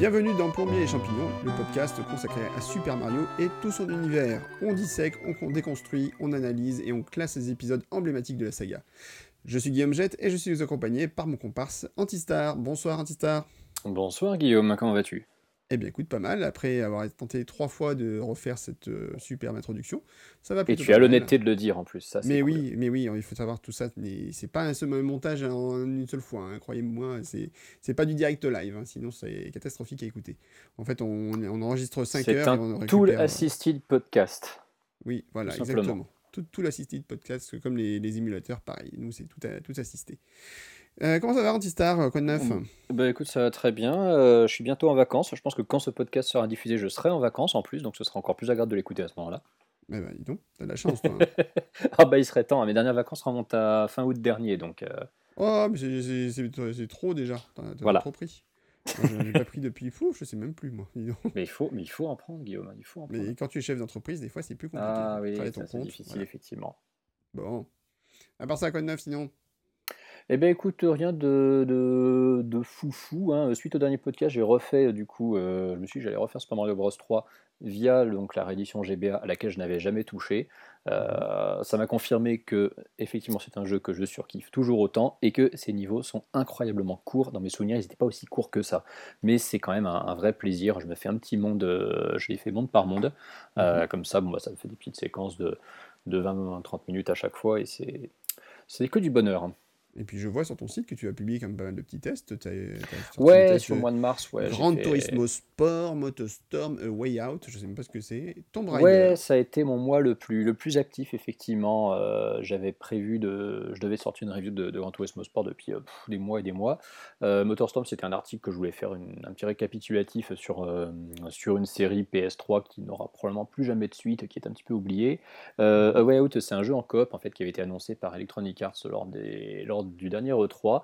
Bienvenue dans Plombier et Champignons, le podcast consacré à Super Mario et tout son univers. On dissèque, on déconstruit, on analyse et on classe les épisodes emblématiques de la saga. Je suis Guillaume Jette et je suis accompagné par mon comparse Antistar. Bonsoir Antistar. Bonsoir Guillaume, comment vas-tu? Eh bien, écoute, pas mal. Après avoir tenté trois fois de refaire cette euh, superbe introduction, ça va Et tu as l'honnêteté de le dire en plus. Ça, mais oui, mais oui, il faut savoir tout ça. C'est pas un seul montage en une seule fois. Hein, Croyez-moi, c'est pas du direct live. Hein, sinon, c'est catastrophique à écouter. En fait, on, on enregistre 5 heures. C'est un tool euh, assisted podcast. Oui, voilà, exactement. Tout, tout l'assisted podcast, comme les, les, émulateurs, pareil. Nous, c'est tout, tout assisté. Euh, comment ça va, Antistar euh, Quoi de neuf Bah écoute, ça va très bien. Euh, je suis bientôt en vacances. Je pense que quand ce podcast sera diffusé, je serai en vacances en plus, donc ce sera encore plus agréable de l'écouter à ce moment-là. Bah, bah dis donc, t'as de la chance, toi. Hein. ah bah il serait temps. Mes dernières vacances remontent à fin août dernier, donc. Oh, mais c'est trop déjà. T'as voilà. trop pris. J'ai pas pris depuis fou, je sais même plus moi. mais il faut, mais il faut en prendre, Guillaume. Il faut en prendre. Mais quand tu es chef d'entreprise, des fois c'est plus compliqué. Ah oui, c'est difficile effectivement. Bon. À part ça, quoi de neuf sinon? Eh bien, écoute, rien de, de, de foufou. Hein. Suite au dernier podcast, j'ai refait, du coup, euh, je me suis dit j'allais refaire Super Mario Bros 3 via donc, la réédition GBA à laquelle je n'avais jamais touché. Euh, ça m'a confirmé que, effectivement, c'est un jeu que je surkiffe toujours autant et que ces niveaux sont incroyablement courts. Dans mes souvenirs, ils n'étaient pas aussi courts que ça. Mais c'est quand même un, vrai plaisir. Je me fais un petit monde, euh, je l'ai fait monde par monde. Mhm. Comme ça, bon, bah, ça me fait des petites séquences de, de 20-30 minutes à chaque fois et c'est que du bonheur. Et puis je vois sur ton site que tu as publié comme pas mal de petits tests. ouais, sur le mois de mars, ouais. Grand Turismo Sport, Motostorm, A Way Out, je sais même pas ce que c'est. Tomb Raider. Ouais, ça a été mon mois le plus, le plus actif, effectivement. Euh, j'avais prévu de. Je devais sortir une review de, de Gran Turismo Sport depuis euh, des mois et des mois. Euh, Motorstorm, c'était un article que je voulais faire un petit récapitulatif sur, euh, sur une série PS3 qui n'aura probablement plus jamais de suite, qui est un petit peu oubliée. A Way Out, c'est un jeu en coop en fait, qui avait été annoncé par Electronic Arts lors des. Lors du dernier E3.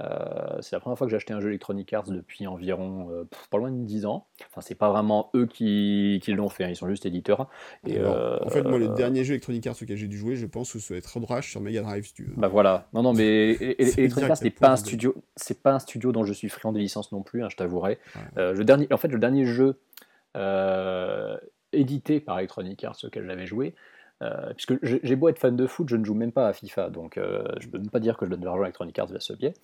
Euh, c'est la première fois que j'ai acheté un jeu Electronic Arts depuis environ euh, pas loin de 10 ans. Enfin, c'est pas vraiment eux qui, qui l'ont fait, hein, ils sont juste éditeurs. Et, euh, en fait, moi, le dernier jeu Electronic Arts auquel j'ai dû jouer, je pense que ça doit être Rash sur Mega Drive, si tu veux. Bah voilà. Non, non, mais Electronic Arts n'est pas un studio, c'est pas un studio dont je suis friand des licences non plus, hein, je t'avouerai. le dernier, en fait, le dernier jeu édité par Electronic Arts auquel j'avais joué, euh, puisque j'ai beau être fan de foot, je ne joue même pas à FIFA, donc euh, je ne peux même pas dire que je donne de l'argent à Electronic Arts via ce biais.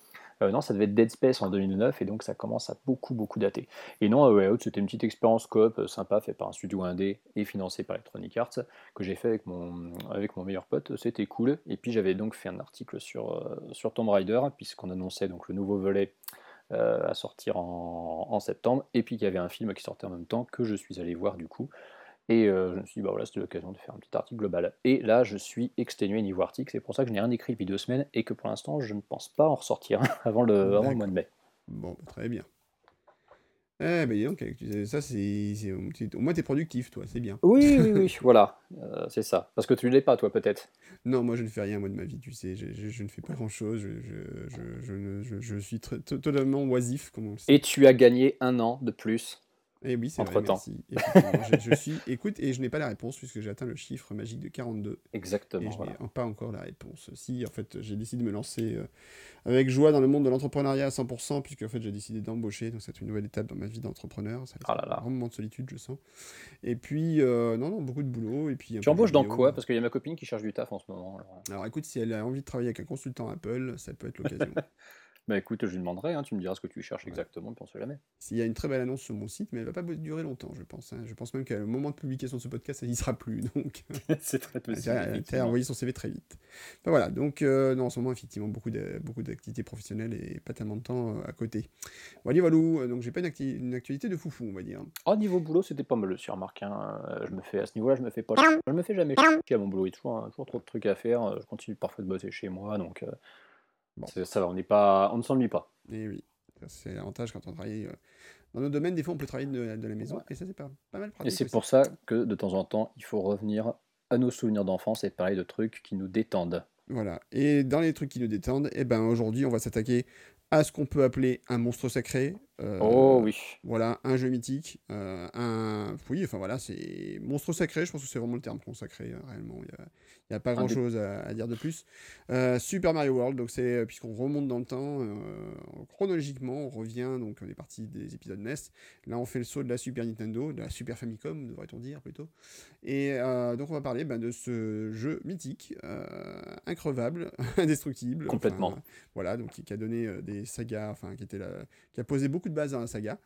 Euh, non, ça devait être Dead Space en 2009, et donc ça commence à beaucoup, beaucoup dater. Et non, Way Out, c'était une petite expérience coop sympa, faite par un studio indé et financé par Electronic Arts, que j'ai fait avec mon, avec mon meilleur pote, c'était cool. Et puis j'avais donc fait un article sur, sur Tomb Raider, puisqu'on annonçait donc le nouveau volet à sortir en, en, septembre, et puis qu'il y avait un film qui sortait en même temps, que je suis allé voir du coup. Et euh, je me suis dit, bah voilà, c'était l'occasion de faire un petit article global. Et là, je suis exténué niveau article, c'est pour ça que je n'ai rien écrit depuis deux semaines et que pour l'instant, je ne pense pas en ressortir avant le, avant le mois de mai. Bon, bah, très bien. Eh ben donc, ça c'est, au moins t'es productif, toi, c'est bien. Oui, oui, oui, voilà, euh, c'est ça. Parce que tu ne l'es pas, toi, peut-être. Non, moi je ne fais rien moi de ma vie, tu sais, je, je, ne fais pas grand-chose, je, je, suis totalement oisif, comme on Et tu as gagné un an de plus et eh oui, c'est vrai, temps. je, suis, écoute, et je n'ai pas la réponse puisque j'ai atteint le chiffre magique de 42. Exactement. Et je n'ai pas encore la réponse. Si, en fait, j'ai décidé de me lancer euh, avec joie dans le monde de l'entrepreneuriat à 100%, puisque en fait, j'ai décidé d'embaucher. Donc, c'est une nouvelle étape dans ma vie d'entrepreneur. Ça oh un grand moment de solitude, je sens. Et puis, euh, non, non, beaucoup de boulot. Et puis, tu embauches dans quoi? Parce qu'il y a ma copine qui cherche du taf en ce moment. Alors, alors écoute, si elle a envie de travailler avec un consultant Apple, ça peut être l'occasion. Bah écoute, je lui demanderai, hein, tu me diras ce que tu cherches exactement, puis on sait jamais. S'il y a une très belle annonce sur mon site, mais elle va pas durer longtemps, je pense. Hein. Je pense même qu'au moment de publication de ce podcast, ça n'y sera plus. Donc, c'est très possible. Elle a envoyé son CV très vite. voilà, donc euh, non, en ce moment, effectivement, beaucoup beaucoup d'activités professionnelles et pas tellement de temps euh, à côté. Voilà, voilà. Euh, donc j'ai pas une, une, actualité de foufou, on va dire. Oh, niveau boulot, c'était pas mal aussi, remarque. Hein. Je me fais à ce niveau-là, je me fais pas. Je me fais jamais chier à mon boulot. Il y a toujours, hein, toujours trop de trucs à faire. Je continue parfois de bosser chez moi, donc. Ça va, on n'est pas, on ne s'ennuie pas. Et eh oui, c'est l'avantage quand on travaille euh, dans nos domaines. Des fois, on peut travailler de, la maison, et ça c'est pas, pas mal pratique. Et c'est pour ça que de temps en temps, il faut revenir à nos souvenirs d'enfance et parler de trucs qui nous détendent. Voilà. Et dans les trucs qui nous détendent, eh ben aujourd'hui, on va s'attaquer à ce qu'on peut appeler un monstre sacré, Euh, oh oui. Voilà, un jeu mythique, euh, un... Oui, enfin voilà, c'est monstre sacré, je pense que c'est vraiment le terme consacré, euh, réellement. Il n'y a, pas grand-chose à, à, dire de plus. Super Mario World, donc c'est, puisqu'on remonte dans le temps, chronologiquement, on revient, donc on est parti des épisodes NES. Là, on fait le saut de la Super Nintendo, de la Super Famicom, devrait-on dire plutôt. Et donc, on va parler ben, de ce jeu mythique, increvable, indestructible. Complètement. voilà, donc qui, a donné des sagas, enfin, qui, était là, qui a posé beaucoup de base dans la saga.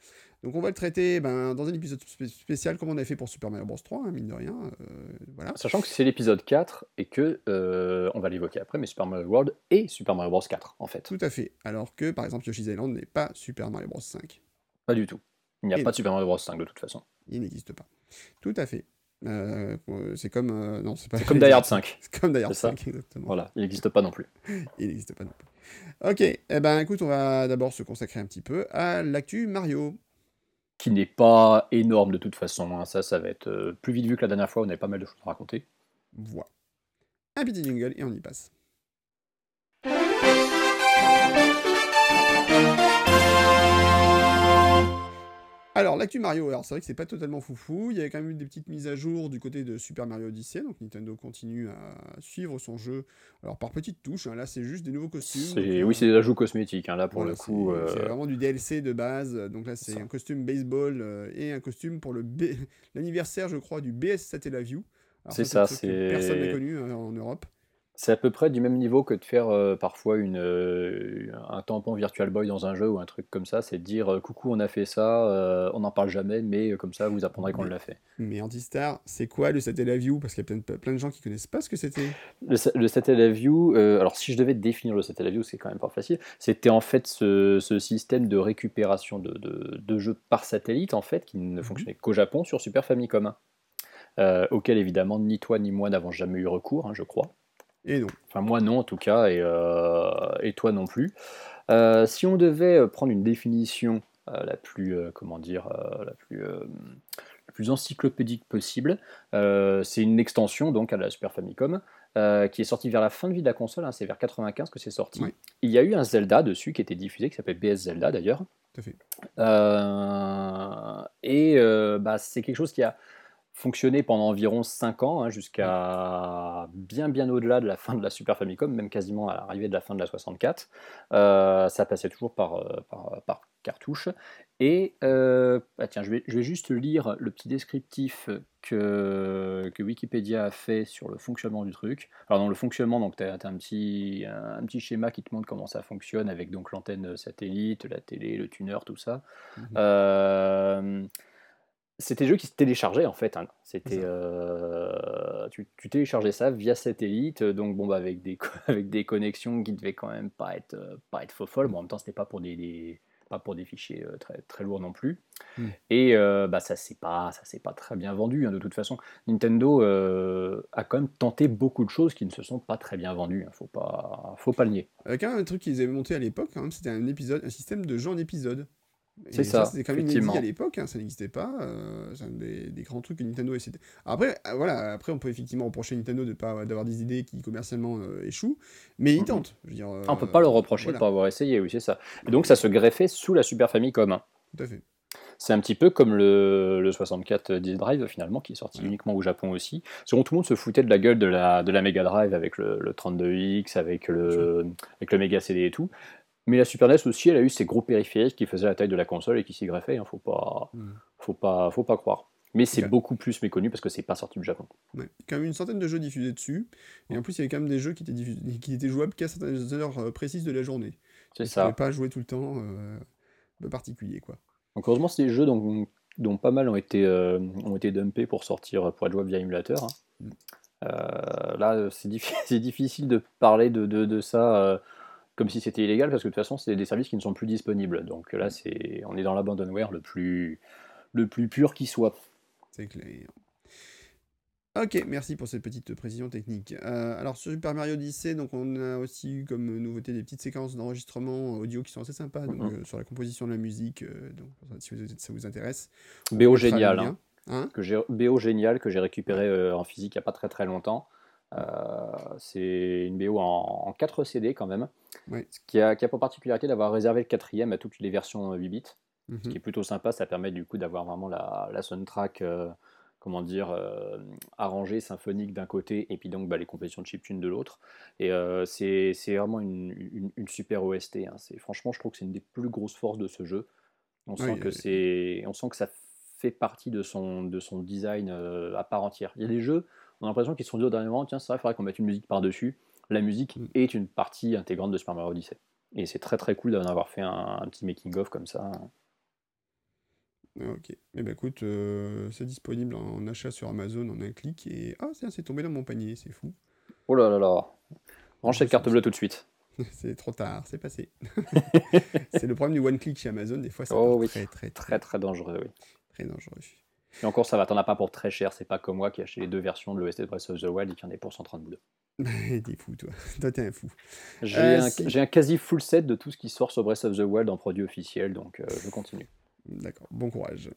Donc on va le traiter ben, dans un épisode spécial comme on avait fait pour Super Mario Bros 3, hein, mine de rien. Euh, voilà. Sachant que c'est l'épisode 4 et que, euh, on va l'évoquer après, mais Super Mario World et Super Mario Bros 4 en fait. Tout à fait. Alors que par exemple Yoshi's Island n'est pas Super Mario Bros 5. Pas du tout. Il n'y a pas de Super Mario Bros 5 de toute façon. Il n'existe pas. Tout à fait. Euh, c'est comme non c'est pas comme Die Hard 5 c'est comme Die Hard 5 exactement voilà il n'existe pas non plus il n'existe pas non plus ok eh ben écoute on va d'abord se consacrer un petit peu à l'actu Mario qui n'est pas énorme de toute façon. Hein. Ça, ça va être euh, plus vite vu que la dernière fois, on avait pas mal de choses à raconter. Voilà. Un petit jingle et on y passe. Alors, l'actu Mario, alors c'est vrai que c'est pas totalement foufou. Il y avait quand même eu des petites mises à jour du côté de Super Mario Odyssey. Donc, Nintendo continue à suivre son jeu. Alors, par petites touches, hein. là, c'est juste des nouveaux costumes. oui, euh, c'est des ajouts cosmétiques. Hein, là, pour le coup. C'est euh, vraiment du DLC de base. Donc, là, c'est un costume baseball euh, et un costume pour l'anniversaire, je crois, du BS Satellaview. C'est ça, c'est. Personne n'a connu en Europe. C'est à peu près du même niveau que de faire euh, parfois une, euh, un tampon Virtual Boy dans un jeu ou un truc comme ça. C'est de dire euh, coucou, on a fait ça, on n'en parle jamais, mais comme ça, vous apprendrez qu'on l'a fait. Mais Antistar, c'est quoi le Satellite View? Parce qu'il y a plein de, plein de gens qui connaissent pas ce que c'était. Le, le Satellite View, alors si je devais définir le Satellite View, c'est quand même pas facile. C'était en fait ce, ce, système de récupération de, de, de, jeux par satellite en fait qui ne mhm. fonctionnait qu'au Japon sur Super Famicom. auquel évidemment ni toi ni moi n'avons jamais eu recours, hein, je crois. Et non. Enfin, moi non, en tout cas, et, euh, et toi non plus. Euh, si on devait euh, prendre une définition la plus, comment dire, la plus, plus encyclopédique possible, c'est une extension donc à la Super Famicom. qui est sortie vers la fin de vie de la console, hein, c'est vers 95 que c'est sorti. Il y a eu un Zelda dessus qui était diffusé, qui s'appelle BS Zelda d'ailleurs. Tout à fait. et bah, c'est quelque chose qui a fonctionné pendant environ 5 ans, hein, jusqu'à bien bien au-delà de la fin de la Super Famicom, même quasiment à l'arrivée de la fin de la 64. Euh, ça passait toujours par, euh, par, cartouche. Et euh, bah tiens, je vais, je vais, juste lire le petit descriptif que, que, Wikipédia a fait sur le fonctionnement du truc. Alors dans le fonctionnement, donc tu as, un, petit, un, petit schéma qui te montre comment ça fonctionne avec donc l'antenne satellite, la télé, le tuner, tout ça. Mmh c'était des jeux qui se téléchargeaient en fait. Hein. C'était, euh, tu, téléchargeais ça via satellite, donc bon bah avec des avec des connexions qui devaient quand même pas être euh, pas être faux folles. Bon, en même temps, c'était pas pour des, pas pour des fichiers euh, très très lourds non plus. Mmh. Et bah ça c'est pas ça c'est pas très bien vendu hein, de toute façon. Nintendo a quand même tenté beaucoup de choses qui ne se sont pas très bien vendues. Hein. Faut pas faut pas le nier. Avec un truc qu'ils avaient monté à l'époque, c'était un épisode, un système de jeux en épisode. C'est ça. C'était quand même inédit à l'époque, hein, ça n'existait pas. Euh, c'est un des, grands trucs que Nintendo essaie. Après, euh, voilà, après on peut effectivement reprocher Nintendo de pas d'avoir des idées qui commercialement euh, échouent, mais ils tentent. Je veux dire, ah, on peut pas le reprocher de pas avoir essayé, oui, c'est ça. Et donc ça se greffait sous la Super Famicom. Hein. Tout à fait. C'est un petit peu comme le, le 64 Disk Drive finalement, qui est sorti uniquement au Japon aussi. Selon tout le monde se foutait de la gueule de la, de la Mega Drive avec le, le 32X, avec le, avec le Mega CD et tout. Mais la Super NES aussi, elle a eu ses gros périphériques qui faisaient la taille de la console et qui s'y greffaient. Il hein, faut pas, hmm. faut pas, faut pas croire. Mais c'est beaucoup plus méconnu parce que c'est pas sorti du Japon. Ouais. Il y a quand même une centaine de jeux diffusés dessus. Et en plus, il y avait quand même des jeux qui étaient, qui étaient jouables qu'à certaines heures euh, précises de la journée. C'est ça. ne pas jouer tout le temps euh, de particulier. Quoi. Donc, heureusement, c'est des jeux dont, dont, pas mal ont été, euh, ont été dumpés pour sortir, pour être jouables via émulateur. Hein. Hmm. là, c'est difficile, difficile de parler de, de, de ça comme si c'était illégal, parce que de toute façon, c'est des services qui ne sont plus disponibles. Donc là, c'est, on est dans l'abandonware le plus, le plus pur qui soit. C'est clair. Ok, merci pour cette petite précision technique. Euh, alors sur Super Mario Odyssey, donc on a aussi eu comme nouveauté des petites séquences d'enregistrement audio qui sont assez sympas, donc, mhm. euh, sur la composition de la musique, euh, donc si ça vous intéresse. BO génial, hein, hein que j'ai BO génial que j'ai récupéré en physique il n'y a pas très très longtemps. Euh, c'est une BO en, 4 CD quand même, ce qui a, qui a, pour particularité d'avoir réservé le quatrième à toutes les versions 8 bits. ce qui est plutôt sympa. Ça permet du coup d'avoir vraiment la, la soundtrack, euh, comment dire, euh, arrangée, symphonique d'un côté, et puis donc bah, les compositions de chiptune de l'autre. Et euh, c'est vraiment une, une- une super OST. hein. Franchement, je trouve que c'est une des plus grosses forces de ce jeu. On Oui, sent que c'est, on sent que ça fait partie de son, de son design euh, à part entière. Il y a des jeux, on a l'impression qu'ils se sont dit au dernier moment, tiens, c'est vrai, il faudrait qu'on mette une musique par-dessus. La musique Mm. est une partie intégrante de Super Mario Odyssey. Et c'est très très cool d'en avoir fait un, un petit making-of comme ça. Ah, Ok. Eh ben écoute, euh, c'est disponible en achat sur Amazon en un clic et ah c'est c'est tombé dans mon panier, c'est fou. Oh là là là. Range cette carte bleue tout de suite. C'est trop tard, c'est passé. c'est le problème du one click chez Amazon, des fois ça Oh oui. très très très Très très dangereux, oui. très dangereux. Et encore, ça va, t'en as pas pour très cher. C'est pas comme moi qui ai acheté les deux versions de l'OST de Breath of the Wild et qui en est pour 130 boules. T'es fou toi. Toi t'es un fou. J'ai Euh, un, j'ai un quasi full set de tout ce qui sort sur Breath of the Wild en produit officiel, donc euh, je continue. D'accord, bon courage.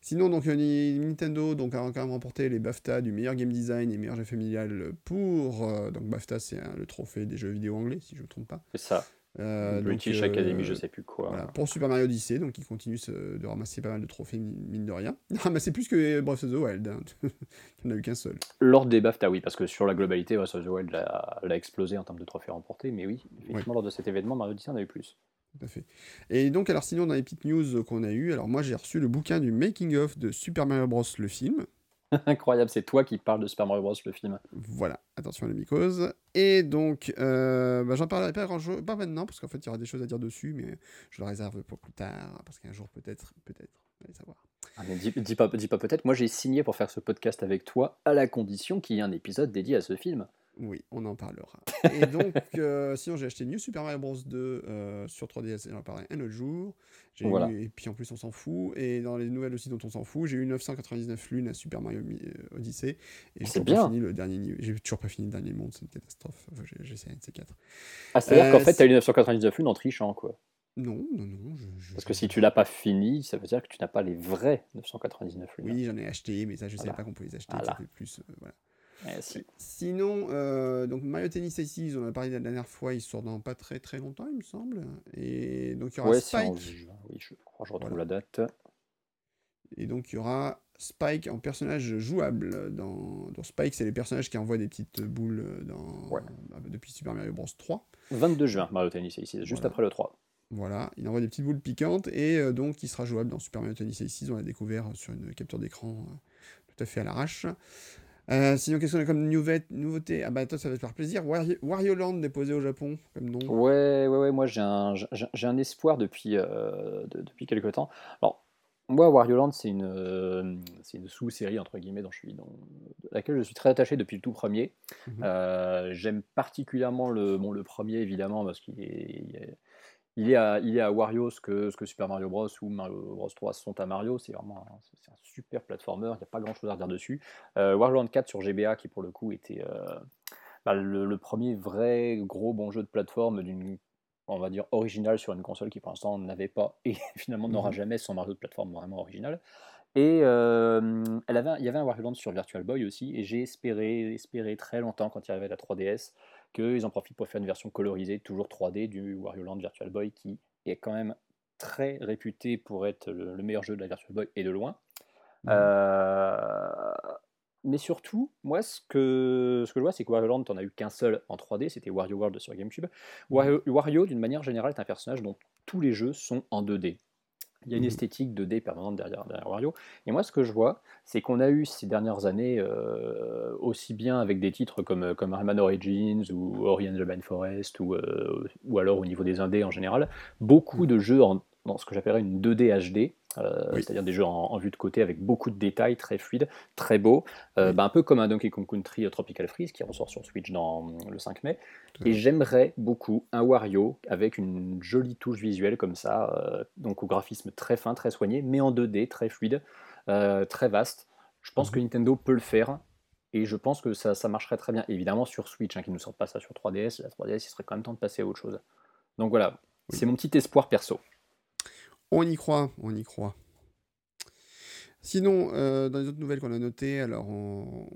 Sinon, donc, euh, Ni- Nintendo donc, a quand même remporté les BAFTA du meilleur game design et meilleur jeu familial pour. euh, donc, BAFTA, c'est hein, le trophée des jeux vidéo anglais, si je ne me trompe pas. C'est ça. Euh, donc, British euh, Academy, je sais plus quoi. Voilà, pour Super Mario Odyssey, donc il continue ce- de ramasser pas mal de trophées, mi- mine de rien. Ramassé plus que Breath of the Wild, hein. il n'y en a eu qu'un seul. Lors des BAFTA, oui, parce que sur la globalité, Breath of the Wild l'a l'a explosé en termes de trophées remportés, mais oui, effectivement, lors de cet événement, Mario Odyssey en a eu plus. Tout à fait. Et donc, alors sinon, dans les petites news qu'on a eues, alors moi j'ai reçu le bouquin du Making of de Super Mario Bros. le film. Incroyable, c'est toi qui parles de Super Mario Bros. le film. Voilà, attention à la mycose. Et donc, euh, bah, j'en parlerai pas, pas maintenant, parce qu'en fait, il y aura des choses à dire dessus, mais je le réserve pour plus tard, parce qu'un jour, peut-être, peut-être, allez savoir. Ah, mais dis, dis pas, dis pas peut-être, moi j'ai signé pour faire ce podcast avec toi à la condition qu'il y ait un épisode dédié à ce film. Oui, on en parlera. Et donc, euh, sinon, j'ai acheté New Super Mario Bros. 2 euh, sur 3DS, et j'en parlerai un autre jour. Voilà. eu- et puis en plus, on s'en fout. Et dans les nouvelles aussi dont on s'en fout, j'ai eu 999 lunes à Super Mario euh, Odyssey. Et j'ai toujours pas fini le dernier. J'ai toujours pas fini le dernier monde, c'est une catastrophe. Enfin, j'ai- J'essaie un de ces quatre. Ah, c'est-à-dire Euh, qu'en fait, c'est- t'as eu 999 lunes en trichant, quoi. Non, non, non. Je, je- Parce que si tu l'as pas fini, ça veut dire que tu n'as pas les vrais 999 lunes. Oui, j'en ai acheté, mais ça, je savais Voilà. pas qu'on pouvait les acheter. Voilà. C'était plus. euh, voilà. Si. Sinon, euh, donc Mario Tennis Aces, on en a parlé la dernière fois, il sort dans pas très très longtemps, il me semble. Et donc il y aura Ouais, Spike. Oui, je crois je retrouve Voilà. la date. Et donc il y aura Spike en personnage jouable. Dans, dans Spike, c'est les personnages qui envoient des petites boules dans, Ouais. depuis Super Mario Bros 3. 22 juin, Mario Tennis ici, juste Voilà. après le 3. Voilà, il envoie des petites boules piquantes et euh, donc il sera jouable dans Super Mario Tennis Aces. On l'a découvert sur une capture d'écran euh, tout à fait à l'arrache. Euh, sinon, qu'est-ce qu'on a comme nouveauté Ah bah toi, ça va te faire plaisir. Wario, Wario Land déposé au Japon comme nom. Ouais, ouais, ouais, moi j'ai un, j'ai un espoir depuis, euh, de- depuis quelques temps. Alors, moi, Wario Land, c'est une, euh, c'est une sous-série, entre guillemets, dont je suis, dont- de laquelle je suis très attaché depuis le tout premier. Mhm. Euh, J'aime particulièrement le, bon, le premier, évidemment, parce qu'il est, il est, il est à, il est à Wario ce que, ce que Super Mario Bros. ou Mario Bros 3 sont à Mario. C'est vraiment un, c'est un super platformer, il n'y a pas grand-chose à redire dessus. Euh, Wario Land 4 sur GBA, qui pour le coup était euh, bah, le, le premier vrai gros bon jeu de plateforme d'une on va dire original sur une console qui pour l'instant n'avait pas et finalement n'aura Mhm. jamais son Mario de plateforme vraiment original. Et euh, elle avait, il y avait un Wario Land sur Virtual Boy aussi, et j'ai espéré, espéré très longtemps quand il arrivait à la 3DS qu'ils en profitent pour faire une version colorisée, toujours 3D, du Wario Land Virtual Boy qui est quand même très réputé pour être le, le meilleur jeu de la Virtual Boy et de loin. Mhm. Euh, mais surtout, moi, ce que, ce que je vois, c'est que Wario Land, t'en as eu qu'un seul en 3D, c'était Wario World sur GameCube. Wario, Wario, d'une manière générale, est un personnage dont tous les jeux sont en 2D. Il y a une Mhm. esthétique 2D permanente derrière, derrière Wario. Et moi, ce que je vois, c'est qu'on a eu ces dernières années, euh, aussi bien avec des titres comme, comme Rayman Origins ou Ori and the Blind Forest, ou, euh, ou alors au niveau des indés en général, beaucoup de jeux en, dans ce que j'appellerais une 2D HD, euh, Oui. c'est-à-dire des jeux en, en vue de côté avec beaucoup de détails, très fluides, très beaux, euh, bah, un peu comme un Donkey Kong Country euh, Tropical Freeze qui ressort sur Switch dans le 5 mai. Et j'aimerais beaucoup un Wario avec une jolie touche visuelle comme ça, euh, donc au graphisme très fin, très soigné, mais en 2D, très fluide, très vaste. Je pense Mhm. que Nintendo peut le faire. Et je pense que ça, ça marcherait très bien. Évidemment sur Switch, hein, qu'ils ne sortent pas ça sur 3DS. La 3DS, il serait quand même temps de passer à autre chose. Donc voilà, c'est mon petit espoir perso. On y croit, on y croit. Sinon, euh, dans les autres nouvelles qu'on a notées, alors en-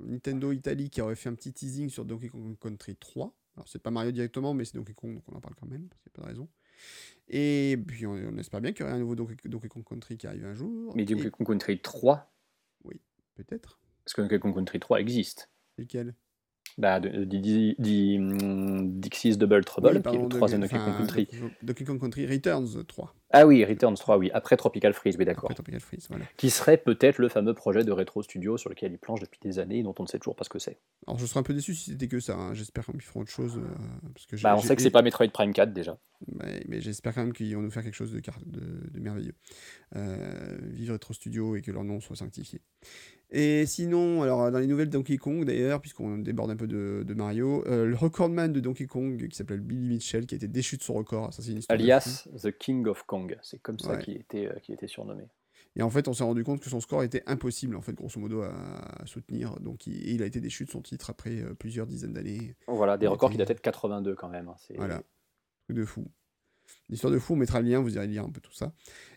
Nintendo Italie qui aurait fait un petit teasing sur Donkey Kong Country 3. Alors c'est pas Mario directement, mais c'est Donkey Kong, donc on en parle quand même, parce qu'il n'y a pas de raison. Et puis on, espère bien qu'il y aura un nouveau Donkey, Kong Country qui arrive un jour. Mais Donkey Kong Country 3 Oui, peut-être. Parce que Donkey Kong Country 3 existe. Lequel? Bah, Dixie's Double Trouble, qui est le troisième Donkey Kong Country. Donkey Kong Country Returns 3. Ah oui, Returns 3, oui, après Tropical Freeze, oui, d'accord. Tropical Freeze, voilà. Qui serait peut-être le fameux projet de Retro Studio sur lequel ils planchent depuis des années et dont on ne sait toujours pas ce que c'est. Alors je serais un peu déçu si c'était que ça, hein. j'espère qu'ils feront autre chose. Euh, parce que bah, on sait que c'est pas Metroid Prime 4 déjà. Mais, j'espère quand même qu'ils vont nous faire quelque chose de, de, merveilleux. Euh, vivre Retro Studio et que leur nom soit sanctifié. Et sinon, alors dans les nouvelles Donkey Kong d'ailleurs, puisqu'on déborde un peu de, Mario, euh, le recordman de Donkey Kong qui s'appelle Billy Mitchell qui a été déchu de son record, ça c'est une histoire alias The King of Kong, c'est comme ça qu'il était, euh, était surnommé. Et en fait, on s'est rendu compte que son score était impossible, en fait, grosso modo, à, soutenir. Donc, il, a été déchu de son titre après euh, plusieurs dizaines d'années. Voilà, des records qui dataient de 82 quand même. Hein, voilà, truc de fou. L'histoire de fou, on mettra le lien, vous irez lire un peu tout ça.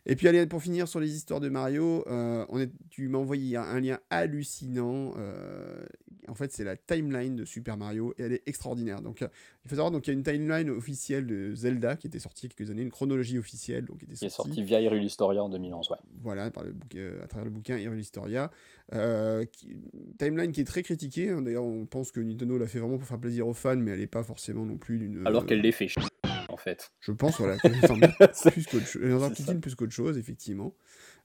Et puis, allez, pour finir sur les histoires de Mario, euh, on est, tu m'as envoyé un lien hallucinant. Euh, en fait, c'est la timeline de Super Mario et elle est extraordinaire. Donc, euh, il faut savoir, donc il y a une timeline officielle de Zelda qui était sortie il y a quelques années, une chronologie officielle. Donc, qui, est sortie via Hyrule Historia en 2011, ouais. Voilà, par le à travers le bouquin Hyrule Historia. timeline qui est très critiquée. Hein. D'ailleurs, on pense que Nintendo l'a fait vraiment pour faire plaisir aux fans, mais elle n'est pas forcément non plus d'une. Alors qu'elle les fait en fait. Je pense, voilà, plus qu'autre chose. plus qu'autre chose, effectivement.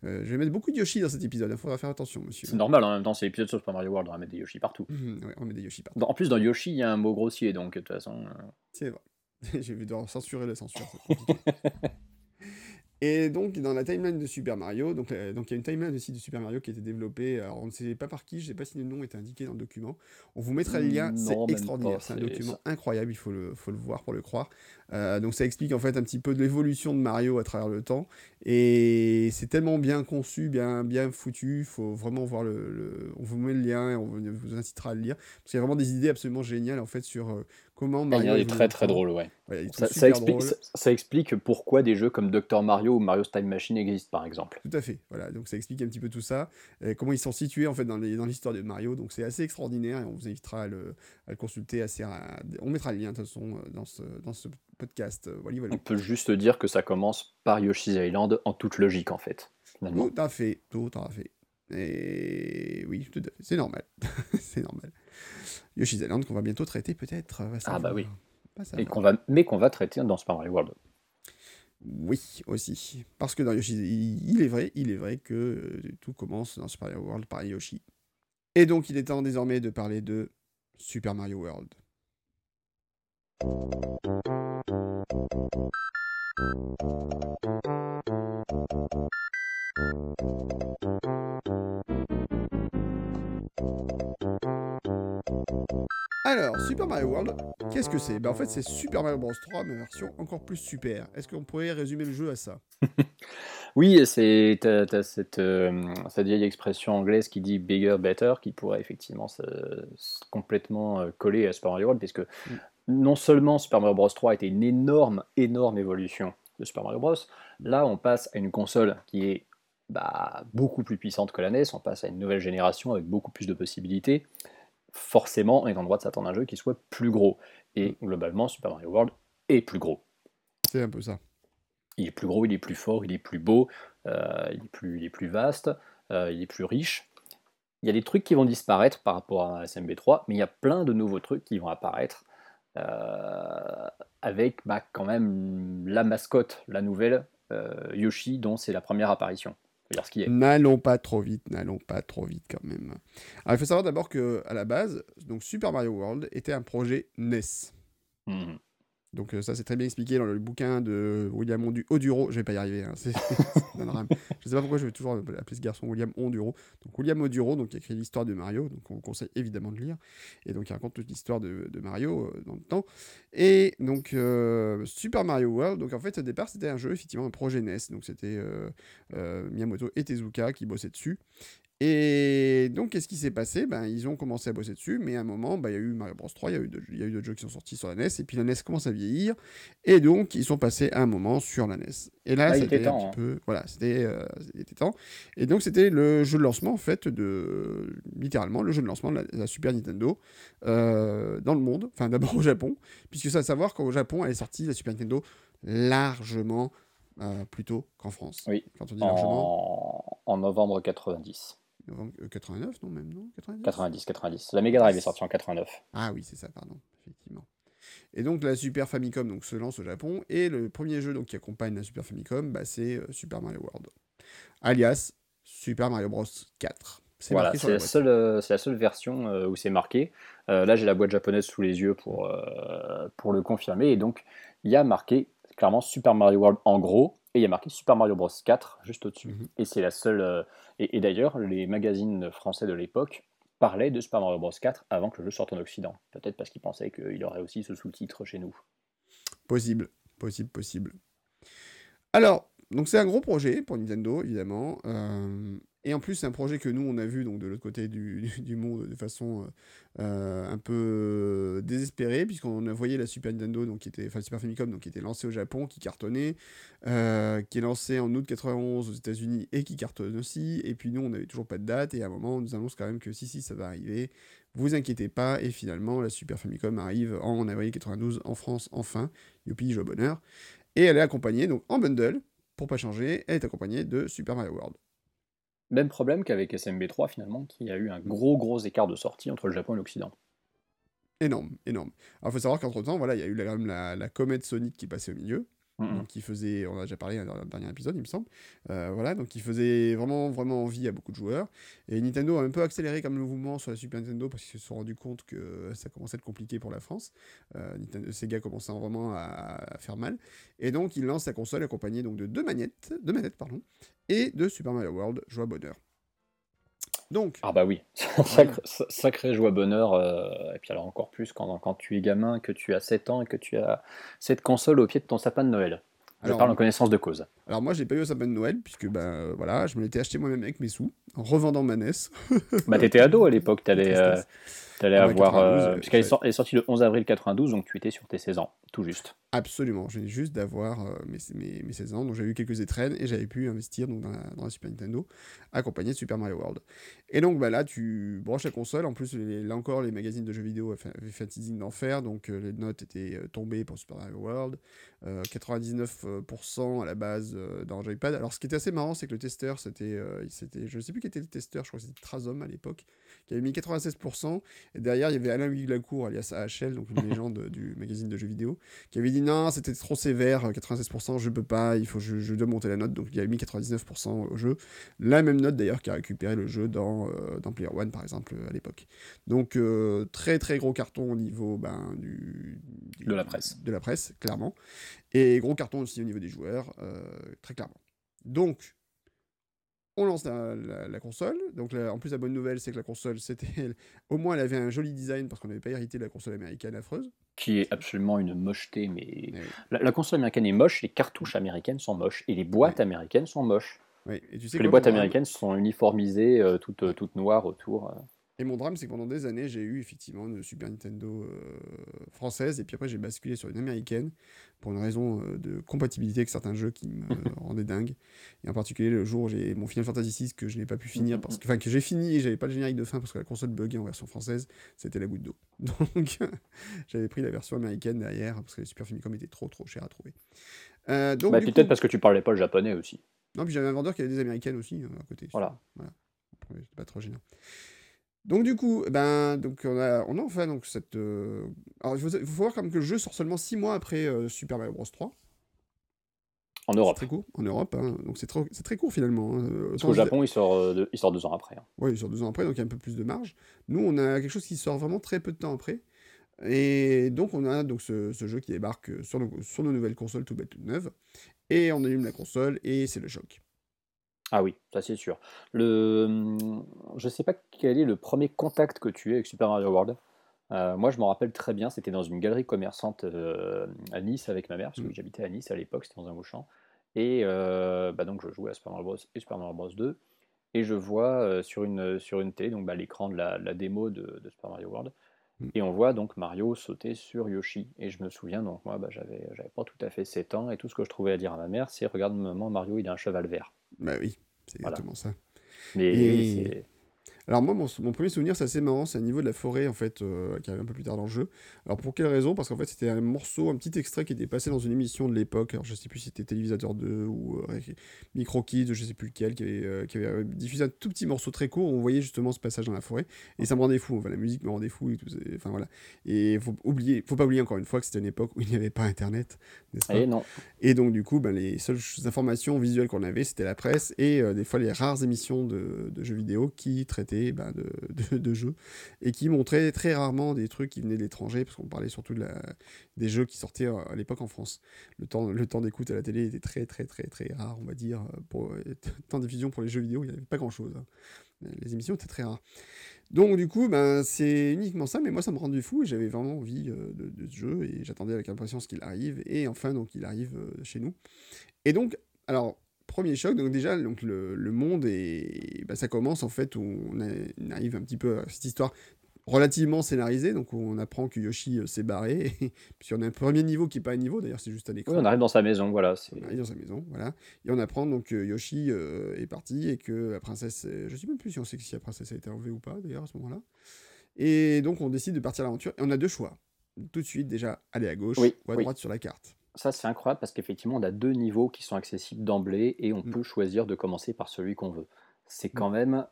Euh, je vais mettre beaucoup de Yoshi dans cet épisode, il faudra faire attention, monsieur. C'est normal, en même temps, c'est l'épisode sur Super Mario World, on va mettre des Yoshi partout. Mhm, ouais, on met des Yoshi partout. en plus, dans Yoshi, il y a un mot grossier, donc de toute façon. Euh. C'est vrai. J'ai vu devoir censurer la censure. Et donc, dans la timeline de Super Mario, donc euh, donc il y a une timeline aussi de Super Mario qui a été développée. Alors, on ne sait pas par qui, je ne sais pas si le nom est indiqué dans le document. On vous mettra le lien, c'est extraordinaire. C'est un document incroyable, il faut le, faut le voir pour le croire. Euh, donc, ça explique en fait un petit peu de l'évolution de Mario à travers le temps. Et c'est tellement bien conçu, bien, bien foutu. Il faut vraiment voir le, On vous met le lien et on vous incitera à le lire. Parce qu'il y a vraiment des idées absolument géniales en fait sur euh, comment Mario. Il est très très drôle, ouais. ça, explique, ça, explique, pourquoi des jeux comme Dr Mario ou Mario's Time Machine existent, par exemple. Tout à fait. Voilà, donc ça explique un petit peu tout ça, comment ils sont situés en fait dans l'histoire de Mario. Donc c'est assez extraordinaire et on vous invitera à le, consulter assez. On mettra le lien de toute façon dans ce, dans ce podcast. Euh, voilà, On peut juste dire que ça commence par Yoshi's Island en toute logique en fait. Tout à fait, tout à fait. Et oui, tout à fait. C'est normal. c'est normal. Yoshi's Island qu'on va bientôt traiter peut-être. Ah bah oui. Et qu'on va, mais qu'on va traiter dans Super Mario World. Oui, aussi. Parce que dans Yoshi, il, est vrai, il est vrai que euh, tout commence dans Super Mario World par Yoshi. Et donc, il est temps désormais de parler de Super Mario World. Alors, Super Mario World, qu'est-ce que c'est? Ben, En fait, c'est Super Mario Bros. 3, mais version encore plus super. Est-ce qu'on pourrait résumer le jeu à ça? Oui, c'est cette, euh, cette, vieille expression anglaise qui dit bigger, better, qui pourrait effectivement se, complètement euh, coller à Super Mario World, puisque mm. non seulement Super Mario Bros. 3 était une énorme, énorme évolution de Super Mario Bros, là on passe à une console qui est bah, beaucoup plus puissante que la NES, on passe à une nouvelle génération avec beaucoup plus de possibilités forcément, on est en droit de s'attendre à un jeu qui soit plus gros. Et mm. globalement, Super Mario World est plus gros. C'est un peu ça. Il est plus gros, il est plus fort, il est plus beau, euh, il, est plus, il est plus vaste, euh, il est plus riche. Il y a des trucs qui vont disparaître par rapport à SMB3, mais il y a plein de nouveaux trucs qui vont apparaître euh, avec bah, quand même la mascotte, la nouvelle, Yoshi, dont c'est la première apparition. N'allons pas trop vite, n'allons pas trop vite quand même. Alors, il faut savoir d'abord que à la base, donc Super Mario World était un projet NES. Mhm. Donc euh, ça c'est très bien expliqué dans le bouquin de William Oduro. Je vais pas y arriver. Hein. C'est, je sais pas pourquoi je vais toujours appeler ce garçon William Onduro. Donc William Oduro, donc qui a écrit l'histoire de Mario. Donc on conseille évidemment de lire. Et donc il raconte toute l'histoire de, Mario euh, dans le temps. Et donc euh, Super Mario World. Donc en fait au départ c'était un jeu effectivement un projet NES. Donc c'était Miyamoto et Tezuka qui bossaient dessus. Et donc, qu'est-ce qui s'est passé? Ben, Ils ont commencé à bosser dessus, mais à un moment, ben, il y a eu Mario Bros 3, il y a eu, d'autres jeux qui sont sortis sur la NES, et puis la NES commence à vieillir, et donc ils sont passés à un moment sur la NES. Et là, ah, c'était un petit hein. peu. Voilà, c'était euh, temps. Et donc, c'était le jeu de lancement, en fait, de. Littéralement, le jeu de lancement de la, Super Nintendo euh, dans le monde, enfin d'abord au Japon, puisque ça à savoir qu'au Japon, elle est sortie, la Super Nintendo, largement plus tôt qu'en France. Oui. Quand on dit largement. En, novembre 90. 89, non, même, non 90 90, 90. La Mega Drive est sortie en 89. Ah oui, c'est ça, pardon, effectivement. Et donc la Super Famicom donc, se lance au Japon, et le premier jeu donc, qui accompagne la Super Famicom, bah, c'est Super Mario World, alias Super Mario Bros 4. Voilà, c'est la, seule, euh, la seule version euh, où c'est marqué. Euh, là, j'ai la boîte japonaise sous les yeux pour, pour le confirmer. Et donc, il y a marqué clairement Super Mario World en gros, et il y a marqué Super Mario Bros 4 juste au-dessus. Mhm. Et c'est la seule. et, d'ailleurs, les magazines français de l'époque parlaient de Super Mario Bros 4 avant que le jeu sorte en Occident. Peut-être parce qu'ils pensaient qu'il y aurait aussi ce sous-titre chez nous. Possible, possible, possible. Alors, donc c'est un gros projet pour Nintendo, évidemment. Et en plus, c'est un projet que nous, on a vu donc, de l'autre côté du, monde de façon euh, euh, un peu euh, désespérée, puisqu'on a voyé la Super Nintendo, donc, qui était, Super Famicom, donc, qui était lancée au Japon, qui cartonnait, qui est lancée en août 91 aux États-Unis et qui cartonne aussi. Et puis nous, on n'avait toujours pas de date, et à un moment, on nous annonce quand même que si, si, ça va arriver. Vous inquiétez pas, et finalement, la Super Famicom arrive en avril 92 en France, enfin. Youpi, joie bonheur. Et elle est accompagnée, donc en bundle, pour pas changer, elle est accompagnée de Super Mario World. Même problème qu'avec SMB3 finalement, qui a eu un gros gros écart de sortie entre le Japon et l'Occident. Énorme, énorme. Alors il faut savoir qu'entre temps, voilà, il y a eu la, la, comète Sonic qui passait au milieu qui faisait, on a déjà parlé dans le dernier épisode, il me semble. Euh, voilà, donc qui faisait vraiment, vraiment envie à beaucoup de joueurs. Et Nintendo a un peu accéléré comme le mouvement sur la Super Nintendo parce qu'ils se sont rendus compte que ça commençait à être compliqué pour la France. Euh, Nintendo, Sega commençait vraiment à, faire mal. Et donc, il lance sa console accompagnée donc de deux manettes, deux manettes pardon, et de Super Mario World, joie bonheur. Donc. Ah bah oui, sacré, joie bonheur. Euh, et puis alors encore plus quand, quand tu es gamin, que tu as 7 ans et que tu as cette console au pied de ton sapin de Noël. Je parle en connaissance de cause. Alors moi, j'ai pas eu le sapin de Noël puisque ben voilà, je me l'étais acheté moi-même avec mes sous en revendant ma NES. bah t'étais ado à l'époque, t'allais T'allais avoir. Euh, puisqu'elle est, sortie le 11 avril 92, donc tu étais sur tes 16 ans, tout juste. Absolument, j'ai juste d'avoir euh, mes, mes, 16 ans, donc j'avais eu quelques étrennes et j'avais pu investir donc, dans, la, Super Nintendo, accompagné de Super Mario World. Et donc bah, là, tu branches la console, en plus, là encore, les magazines de jeux vidéo avaient fait un teasing d'enfer, donc euh, les notes étaient tombées pour Super Mario World, 99% à la base dans Joypad. Alors ce qui était assez marrant, c'est que le testeur, c'était, c'était je ne sais plus qui était le testeur, je crois que c'était Trazom à l'époque, qui avait mis 96%. Et derrière, il y avait Alain Viglacourt, alias AHL, donc une légende du magazine de jeux vidéo, qui avait dit non, c'était trop sévère, 96%, je peux pas, il faut, je, dois monter la note. Donc il avait mis 99% au jeu. La même note d'ailleurs qui a récupéré le jeu dans, euh, dans Player One, par exemple, à l'époque. Donc euh, très très gros carton au niveau ben, du, de la presse. De la presse, clairement. Et gros carton aussi au niveau des joueurs, euh, très clairement. Donc, on lance la, console. Donc en plus la bonne nouvelle c'est que la console c'était au moins elle avait un joli design parce qu'on n'avait pas hérité de la console américaine affreuse. Qui est absolument une mocheté mais la, console américaine est moche, les cartouches américaines sont moches et les boîtes américaines sont moches. Oui. Et tu sais que les boîtes américaines sont uniformisées, euh, toutes, toutes noires autour. Euh. Et mon drame, c'est que pendant des années, j'ai eu effectivement une Super Nintendo euh, française, et puis après, j'ai basculé sur une américaine pour une raison euh, de compatibilité avec certains jeux qui me rendaient dingue. Et en particulier, le jour où j'ai mon Final Fantasy VI que je n'ai pas pu finir, parce que, enfin, que j'ai fini et j'avais pas le générique de fin parce que la console buguait en version française, c'était la goutte d'eau. Donc, j'avais pris la version américaine derrière parce que les Super Famicom étaient trop trop chers à trouver. Euh, donc, bah, peut-être parce que tu parlais pas le japonais aussi. Non, puis j'avais un vendeur qui avait des américaines aussi à côté. Voilà. voilà. C'était pas trop gênant. Donc du coup, eh ben, donc on a, on a enfin donc cette. Euh, alors il faut, voir comme que le jeu sort seulement 6 mois après euh, Super Mario Bros 3. En Europe. Très court, en Europe, hein. donc c'est très, très court finalement. Hein. Parce qu'au Japon, il sort, il sort deux ans après. Hein. Oui, il sort deux ans après, donc il y a un peu plus de marge. Nous, on a quelque chose qui sort vraiment très peu de temps après. Et donc on a donc ce, jeu qui débarque sur nos, sur nos nouvelles consoles tout bête, toutes neuves. Et on allume la console et c'est le choc. Ah oui, ça c'est sûr. Le, mmh, je sais pas quel est le premier contact que tu as avec Super Mario World. Euh, moi, je m'en rappelle très bien, c'était dans une galerie commerçante euh, à Nice avec ma mère, parce que mmh. j'habitais à Nice à l'époque, c'était dans un Auchan. Et euh, bah donc, je jouais à Super Mario Bros. et Super Mario Bros. 2. Et je vois sur, une, sur une télé donc, bah, l'écran de la, démo de, Super Mario World. Mmh. Et on voit donc Mario sauter sur Yoshi. Et je me souviens, donc moi, bah, j'avais, j'avais pas tout à fait 7 ans, et tout ce que je trouvais à dire à ma mère, c'est Regarde, maman, Mario, il a un cheval vert. Bah oui, c'est exactement ça. Mais Alors moi, mon, premier souvenir, c'est assez marrant, c'est au niveau de la forêt, en fait, euh, qui arrive un peu plus tard dans le jeu. Alors pour quelle raison? Parce qu'en fait, c'était un morceau, un petit extrait qui était passé dans une émission de l'époque, alors je sais plus si c'était Télévisateur 2 ou euh, Micro Kids, je sais plus lequel, qui avait, euh, qui avait, diffusé un tout petit morceau très court, où on voyait justement ce passage dans la forêt, et ça me rendait fou, enfin la musique me rendait fou, et tout, enfin voilà. Et faut oublier, faut pas oublier encore une fois que c'était une époque où il n'y avait pas Internet, n'est-ce pas? Et, non. et donc du coup, ben, les seules informations visuelles qu'on avait, c'était la presse, et des fois les rares émissions de, de jeux vidéo qui traitaient ben, de jeux et qui montraient très rarement des trucs qui venaient de l'étranger, parce qu'on parlait surtout de des jeux qui sortaient euh, à l'époque en France. Le temps, le temps d'écoute à la télé était très très très très rare, on va dire. Pour, euh, temps de diffusion pour les jeux vidéo, il n'y avait pas grand-chose. Hein. Les émissions étaient très rares. Donc du coup, ben, c'est uniquement ça, mais moi ça me rendait fou et j'avais vraiment envie euh, de, de, ce jeu et j'attendais avec impatience qu'il arrive et enfin donc il arrive chez nous. Et donc, alors premier choc, donc déjà, donc le, monde, et bah, ça commence en fait où on, arrive un petit peu à cette histoire relativement scénarisée, donc on apprend que Yoshi euh, s'est barré, puis on a un premier niveau qui n'est pas un niveau, d'ailleurs c'est juste un écran. Oui, on arrive dans sa maison, voilà. On arrive dans sa maison, voilà. Et on apprend donc que Yoshi euh, est parti et que la princesse, je ne sais même plus si on sait si la princesse a été enlevée ou pas, d'ailleurs, à ce moment-là. Et donc on décide de partir à l'aventure, et on a deux choix. Tout de suite, déjà, aller à gauche ou à droite sur la carte ça, c'est incroyable parce qu'effectivement, on a deux niveaux qui sont accessibles d'emblée et on mmh. peut choisir de commencer par celui qu'on veut. C'est mmh. quand même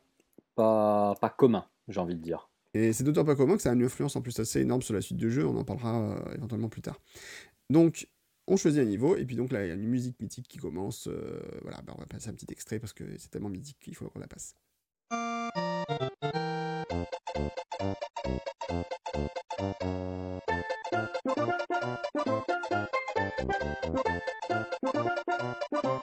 pas, pas commun, j'ai envie de dire. Et c'est d'autant pas commun que ça a une influence en plus assez énorme sur la suite du jeu, on en parlera euh, éventuellement plus tard. Donc, on choisit un niveau, et puis donc là, il y a une musique mythique qui commence. Euh, voilà, bah, on va passer un petit extrait parce que c'est tellement mythique qu'il faut qu'on la passe. ピッ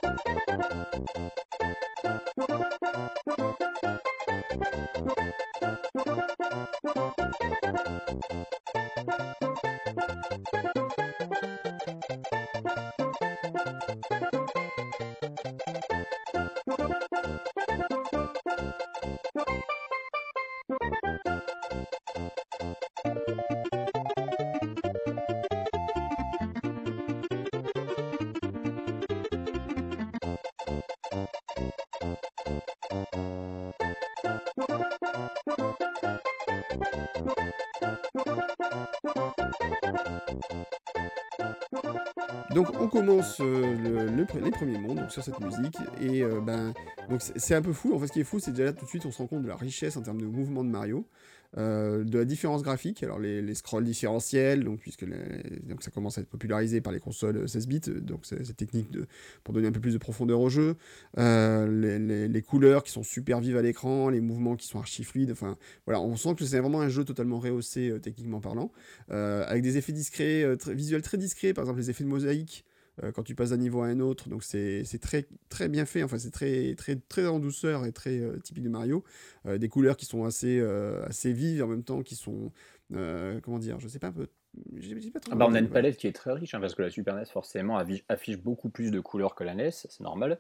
commence euh, le, les premiers mondes donc, sur cette musique et euh, ben donc c'est un peu fou. En fait, ce qui est fou, c'est déjà là tout de suite on se rend compte de la richesse en termes de mouvement de Mario. Euh, de la différence graphique, alors les, scrolls différentiels, donc, puisque donc ça commence à être popularisé par les consoles 16 bits, donc cette technique de, pour donner un peu plus de profondeur au jeu, les, les, couleurs qui sont super vives à l'écran, les mouvements qui sont archi fluides, enfin voilà, on sent que c'est vraiment un jeu totalement rehaussé techniquement parlant, avec des effets discrets, visuels très discrets, par exemple les effets de mosaïque, quand tu passes d'un niveau à un autre. Donc c'est très, très bien fait, enfin c'est très, très, très en douceur et très euh, typique de Mario. Euh, des couleurs qui sont assez, assez vives en même temps qui sont, comment dire, je sais pas, peu, pas trop ah bah on a une palette qui est très riche, hein, parce que la Super NES forcément affiche beaucoup plus de couleurs que la NES, c'est normal.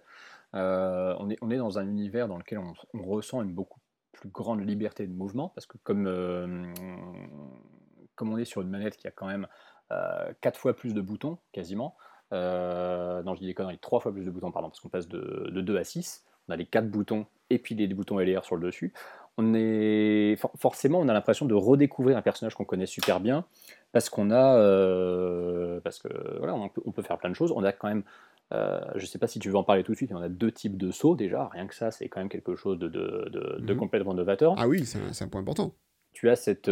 on, est, on est dans un univers dans lequel on, on, ressent une beaucoup plus grande liberté de mouvement, parce que comme, comme on est sur une manette qui a quand même 4 fois plus de boutons, quasiment, euh, non, je dis des conneries, 3 fois plus de boutons, pardon, parce qu'on passe de, 2 à 6. On a les 4 boutons et puis les boutons LR sur le dessus. On est forcément, on a l'impression de redécouvrir un personnage qu'on connaît super bien parce qu'on a, euh, parce que voilà, on peut, faire plein de choses. On a quand même, euh, je sais pas si tu veux en parler tout de suite, mais on a deux types de sauts déjà. Rien que ça, c'est quand même quelque chose de, de, mhm. complètement novateur. Ah oui, c'est un, un, point important. Tu as cette,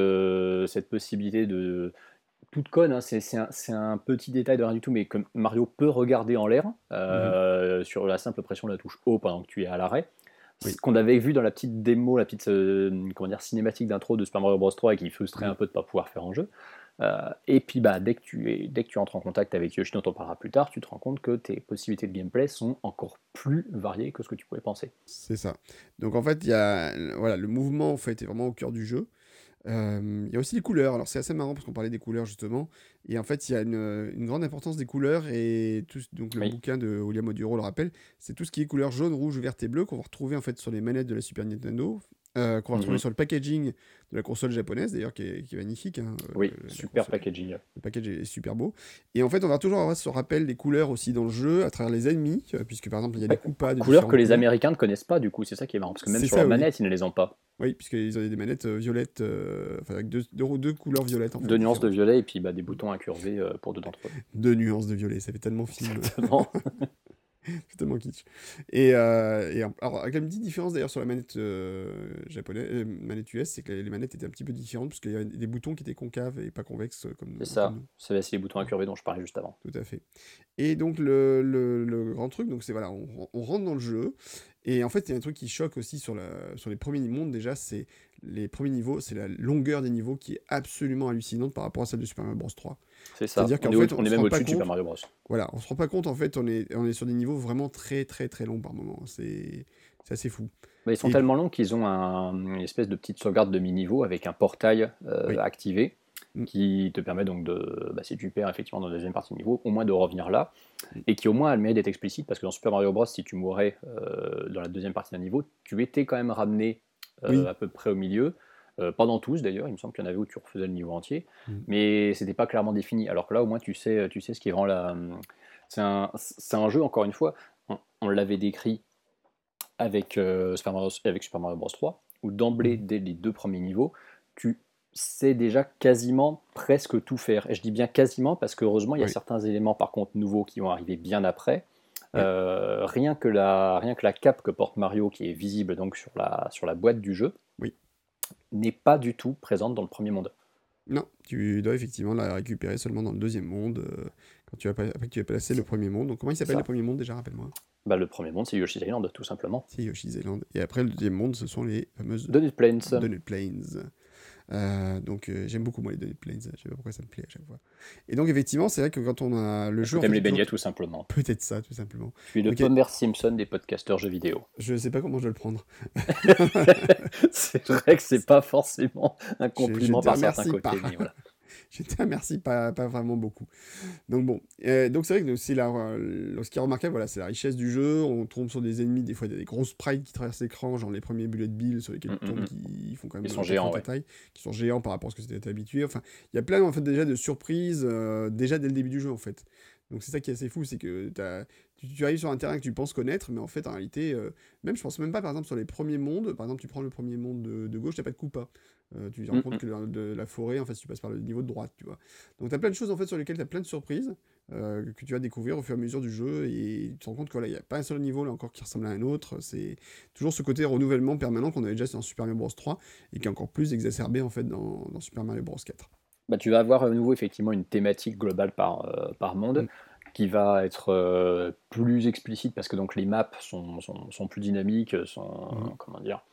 cette possibilité de toute conne, hein, c'est un, petit détail de rien du tout, mais que Mario peut regarder en l'air euh, mhm. sur la simple pression de la touche haut pendant que tu es à l'arrêt. Ce qu'on avait vu dans la petite démo, la petite euh, comment dire, cinématique d'intro de Super Mario Bros 3 et qui frustrait un peu de ne pas pouvoir faire en jeu. Euh, et puis bah, dès, que tu es, dès que tu entres en contact avec Yoshi, dont on parlera plus tard, tu te rends compte que tes possibilités de gameplay sont encore plus variées que ce que tu pouvais penser. C'est ça. Donc en fait, il y a, voilà, le mouvement en fait, est vraiment au cœur du jeu. Il y a aussi les couleurs. Alors, c'est assez marrant parce qu'on parlait des couleurs justement. Et en fait, il y a une, grande importance des couleurs. Et tout, donc, le bouquin de William Oduro le rappelle c'est tout ce qui est couleur jaune, rouge, verte et bleu qu'on va retrouver en fait sur les manettes de la Super Nintendo. Euh, qu'on va retrouver Mhm. sur le packaging de la console japonaise, d'ailleurs, qui est, qui est magnifique. hein, euh, Oui, super console. packaging. Le package est super beau. Et en fait, on va toujours avoir ce rappel des couleurs aussi dans le jeu, à travers les ennemis, euh, puisque par exemple, il y a des Ouais, coupas de Couleurs que les couleurs. Américains ne connaissent pas, du coup, c'est ça qui est marrant, parce que même sur ça, la oui. manette, ils ne les ont pas. Oui, puisqu'ils ont des manettes violettes, euh, enfin avec deux, deux, deux couleurs violettes. En fait, Deux nuances de violet et puis bah, des boutons incurvés euh, pour deux d'entre eux. Deux nuances de violet, ça fait tellement film. Exactement. C'est tellement kitsch. Et, euh, et alors, avec la petite différence d'ailleurs sur la manette euh, japonaise, euh, manette US, c'est que les manettes étaient un petit peu différentes, parce qu'il y avait des boutons qui étaient concaves et pas convexes comme C'est ça. C'est c'est les boutons incurvés dont je parlais juste avant. Tout à fait. Et donc le, le- le grand truc, donc c'est voilà, on, on rentre dans le jeu. Et en fait, il y a un truc qui choque aussi sur, la, sur les premiers mondes déjà, c'est les premiers niveaux, c'est la longueur des niveaux qui est absolument hallucinante par rapport à celle de Super Mario Bros 3. C'est ça. C'est-à-dire On qu'en fait, on on est même au-dessus de Super Mario Bros. Voilà, on se rend pas compte en fait, on est, on est sur des niveaux vraiment très très très longs par moment. C'est assez fou. Bah, ils sont Et- tellement longs qu'ils ont un- une espèce de petite sauvegarde de mi-niveau avec un portail euh, Oui. activé Mm. qui te permet donc de, bah, si tu perds effectivement dans la deuxième partie du niveau, au moins de revenir là, Mm. et qui au moins a le mérite d'être explicite parce que dans Super Mario Bros, si tu mourais euh, dans la deuxième partie d'un niveau, tu étais quand même ramené euh, Oui. à peu près au milieu. Euh, pas dans tous d'ailleurs, il me semble qu'il y en avait où tu refaisais le niveau entier, Mm. mais c'était pas clairement défini. Alors que là, au moins, tu sais, tu sais ce qui rend la. C'est un, un jeu, encore une fois, on, on l'avait décrit avec, euh, Super Mario, avec Super Mario Bros 3, où d'emblée, Mhm. dès les deux premiers niveaux, tu sais déjà quasiment presque tout faire. Et je dis bien quasiment parce que heureusement, il y a Oui. certains éléments par contre nouveaux qui vont arriver bien après. Euh, rien, que la, rien que la cape que porte Mario, qui est visible donc sur la, sur la boîte du jeu. N'est pas du tout présente dans le premier monde. Non, tu dois effectivement la récupérer seulement dans le deuxième monde, euh, quand tu as, pas- après que tu as passé le premier monde. Donc comment il s'appelle le premier monde déjà, rappelle-moi? Bah, le premier monde, c'est Yoshi's Island, tout simplement. C'est Yoshi's Island. Et après le deuxième monde, ce sont les fameuses Donut Plains. Donut Plains. Euh, donc euh, j'aime beaucoup moi les Donut Plains, je sais pas pourquoi ça me plaît à chaque fois. Et donc effectivement, c'est vrai que quand on a le jeu... en T'aimes fait, les beignets, tout simplement. Peut-être ça, tout simplement. Tu es le Ok. Homer Simpson des podcasteurs jeux vidéo. Je sais pas comment je dois le prendre. c'est vrai que c'est pas forcément un je compliment par certains côtés, voilà. Je te remercie pas, pas vraiment beaucoup. Donc bon, euh, donc c'est vrai que c'est la, euh, ce qui est remarquable, voilà, c'est la richesse du jeu. On tombe sur des ennemis, des fois il y a des gros sprites qui traversent l'écran, genre les premiers bullet bills sur lesquels Mm, tu mm, tombes, mm. qui font quand même Ils sont géants, sacrée ouais. taille, qui sont géants par rapport à ce que c'était habitué. Enfin, il y a plein en fait déjà de surprises euh, déjà dès le début du jeu en fait. Donc c'est ça qui est assez fou, c'est que tu, tu arrives sur un terrain que tu penses connaître, mais en fait en réalité, euh, même je pense même pas par exemple sur les premiers mondes, par exemple tu prends le premier monde de, de gauche, t'as pas de coupa. Euh, tu te rends compte que de la forêt, en fait, tu passes par le niveau de droite, tu vois. Donc tu as plein de choses en fait sur lesquelles tu as plein de surprises euh, que tu vas découvrir au fur et à mesure du jeu et tu te rends compte qu'il n'y a pas un seul niveau là encore qui ressemble à un autre. C'est toujours ce côté renouvellement permanent qu'on avait déjà dans Super Mario Bros 3 et qui est encore plus exacerbé en fait dans, dans Super Mario Bros 4. Bah, tu vas avoir à nouveau effectivement une thématique globale par, euh, par monde Mm. qui va être euh, plus explicite parce que donc les maps sont, sont, sont plus dynamiques, sont Mhm. comment dire.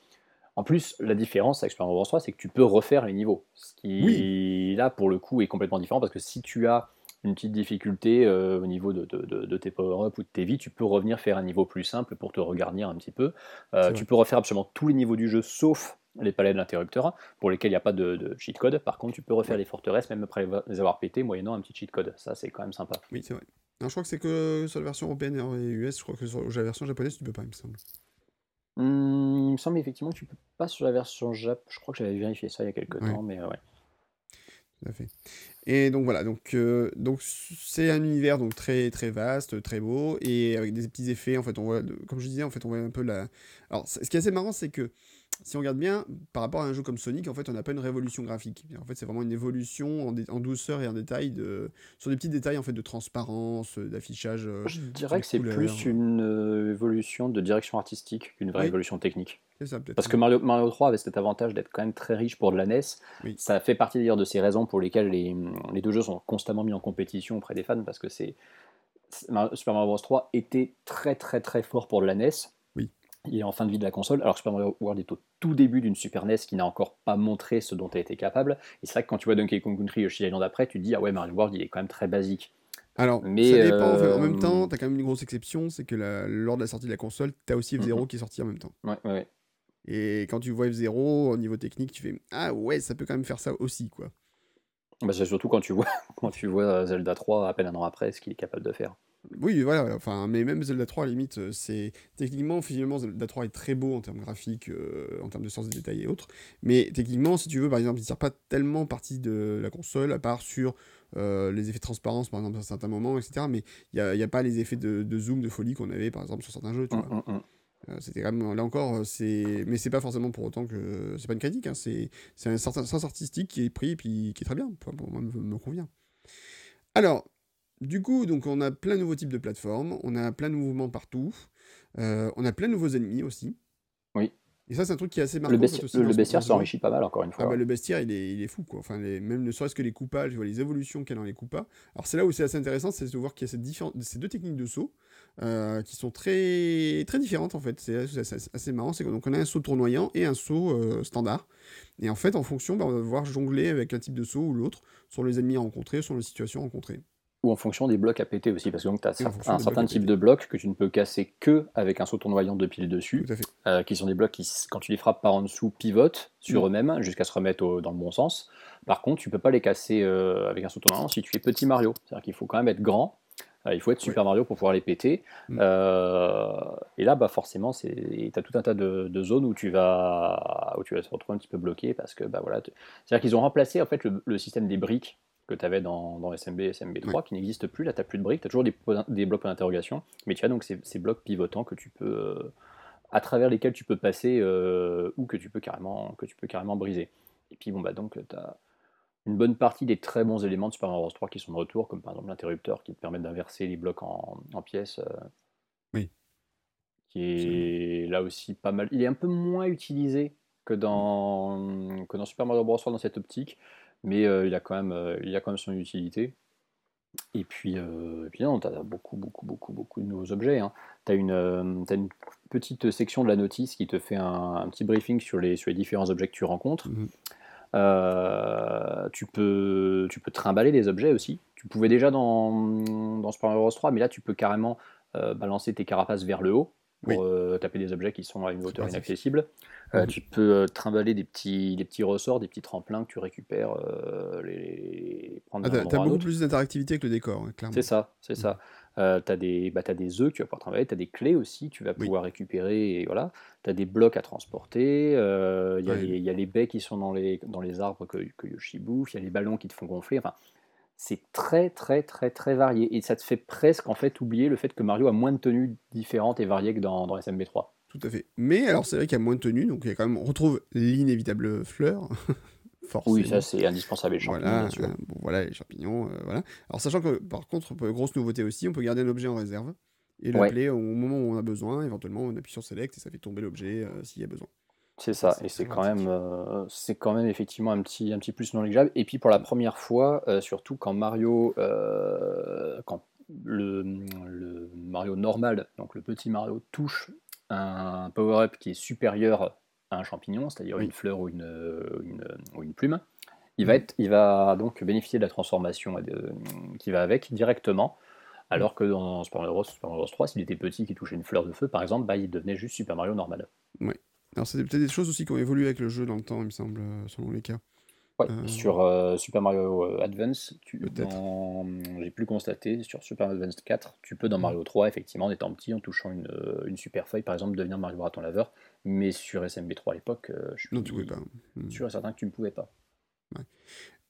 En plus, la différence avec Super Mario Bros 3, c'est que tu peux refaire les niveaux. Ce qui là pour le coup est complètement différent parce que si tu as une petite difficulté euh, au niveau de, de- de- de tes power-up ou de tes vies, tu peux revenir faire un niveau plus simple pour te regarnir un petit peu. Euh, tu peux refaire absolument tous les niveaux du jeu sauf les palais de l'interrupteur pour lesquels il n'y a pas de, de cheat code. Par contre, tu peux refaire Ouais. les forteresses même après les avoir pété moyennant un petit cheat code. Ça, c'est quand même sympa. Oui, c'est vrai. Non, je crois que c'est que sur la version européenne et US, je crois que sur la version japonaise, tu peux pas, il me semble. Hum, il me semble effectivement que tu peux pas sur la version Jap. Je crois que j'avais vérifié ça il y a quelques Ouais. temps, mais euh, ouais. Tout à fait. Et donc voilà, donc euh, donc c'est un univers donc très très vaste, très beau et avec des petits effets. En fait, on voit, comme je disais, en fait, on voit un peu la. Alors, ce qui est assez marrant, c'est que si on regarde bien, par rapport à un jeu comme Sonic, en fait, on n'a pas une révolution graphique. En fait, c'est vraiment une évolution en, douceur et en détail de sur des petits détails en fait de transparence, euh, d'affichage. euh, Je dirais que c'est plus une euh, évolution de direction artistique qu'une vraie Oui. évolution technique. C'est ça peut-être. Parce que Mario, Mario 3 avait cet avantage d'être quand même très riche pour de la NES. Oui. Ça fait partie d'ailleurs de ces raisons pour lesquelles les, les deux jeux sont constamment mis en compétition auprès des fans, parce que c'est Super Mario Bros 3 était très très très fort pour de la NES. Il est en fin de vie de la console, alors que Super Mario World est au tout début d'une Super NES qui n'a encore pas montré ce dont elle était capable. Et c'est vrai que quand tu vois Donkey Kong Country Yoshi Island après, tu te dis ah ouais Mario World il est quand même très basique. Alors, Mais, ça dépend. en fait. En euh, même temps, t'as quand même une grosse exception, c'est que la- lors de la sortie de la console, t'as aussi F0 qui est sorti en même temps. Ouais, ouais, ouais. Et quand tu vois F0 au niveau technique, tu fais ah ouais, ça peut quand même faire ça aussi quoi. Bah, c'est surtout quand tu vois quand tu vois Zelda 3 à peine un an après ce qu'il est capable de faire. Oui, voilà, enfin, mais même Zelda 3, à la limite, euh, c'est techniquement, finalement, Zelda 3 est très beau en termes graphiques, euh, en termes de sens de détail et autres, mais techniquement, si tu veux, par exemple, il ne tire pas tellement partie de la console, à part sur euh, les effets de transparence, par exemple, à certains moments, etc., mais il n'y a, pas les effets de, zoom, de folie qu'on avait, par exemple, sur certains jeux, tu vois. Hum, hum, hum. C'était quand même, là encore, c'est... Mais c'est pas forcément pour autant que... C'est pas une critique, hein, c'est un certain sens artistique qui est pris et puis qui est très bien, pour moi, me, me convient. Alors, du coup, donc on a plein de nouveaux types de plateformes, on a plein de mouvements partout, euh, on a plein de nouveaux ennemis aussi. Oui. Et ça, c'est un truc qui est assez marquant. Le, bestiaire, s'enrichit pas mal, encore une fois. Ah bah, le bestiaire, il est, il est fou, quoi. Enfin, même ne serait-ce que les coupages, vois, les évolutions qu'il y a dans les coupas. Alors, c'est là où c'est assez intéressant, c'est de voir qu'il y a ces deux techniques de saut euh, qui sont très, très différentes, en fait. C'est assez, marrant. C'est donc, on a un saut tournoyant et un saut euh, standard. Et en fait, en fonction, bah, on va devoir jongler avec un type de saut ou l'autre, sur les ennemis rencontrés, sur les situations rencontrées ou en fonction des blocs à péter aussi, parce que tu as un certain type de blocs que tu ne peux casser que avec un saut tournoyant de piles dessus, euh, qui sont des blocs qui, quand tu les frappes par en dessous, pivotent sur mm. eux-mêmes jusqu'à se remettre dans le bon sens. Par contre, tu peux pas les casser euh, avec un saut tournoyant si tu es petit Mario. C'est-à-dire qu'il faut quand même être grand, euh, il faut être Super Mario pour pouvoir les péter. Mm. et là, bah, forcément, tu as tout un tas de, zones où tu, vas, où tu vas te retrouver un petit peu bloqué, parce que bah, voilà, c'est-à-dire qu'ils ont remplacé en fait, le système des briques que tu avais dans, dans, SMB et SMB3 qui n'existe plus. Là, tu n'as plus de briques, tu as toujours des, des blocs d'interrogation, mais tu as donc ces, ces, blocs pivotants que tu peux, euh, à travers lesquels tu peux passer euh, ou que tu, peux carrément, que tu peux carrément briser. Et puis, bon, bah, donc, tu as une bonne partie des très bons éléments de Super Mario Bros 3 qui sont de retour, comme par exemple l'interrupteur qui te permet d'inverser les blocs en, en pièces. Euh, oui. Qui est là aussi pas mal. Il est un peu moins utilisé que dans, que dans Super Mario Bros 3 dans cette optique mais euh, il, a quand même, euh, il a quand même son utilité. Et puis, euh, puis tu as beaucoup, beaucoup, beaucoup, beaucoup de nouveaux objets. Hein. Tu as, une, une petite section de la notice qui te fait un, petit briefing sur les, sur les différents objets que tu rencontres. Mmh tu, peux, tu peux trimballer des objets aussi. Tu pouvais déjà dans, dans Super Mario Bros 3, mais là tu peux carrément balancer tes carapaces vers le haut pour euh, taper des objets qui sont à une hauteur inaccessible. Euh. Tu peux euh, trimballer des petits, des petits ressorts, des petits tremplins que tu récupères, les, prendre ah, T'as beaucoup plus d'interactivité avec le décor, hein, clairement. C'est ça, c'est ça. Euh, tu as, des, bah, des œufs que tu vas pouvoir travailler, tu as des clés aussi, tu vas pouvoir récupérer, et voilà. Tu as des blocs à transporter, il y, a les baies qui sont dans les, dans les arbres que, que Yoshi bouffe, il y a les ballons qui te font gonfler, enfin, c'est très très très très varié et ça te fait presque en fait oublier le fait que Mario a moins de tenues différentes et variées que dans, dans SMB3. Tout à fait. Mais alors c'est vrai qu'il y a moins de tenues, donc il y a quand même, on retrouve l'inévitable fleur. Forcément. Oui, ça c'est indispensable les champignons. Voilà, euh, bon, voilà les champignons, euh, voilà. Alors sachant que par contre, grosse nouveauté aussi, on peut garder un objet en réserve et l'appeler au moment où on a besoin. Éventuellement, on appuie sur Select et ça fait tomber l'objet euh, s'il y a besoin. C'est ça, et c'est quand même, euh, c'est quand même effectivement un petit, un petit plus non négligeable. Et puis pour la première fois, euh, surtout quand Mario, euh, quand le, Mario normal, donc le petit Mario touche un power-up qui est supérieur à un champignon, c'est-à-dire une fleur ou une, ou une, plume, il va, être, il va donc bénéficier de la transformation qui va avec directement. Alors que dans Super Mario Bros. 3, s'il était petit qui touchait une fleur de feu, par exemple, bah, il devenait juste Super Mario normal. Oui. Alors, c'est peut-être des choses aussi qui ont évolué avec le jeu dans le temps, il me semble, euh, selon les cas. Ouais, euh, sur euh, Super Mario Advance, tu, j'ai plus constaté, sur Super Mario Advance 4, tu peux dans mm. Mario 3, effectivement, en étant petit, en touchant une, une super feuille, par exemple, devenir Mario Raton Laveur, mais sur SMB3 à l'époque, je non, tu pouvais pas. Mm. sûr et certain que tu ne pouvais pas.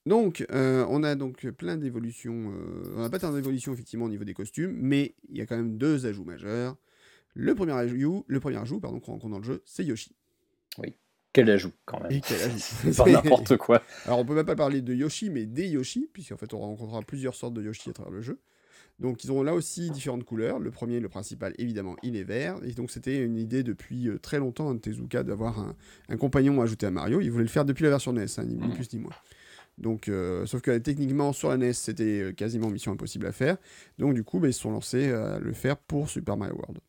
Donc, on a donc plein d'évolutions. on n'a pas tant d'évolutions effectivement au niveau des costumes, mais il y a quand même deux ajouts majeurs. Le premier ajout, le premier ajout pardon, qu'on rencontre dans le jeu, c'est Yoshi. Oui. Quel ajout quand même. Et quel ajout. C'est pas n'importe quoi. Alors on peut même pas parler de Yoshi, mais des Yoshi, puisqu'en fait on rencontrera plusieurs sortes de Yoshi à travers le jeu. Donc ils ont là aussi différentes couleurs. Le premier, le principal, évidemment, il est vert. Et donc c'était une idée depuis euh, très longtemps de Tezuka d'avoir un, compagnon ajouté à Mario. Il voulait le faire depuis la version NES, hein, ni, mm. plus ni moins. Donc, euh, sauf que techniquement sur la NES c'était euh, quasiment mission impossible à faire. Donc du coup, bah, ils se sont lancés à le faire pour Super Mario World.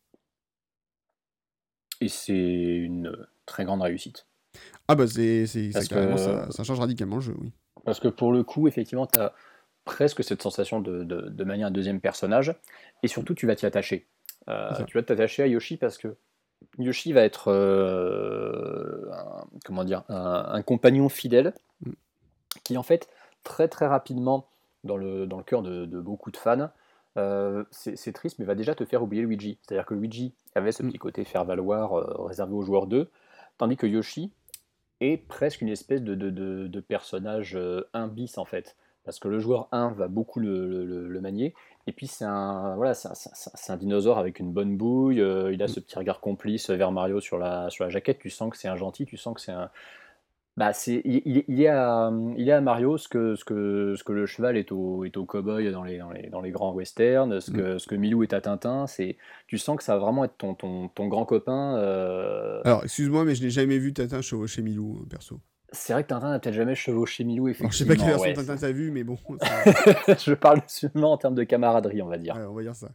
Et c'est une très grande réussite. Ah bah c'est, ça, ça, change radicalement le jeu, oui. Parce que pour le coup, effectivement, tu as presque cette sensation de, de, manière un deuxième personnage, et surtout tu vas t'y attacher. Euh, tu vas t'attacher à Yoshi parce que Yoshi va être euh, un, comment dire, un, compagnon fidèle mm. qui en fait très très rapidement dans le, dans le cœur de, beaucoup de fans c'est triste, mais va déjà te faire oublier Luigi. C'est-à-dire que Luigi avait ce mm. petit côté faire valoir réservé aux joueurs 2, tandis que Yoshi est presque une espèce de, de, de, personnage 1 bis en fait. Parce que le joueur 1 va beaucoup le, le, manier, et puis c'est un, voilà, un, un, dinosaure avec une bonne bouille, il a mm. ce petit regard complice vers Mario sur la, sur la jaquette, tu sens que c'est un gentil, tu sens que c'est un, bah, c'est, il, il, est à, il est à Mario ce que, ce que, ce que le cheval est au, est au cowboy dans les, dans les, dans les grands westerns, ce que, mm. ce que Milou est à Tintin. C'est, tu sens que ça va vraiment être ton, ton, ton grand copain. Euh. Alors, excuse-moi, mais je n'ai jamais vu Tintin chevaucher Milou, perso. C'est vrai que Tintin n'a peut-être jamais chevauché Milou, effectivement. je sais pas quelle version Tintin t'as vu, mais bon. je parle seulement en termes de camaraderie, on va dire. Ouais, on va dire ça.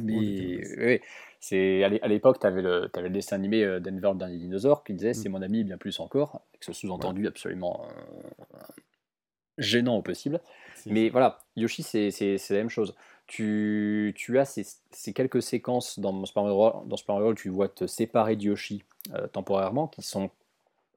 Mais, oui, c'est à l'époque, tu avais, le, avais le dessin animé euh, Denver le dernier dinosaure qui disait mm. c'est mon ami bien plus encore, avec ce sous-entendu absolument euh, gênant au possible. Mais voilà, Yoshi, c'est la même chose. Tu, tu as ces, ces, quelques séquences dans Mario, dans Mario tu vois te séparer de Yoshi euh, temporairement, qui sont,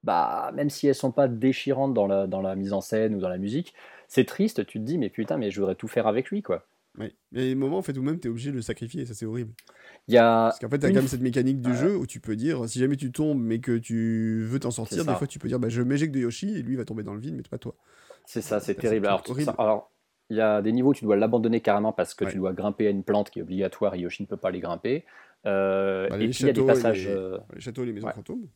bah, même si elles sont pas déchirantes dans la, dans la mise en scène ou dans la musique, c'est triste, tu te dis, mais putain, mais je voudrais tout faire avec lui, quoi. Oui. Mais il y a des moments en fait, où même tu es obligé de le sacrifier, ça c'est horrible. Il y a Parce qu'en fait, tu as quand même cette mécanique du jeu où tu peux dire, si jamais tu tombes mais que tu veux t'en sortir, des fois tu peux dire, bah, je m'éjecte de Yoshi et lui va tomber dans le vide, mais pas toi. C'est ça, c'est terrible. Alors, alors, il y a des niveaux où tu dois l'abandonner carrément parce que tu dois grimper à une plante qui est obligatoire et Yoshi ne peut pas les grimper. Euh, bah, et puis il y a des passages. Les, euh, les châteaux, les maisons fantômes.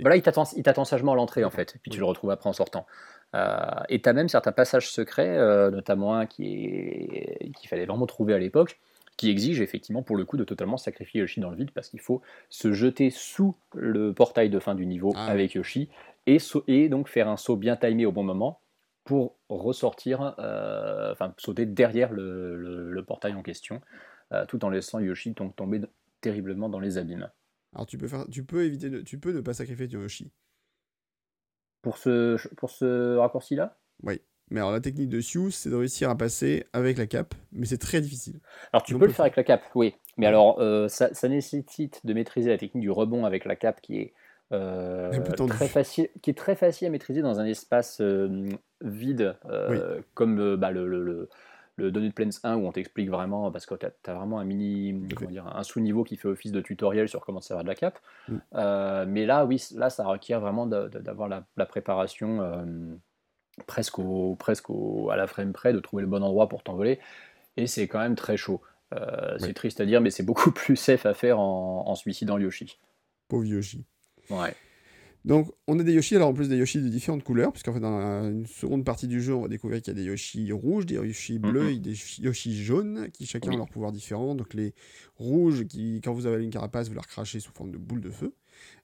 Voilà, il t'attend sagement à l'entrée en fait, et puis tu le retrouves après en sortant. Euh, et tu as même certains passages secrets, notamment un qui est... qu'il fallait vraiment trouver à l'époque, qui exige effectivement pour le coup de totalement sacrifier Yoshi dans le vide parce qu'il faut se jeter sous le portail de fin du niveau ah avec Yoshi et, et, donc faire un saut bien timé au bon moment pour ressortir, enfin sauter derrière le, portail en question, tout en laissant Yoshi tomber terriblement dans les abîmes. Alors tu peux, faire, tu peux éviter, tu peux ne pas sacrifier Yoshi. Pour ce, pour ce raccourci-là? Oui. Mais alors la technique de Sioux, c'est de réussir à passer avec la cape, mais c'est très difficile. Alors tu peux le faire avec la cape, oui. Mais alors euh, ça, nécessite de maîtriser la technique du rebond avec la cape qui est, euh, très, facile, qui est très facile à maîtriser dans un espace euh, vide, comme bah, le, le Donut Plains 1 où on t'explique vraiment, parce que tu as, vraiment un mini, dire, un sous-niveau qui fait office de tutoriel sur comment va de la cape. Mm. Euh, mais là, oui, là, ça requiert vraiment d'avoir la, préparation euh, presque, au, presque à la frame près, de trouver le bon endroit pour t'envoler. Et c'est quand même très chaud. Euh, c'est triste à dire, mais c'est beaucoup plus safe à faire en, en suicidant Yoshi. Pauvre Yoshi. Ouais. Donc, on a des Yoshi, alors en plus des Yoshi de différentes couleurs, puisqu'en fait, dans une seconde partie du jeu, on va découvrir qu'il y a des Yoshi rouges, des Yoshi bleus et des Yoshi jaunes, qui chacun ont leur pouvoir différent. Donc, les rouges, qui, quand vous avez une carapace, vous la recrachez sous forme de boule de feu.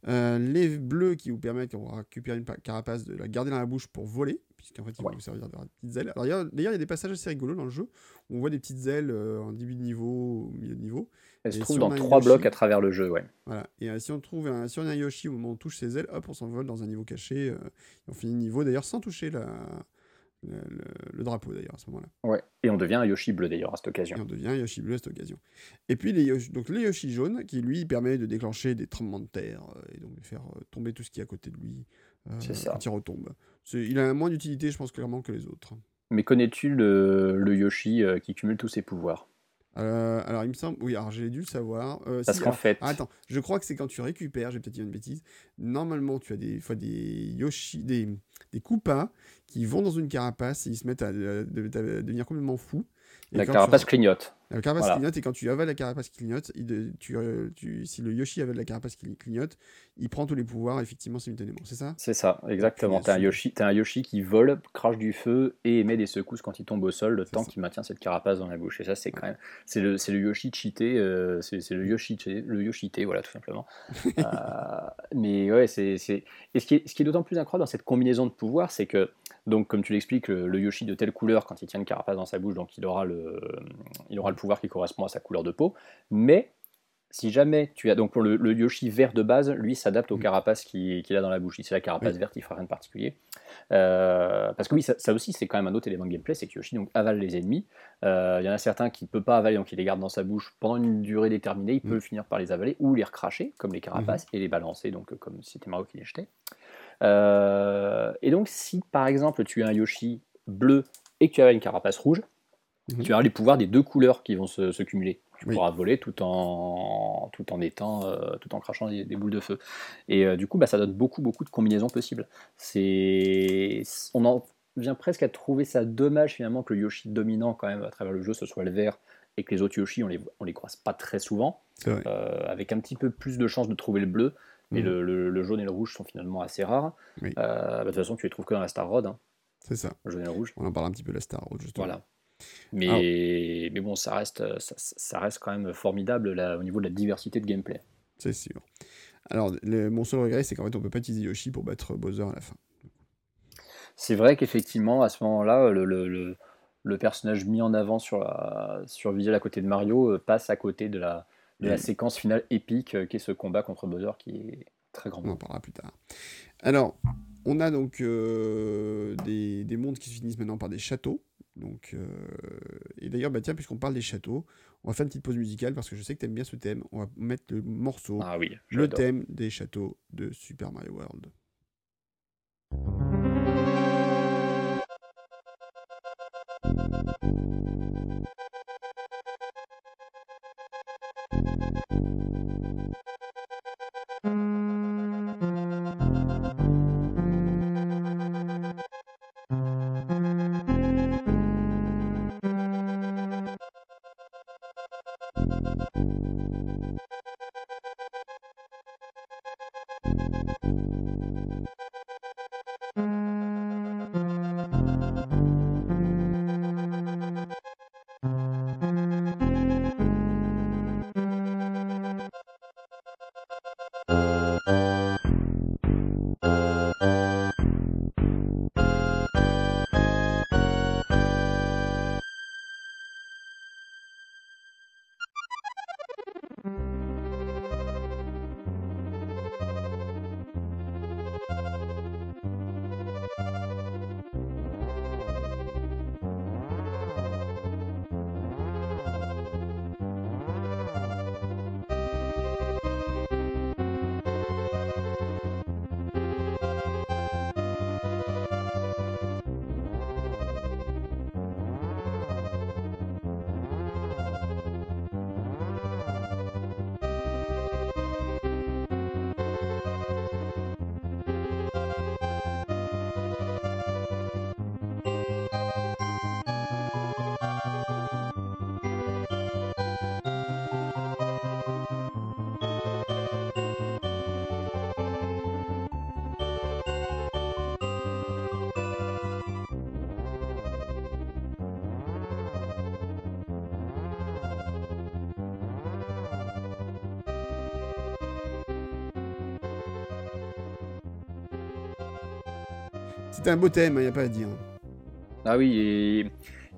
Euh, les bleus, qui vous permettent, quand vous récupérez une carapace, de la garder dans la bouche pour voler, puisqu'en fait, ils vont vous servir de petites ailes. D'ailleurs, il y a des passages assez rigolos dans le jeu, où on voit des petites ailes euh, en début de niveau, au milieu de niveau. Elle se trouve dans trois blocs à travers le jeu, ouais. Voilà. Et euh, si on trouve un, si on a un Yoshi au moment où on touche ses ailes, hop, on s'envole dans un niveau caché. Euh, on finit le niveau d'ailleurs sans toucher la, le, drapeau d'ailleurs à ce moment-là. Ouais. Et on devient un Yoshi bleu d'ailleurs à cette occasion. Et on devient un Yoshi bleu à cette occasion. Et puis les Yoshi, donc les Yoshi jaunes qui lui permet de déclencher des tremblements de terre euh, et donc de faire tomber tout ce qui est à côté de lui. C'est ça. Il retombe. Il a moins d'utilité, je pense clairement que les autres. Mais connais-tu le, le Yoshi qui cumule tous ses pouvoirs? Euh, alors, il me semble. Oui, alors j'ai dû le savoir. Euh, Parce qu'en fait. attends, je crois que c'est quand tu récupères, j'ai peut-être dit une bêtise. Normalement, tu as des fois des Yoshi, des, des Koopas qui vont dans une carapace et ils se mettent à devenir complètement fous. La carapace clignote. La carapace clignote, et quand tu avales la carapace clignote, il, tu, euh, tu, si le Yoshi avale la carapace qui clignote, il prend tous les pouvoirs effectivement simultanément, c'est ça? C'est ça, exactement. Tu as, un Yoshi, as un Yoshi qui vole, crache du feu et émet des secousses quand il tombe au sol, le temps qu'il maintient cette carapace dans la bouche. Et ça, c'est quand même. C'est le, le, Yoshi cheaté, euh, c'est le Yoshi le Yoshité, voilà, tout simplement. euh, mais ouais, c'est. Et ce qui est, est d'autant plus incroyable dans cette combinaison de pouvoirs, c'est que donc, comme tu l'expliques, le, Yoshi de telle couleur, quand il tient une carapace dans sa bouche, donc il aura le, il aura le pouvoir qui correspond à sa couleur de peau. Mais si jamais tu as donc pour le, Yoshi vert de base, lui s'adapte aux mm. carapaces qu'il a dans la bouche. Si c'est la carapace verte, il fera rien de particulier. Euh, parce que oui, ça, aussi c'est quand même un autre élément de gameplay, c'est que Yoshi donc avale les ennemis. Euh, il y en a certains qui ne peut pas avaler, donc il les garde dans sa bouche pendant une durée déterminée. Il mm. peut finir par les avaler ou les recracher, comme les carapaces, mm-hmm. et les balancer, donc comme si c'était Mario qui les jetait. Euh, et donc, si par exemple tu as un Yoshi bleu et que tu as une carapace rouge, mhm. tu as les pouvoirs des deux couleurs qui vont se, cumuler. Tu pourras voler tout en, tout en étant, euh, tout en crachant des, boules de feu. Et euh, du coup, bah, ça donne beaucoup, beaucoup de combinaisons possibles. C'est, on en vient presque à trouver ça dommage finalement que le Yoshi dominant quand même à travers le jeu ce soit le vert et que les autres Yoshi on les, on les croise pas très souvent, euh, avec un petit peu plus de chances de trouver le bleu. Mais mhm. le, jaune et le rouge sont finalement assez rares. Bah, de toute façon, tu les trouves que dans la Star Road. Hein. C'est ça. Le jaune et le rouge. On en parle un petit peu de la Star Road, justement. Voilà. Mais, mais bon, ça reste, ça, reste quand même formidable là, au niveau de la diversité de gameplay. C'est sûr. Alors, mon seul regret, c'est qu'en fait, on peut pas utiliser Yoshi pour battre Bowser à la fin. C'est vrai qu'effectivement, à ce moment-là, le, le, le, personnage mis en avant sur, la, sur Visual à côté de Mario euh, passe à côté de la, de la séquence finale épique euh, qui est ce combat contre Bowser qui est très grand. On en parlera plus tard. Alors, on a donc euh, des, des mondes qui se finissent maintenant par des châteaux. Donc, euh, et d'ailleurs, bah tiens, puisqu'on parle des châteaux, on va faire une petite pause musicale parce que je sais que tu aimes bien ce thème. On va mettre le morceau, ah oui, le thème des châteaux de Super Mario World. C'est un beau thème, il hein, n'y a pas à dire. Ah oui,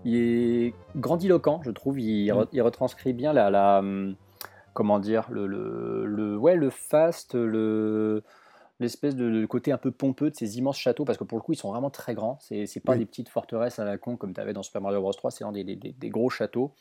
il est, grandiloquent, je trouve. Il, mm. retranscrit bien la, la, hum, comment dire, le, le, ouais, le fast, le l'espèce de, côté un peu pompeux de ces immenses châteaux, parce que pour le coup, ils sont vraiment très grands. C'est, c'est pas des petites forteresses à la con comme tu avais dans Super Mario Bros. 3, c'est vraiment des, des, gros châteaux.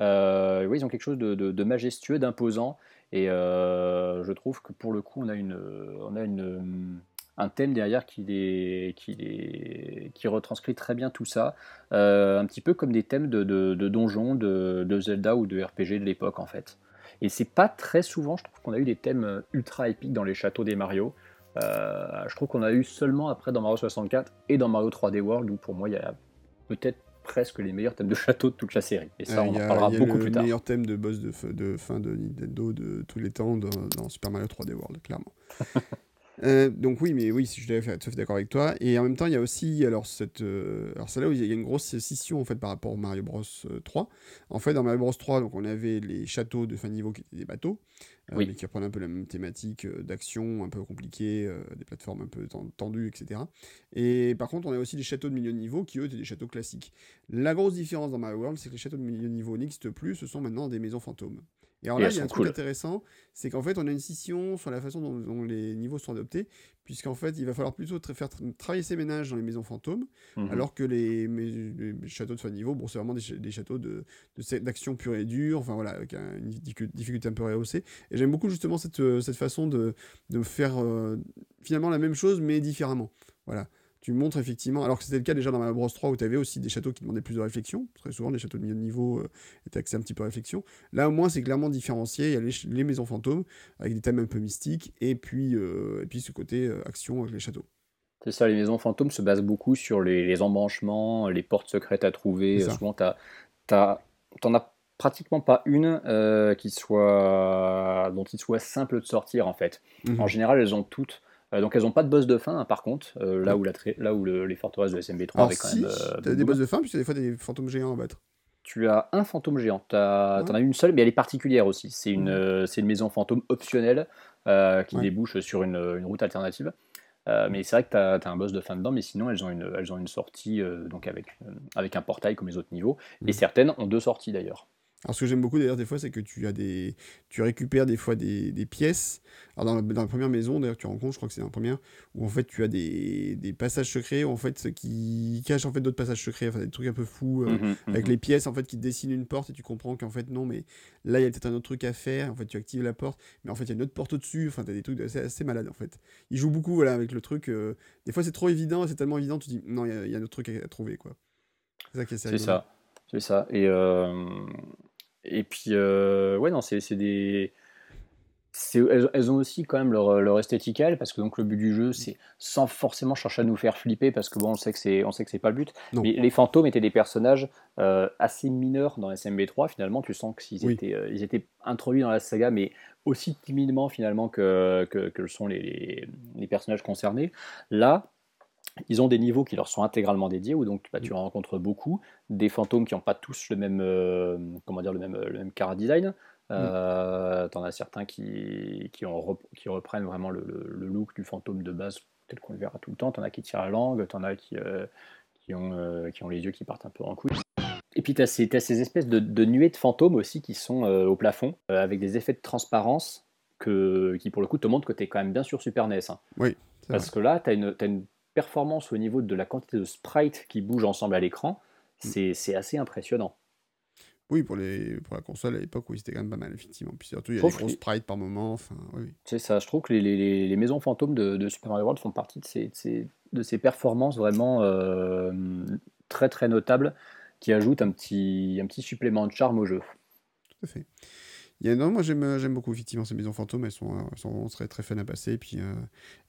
Euh, oui, ils ont quelque chose de, de majestueux, d'imposant, et euh, je trouve que pour le coup, on a une, on a une, hum, un thème derrière qui, les, qui, qui retranscrit très bien tout ça, euh, un petit peu comme des thèmes de, de, donjons, de, Zelda ou de RPG de l'époque en fait. Et c'est pas très souvent, je trouve qu'on a eu des thèmes ultra épiques dans les châteaux des Mario. Euh, je trouve qu'on a eu seulement après dans Mario 64 et dans Mario 3D World, où pour moi il y a peut-être presque les meilleurs thèmes de château de toute la série. Et ça, on en parlera beaucoup plus tard. le meilleur thème de boss de, de fin de Nintendo de tous les temps dans Super Mario 3D World, clairement. Euh, donc oui, mais oui, je suis tout à fait d'accord avec toi. Et en même temps, il y a aussi alors cette, euh, alors c'est là où il y a une grosse scission en fait par rapport au Mario Bros 3. Euh, en fait, dans Mario Bros 3, donc on avait les châteaux de fin niveau qui étaient des bateaux, mais qui reprenaient un peu la même thématique d'action un peu compliquée, des plateformes un peu tendues, etc. Et par contre, on a aussi les châteaux de milieu de niveau qui eux étaient des châteaux classiques. La grosse différence dans Mario World, c'est que les châteaux de milieu de niveau n'existent plus, ce sont maintenant des maisons fantômes. Et alors là, il y a un truc intéressant, c'est qu'en fait, on a une scission sur la façon dont, les niveaux sont adoptés, puisqu'en fait, il va falloir plutôt faire travailler ces ménages dans les maisons fantômes, mhm. alors que les, châteaux de fin de niveau, bon, c'est vraiment des, châteaux d'action de, pure et dure, enfin voilà, avec une difficulté un peu rehaussée. Et j'aime beaucoup justement cette, cette façon de, de faire euh, finalement la même chose, mais différemment. Voilà tu montres effectivement, alors que c'était le cas déjà dans ma Bros 3 où tu avais aussi des châteaux qui demandaient plus de réflexion, très souvent les châteaux de milieu de niveau euh, étaient axés un petit peu réflexion. Là au moins c'est clairement différencié, il y a les, maisons fantômes avec des thèmes un peu mystiques et puis, euh, et puis ce côté euh, action avec les châteaux. C'est ça, les maisons fantômes se basent beaucoup sur les, embranchements, les portes secrètes à trouver. Souvent, tu t'en as pratiquement pas une qui soit dont il soit simple de sortir en fait. Mmh en général, elles ont toutes donc elles n'ont pas de boss de fin, hein, par contre, euh, là, où la là où les forteresses de SMB3 avaient quand même. Euh, tu as des boss de fin, puisque des fois des fantômes géants à battre. Tu as un fantôme géant. Tu en as une seule, mais elle est particulière aussi. C'est une, mmh. une maison fantôme optionnelle qui débouche sur une, route alternative. mais c'est vrai que tu as, un boss de fin dedans, mais sinon elles ont une, elles ont une sortie donc avec, avec un portail comme les autres niveaux. Et mmh. certaines ont deux sorties d'ailleurs. Alors ce que j'aime beaucoup d'ailleurs des fois, c'est que tu as des, tu récupères des fois des, des pièces. Alors dans la, dans la, première maison, d'ailleurs tu rencontres, je crois que c'est dans la première, où en fait tu as des, des passages secrets, où en fait qui cachent en fait d'autres passages secrets, enfin des trucs un peu fous euh, mmh avec mmh les pièces en fait qui dessinent une porte et tu comprends qu'en fait non, mais là il y a peut-être un autre truc à faire. En fait tu actives la porte, mais en fait il y a une autre porte au-dessus. Enfin t'as des trucs assez, assez malades en fait. Il joue beaucoup voilà avec le truc. Euh, des fois c'est trop évident, c'est tellement évident, tu dis non il y, a un autre truc à, trouver quoi. C'est ça qui est C'est ça. C'est ça. Et euh, et puis, euh, ouais, non, c'est des. Elles, elles, ont aussi quand même leur, leur esthétique parce que donc le but du jeu c'est sans forcément chercher à nous faire flipper parce que bon on sait que c'est on sait que c'est pas le but. Mais les fantômes étaient des personnages euh, assez mineurs dans SMB3 finalement. Tu sens qu'ils étaient euh, ils étaient introduits dans la saga mais aussi timidement finalement que que, que sont les, les, personnages concernés. Là ils ont des niveaux qui leur sont intégralement dédiés, où donc bah, tu en rencontres beaucoup, des fantômes qui n'ont pas tous le même, euh, comment dire, le même, le même car design. Euh, en as certains qui, qui, ont, qui reprennent vraiment le, le, look du fantôme de base, tel qu'on le verra tout le temps. en as qui tirent la langue, en as qui, euh, qui, ont, euh, qui ont les yeux qui partent un peu en couille. Et puis tu as, ces, ces espèces de, de, nuées de fantômes aussi qui sont au plafond, avec des effets de transparence que, qui pour le coup te montrent que tu es quand même bien sur Super NES. Hein. Oui. Parce que là, tu as, as une performance au niveau de la quantité de sprites qui bougent ensemble à l'écran, mm. c'est assez impressionnant. Oui, pour, les, pour la console à l'époque, oui, c'était quand même pas mal, effectivement. Puis surtout, il y a des gros sprites par moment. Enfin, oui. C'est ça, je trouve que les, les, les maisons fantômes de, de, Super Mario World font partie de ces, de ces, de ces performances vraiment euh, très très notables qui ajoutent un petit, un petit supplément de charme au jeu. Tout à fait. Il y a, non, moi j'aime, j'aime beaucoup effectivement ces maisons fantômes, elles sont, elles sont très, très fun à passer. Et puis, euh,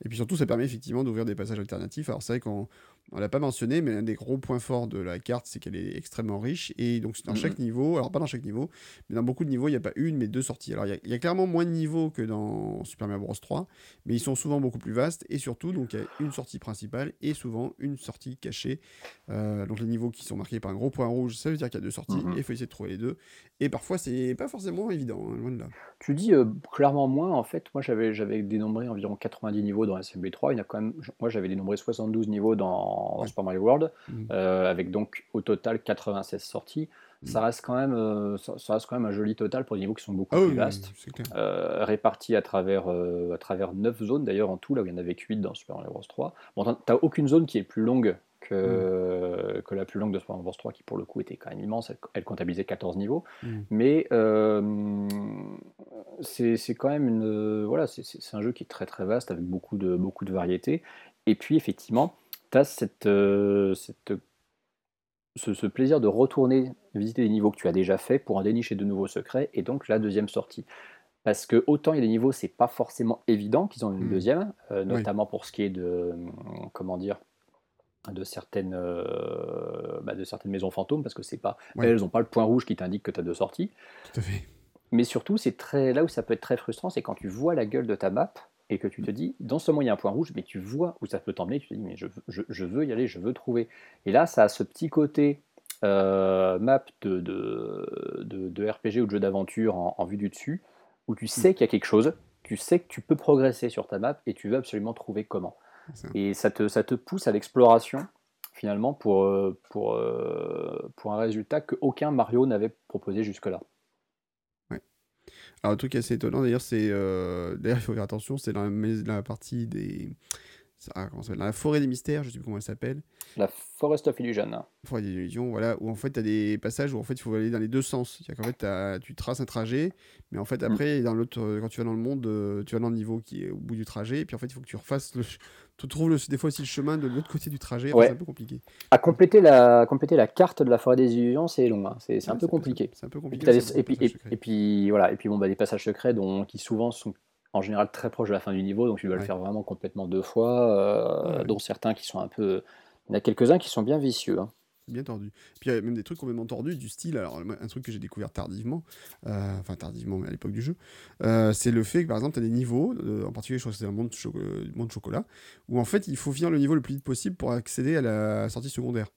et puis surtout, ça permet effectivement d'ouvrir des passages alternatifs. Alors c'est vrai qu'on on l'a pas mentionné, mais l'un des gros points forts de la carte, c'est qu'elle est extrêmement riche. Et donc, dans chaque niveau, alors pas dans chaque niveau, mais dans beaucoup de niveaux, il n'y a pas une, mais deux sorties. Alors, il y, a clairement moins de niveaux que dans Super Mario Bros. 3, mais ils sont souvent beaucoup plus vastes. Et surtout, donc, il y a une sortie principale et souvent une sortie cachée. Euh, donc, les niveaux qui sont marqués par un gros point rouge, ça veut dire qu'il y a deux sorties. Et il faut essayer de trouver les deux. Et parfois, c'est pas forcément évident, loin de là. Tu dis euh, clairement moins. En fait, moi, j'avais, j'avais dénombré environ 90 niveaux dans SMB3. Il y a quand même, moi, j'avais dénombré 72 niveaux dans, dans Super Mario World. Mm. Euh, avec donc au total 96 sorties. Mm. Ça, reste quand même, euh, ça, reste quand même un joli total pour des niveaux qui sont beaucoup ah plus vastes, répartis à travers, à travers 9 zones d'ailleurs en tout, là où il y en avait 8 dans Super Mario Bros 3. Bon, t'as aucune zone qui est plus longue que, mm. que la plus longue de Mario Bros 3, qui pour le coup était quand même immense, elle, comptabilisait 14 niveaux. Mais c'est quand même une. voilà, c'est un jeu qui est très très vaste, avec beaucoup de, beaucoup de variétés. Et puis effectivement, tu as cette, euh, cette, ce, plaisir de retourner visiter des niveaux que tu as déjà fait pour en dénicher de nouveaux secrets, et donc la deuxième sortie. Parce que autant il y a des niveaux, c'est pas forcément évident qu'ils ont une mmh. deuxième, euh, notamment pour ce qui est de, comment dire, de certaines, euh, bah, de certaines maisons fantômes, parce que c'est pas, elles n'ont pas le point rouge qui t'indique que tu as deux sorties. Tout à fait. Mais surtout, c'est très, là où ça peut être très frustrant, c'est quand tu vois la gueule de ta map, et que tu te dis, dans ce moment, il y a un point rouge, mais tu vois où ça peut t'emmener, tu te dis, mais je, je, veux y aller, je veux trouver. Et là, ça a ce petit côté euh, map de, de, de, RPG ou de jeu d'aventure en, vue du dessus, où tu sais qu'il y a quelque chose, tu sais que tu peux progresser sur ta map et tu veux absolument trouver comment. Et ça te, ça te pousse à l'exploration, finalement, pour, euh, pour, euh, pour un résultat qu'aucun Mario n'avait proposé jusque-là. Alors, le truc assez étonnant, d'ailleurs, c'est. Euh, d'ailleurs, il faut faire attention, c'est dans la, la partie des, ah, la forêt des mystères, je sais plus comment elle s'appelle. La Forest of Illusion. Forêt des illusions, voilà, où en fait tu as des passages où en fait il faut aller dans les deux sens. C'est-à-dire qu'en fait tu traces un trajet, mais en fait Mm. après dans l'autre, euh, quand tu vas dans le monde, euh, tu vas dans le niveau qui est au bout du trajet, et puis en fait il faut que tu refasses le, tu trouves le- des fois aussi le chemin de l'autre côté du trajet. Ouais. C'est un peu compliqué. À compléter la, compléter la carte de la Forêt des Illusions, c'est long. hein. C'est c'est un peu compliqué. C'est un peu Et puis, compliqué. c'est puis, et puis, voilà, et puis bon, bah, des passages secrets dont, qui souvent sont en général très proches de la fin du niveau, donc tu dois le faire vraiment complètement deux fois, euh, Ouais, ouais. dont certains qui sont un peu... Il y en a quelques-uns qui sont bien vicieux. hein. bien tordu. Puis il y a même des trucs complètement tordus, du style, alors un truc que j'ai découvert tardivement, euh, enfin tardivement, mais à l'époque du jeu, euh, c'est le fait que par exemple, tu as des niveaux, en particulier, je crois que c'est un monde, monde chocolat, où en fait, il faut finir le niveau le plus vite possible pour accéder à la sortie secondaire.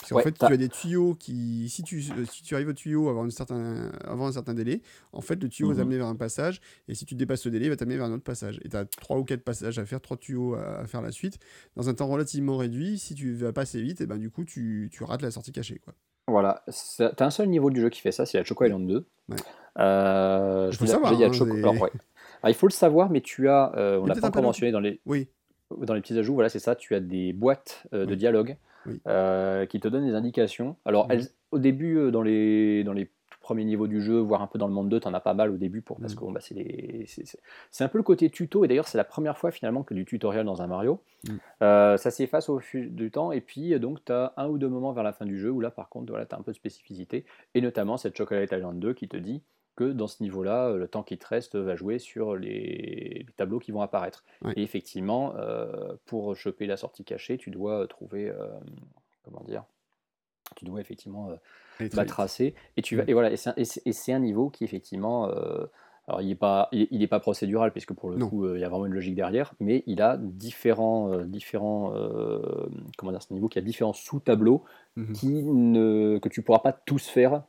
Parce qu'en Ouais, fait, tu as des tuyaux qui, si tu, euh, si tu arrives au tuyau avant, une certain, avant un certain délai, en fait, le tuyau va Mhm. t'amener vers un passage, et si tu dépasses ce délai, il va t'amener vers un autre passage. Et tu as trois ou quatre passages à faire, trois tuyaux à, à faire la suite, dans un temps relativement réduit. Si tu vas pas assez vite, et ben du coup, tu, tu rates la sortie cachée. Quoi. Voilà, t'as un seul niveau du jeu qui fait ça, c'est la Choco Island 2. Ouais. Euh, Il je vous savoir, la hein, Choco- alors, ouais. Alors, il faut le savoir, mais tu as, euh, on Il l'a pas encore mentionné dans les, Oui, dans les petits ajouts, voilà, c'est ça, tu as des boîtes euh, de dialogue Oui. euh, qui te donnent des indications. Alors, Mhm. elles, au début, euh, dans les, dans les tout premiers niveaux du jeu, voire un peu dans le monde 2, tu en as pas mal au début, pour, parce Mhm. que bon, bah, c'est un peu le côté tuto, et d'ailleurs, c'est la première fois finalement que du tutoriel dans un Mario. Mhm. Euh, ça s'efface au fil du temps, et puis donc tu as un ou deux moments vers la fin du jeu où là, par contre, voilà, tu as un peu de spécificité, et notamment cette Chocolate Island 2 qui te dit que dans ce niveau-là, euh, le temps qui te reste va jouer sur les, les tableaux qui vont apparaître. Et effectivement, euh, pour choper la sortie cachée, tu dois euh, trouver, euh, comment dire, tu dois effectivement euh, vite. tracer. Et tu vas, Mm. et voilà, et c'est un, niveau qui effectivement, alors il n'est pas, il, il est pas procédural puisque pour le Non. coup, il y a vraiment une logique derrière, mais il a différents, différents, comment dire, c'est un niveau qui a différents sous-tableaux Mhm. qui ne, que tu pourras pas tous faire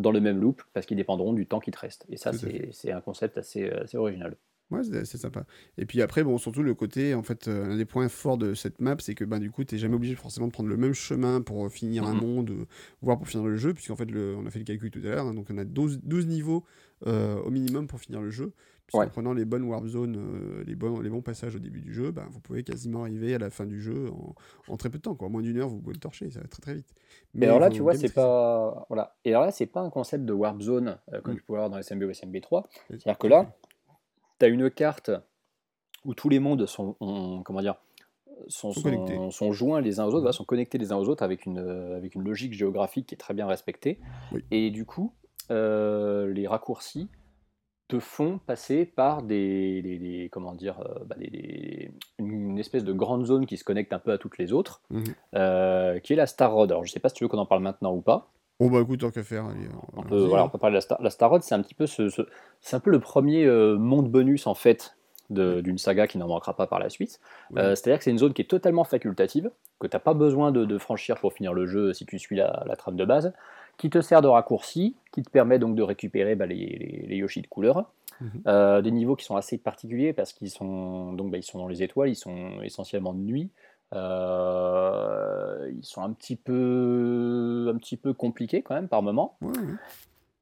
dans le même loop parce qu'ils dépendront du temps qui te reste. Et ça, c'est un concept assez, assez original. Ouais, c'est sympa. Et puis après, bon, surtout le côté, en fait, euh, l'un des points forts de cette map, c'est que ben, du coup, tu jamais obligé forcément de prendre le même chemin pour euh, finir un monde, euh, voire pour finir le jeu, puisqu'en fait, le, on a fait le calcul tout à l'heure, hein, donc on a 12, 12 niveaux euh, au minimum pour finir le jeu. Puisqu'en Ouais. prenant les bonnes warp zones, euh, les, bons, les bons passages au début du jeu, ben, vous pouvez quasiment arriver à la fin du jeu en, en très peu de temps. Quoi. En moins d'une heure, vous pouvez le torcher, ça va très très vite. Mais alors là, tu vois, c'est pas voilà. Et alors là, c'est pas un concept de warp zone euh, comme Mm. tu peux avoir dans SMB ou SMB3. Oui, C'est-à-dire que là, tu as une carte où tous les mondes sont, ont- comment dire, sont, joints les uns aux autres, voilà, sont connectés les uns aux autres avec une, avec une logique géographique qui est très bien respectée. Oui. Et du coup, euh, les raccourcis te font passer par des, des- des- comment dire, euh, bah, des- une espèce de grande zone qui se connecte un peu à toutes les autres, Mhm. euh, qui est la Star Road. Alors je sais pas si tu veux qu'on en parle maintenant ou pas. Bon, bah écoute, tant qu'à faire, allez, On peut, voilà, on peut parler de la Star, la Star Road, c'est un petit peu ce, ce- c'est un peu le premier euh, monde bonus en fait d'une saga qui n'en manquera pas par la suite. Oui. Euh, C'est-à-dire que c'est une zone qui est totalement facultative, que tu n'as pas besoin de, de franchir pour finir le jeu si tu suis la, la trame de base, qui te sert de raccourci, qui te permet donc de récupérer bah, les, les- les Yoshi de couleur. Mhm. Euh, des niveaux qui sont assez particuliers parce qu'ils sont donc bah, ils sont dans les étoiles, ils sont essentiellement de nuit. Euh, ils sont un petit peu un petit peu compliqués quand même par moment.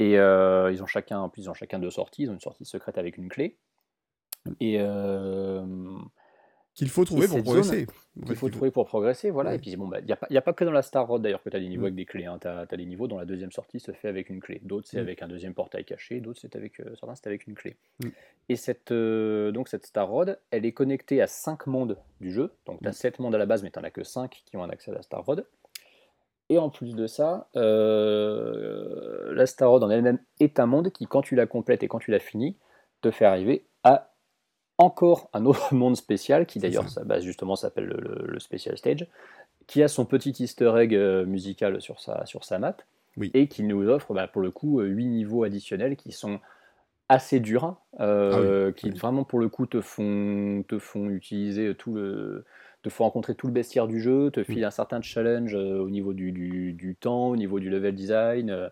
Et euh, ils ont chacun, en plus, ils ont chacun deux sorties. Ils ont une sortie secrète avec une clé. Mm. Et euh, Qu'il faut trouver pour progresser. En qu'il fait, faut qu'il trouver pour progresser. Voilà. Ouais. Et puis, bon, bah, il n'y a, pas- a que dans la Star Road d'ailleurs que tu as des niveaux Mm. avec des clés. Tu as, des niveaux dont la deuxième sortie se fait avec une clé. D'autres, c'est Mm. avec un deuxième portail caché. D'autres, c'est avec, euh, certains, c'est avec une clé. Mm. Et cette, euh, donc, cette Star Road, elle est connectée à cinq mondes du jeu. Donc, tu as sept mondes à la base, mais tu n'en as que cinq qui ont un accès à la Star Road. Et en plus de ça, euh, la Star Road en elle-même est un monde qui, quand tu la complètes et quand tu l'as fini, te fait arriver à encore un autre monde spécial, qui d'ailleurs, ça. bah, justement, s'appelle le, le- le Special Stage, qui a son petit easter egg euh, musical sur sa, sur sa map, Oui. et qui nous offre, bah, pour le coup, 8 niveaux additionnels qui sont assez durs, euh, qui Ah oui. vraiment, pour le coup, te font, te font utiliser tout le te font rencontrer tout le bestiaire du jeu, te file un certain challenge euh, au niveau du, du- du temps, au niveau du level design. euh,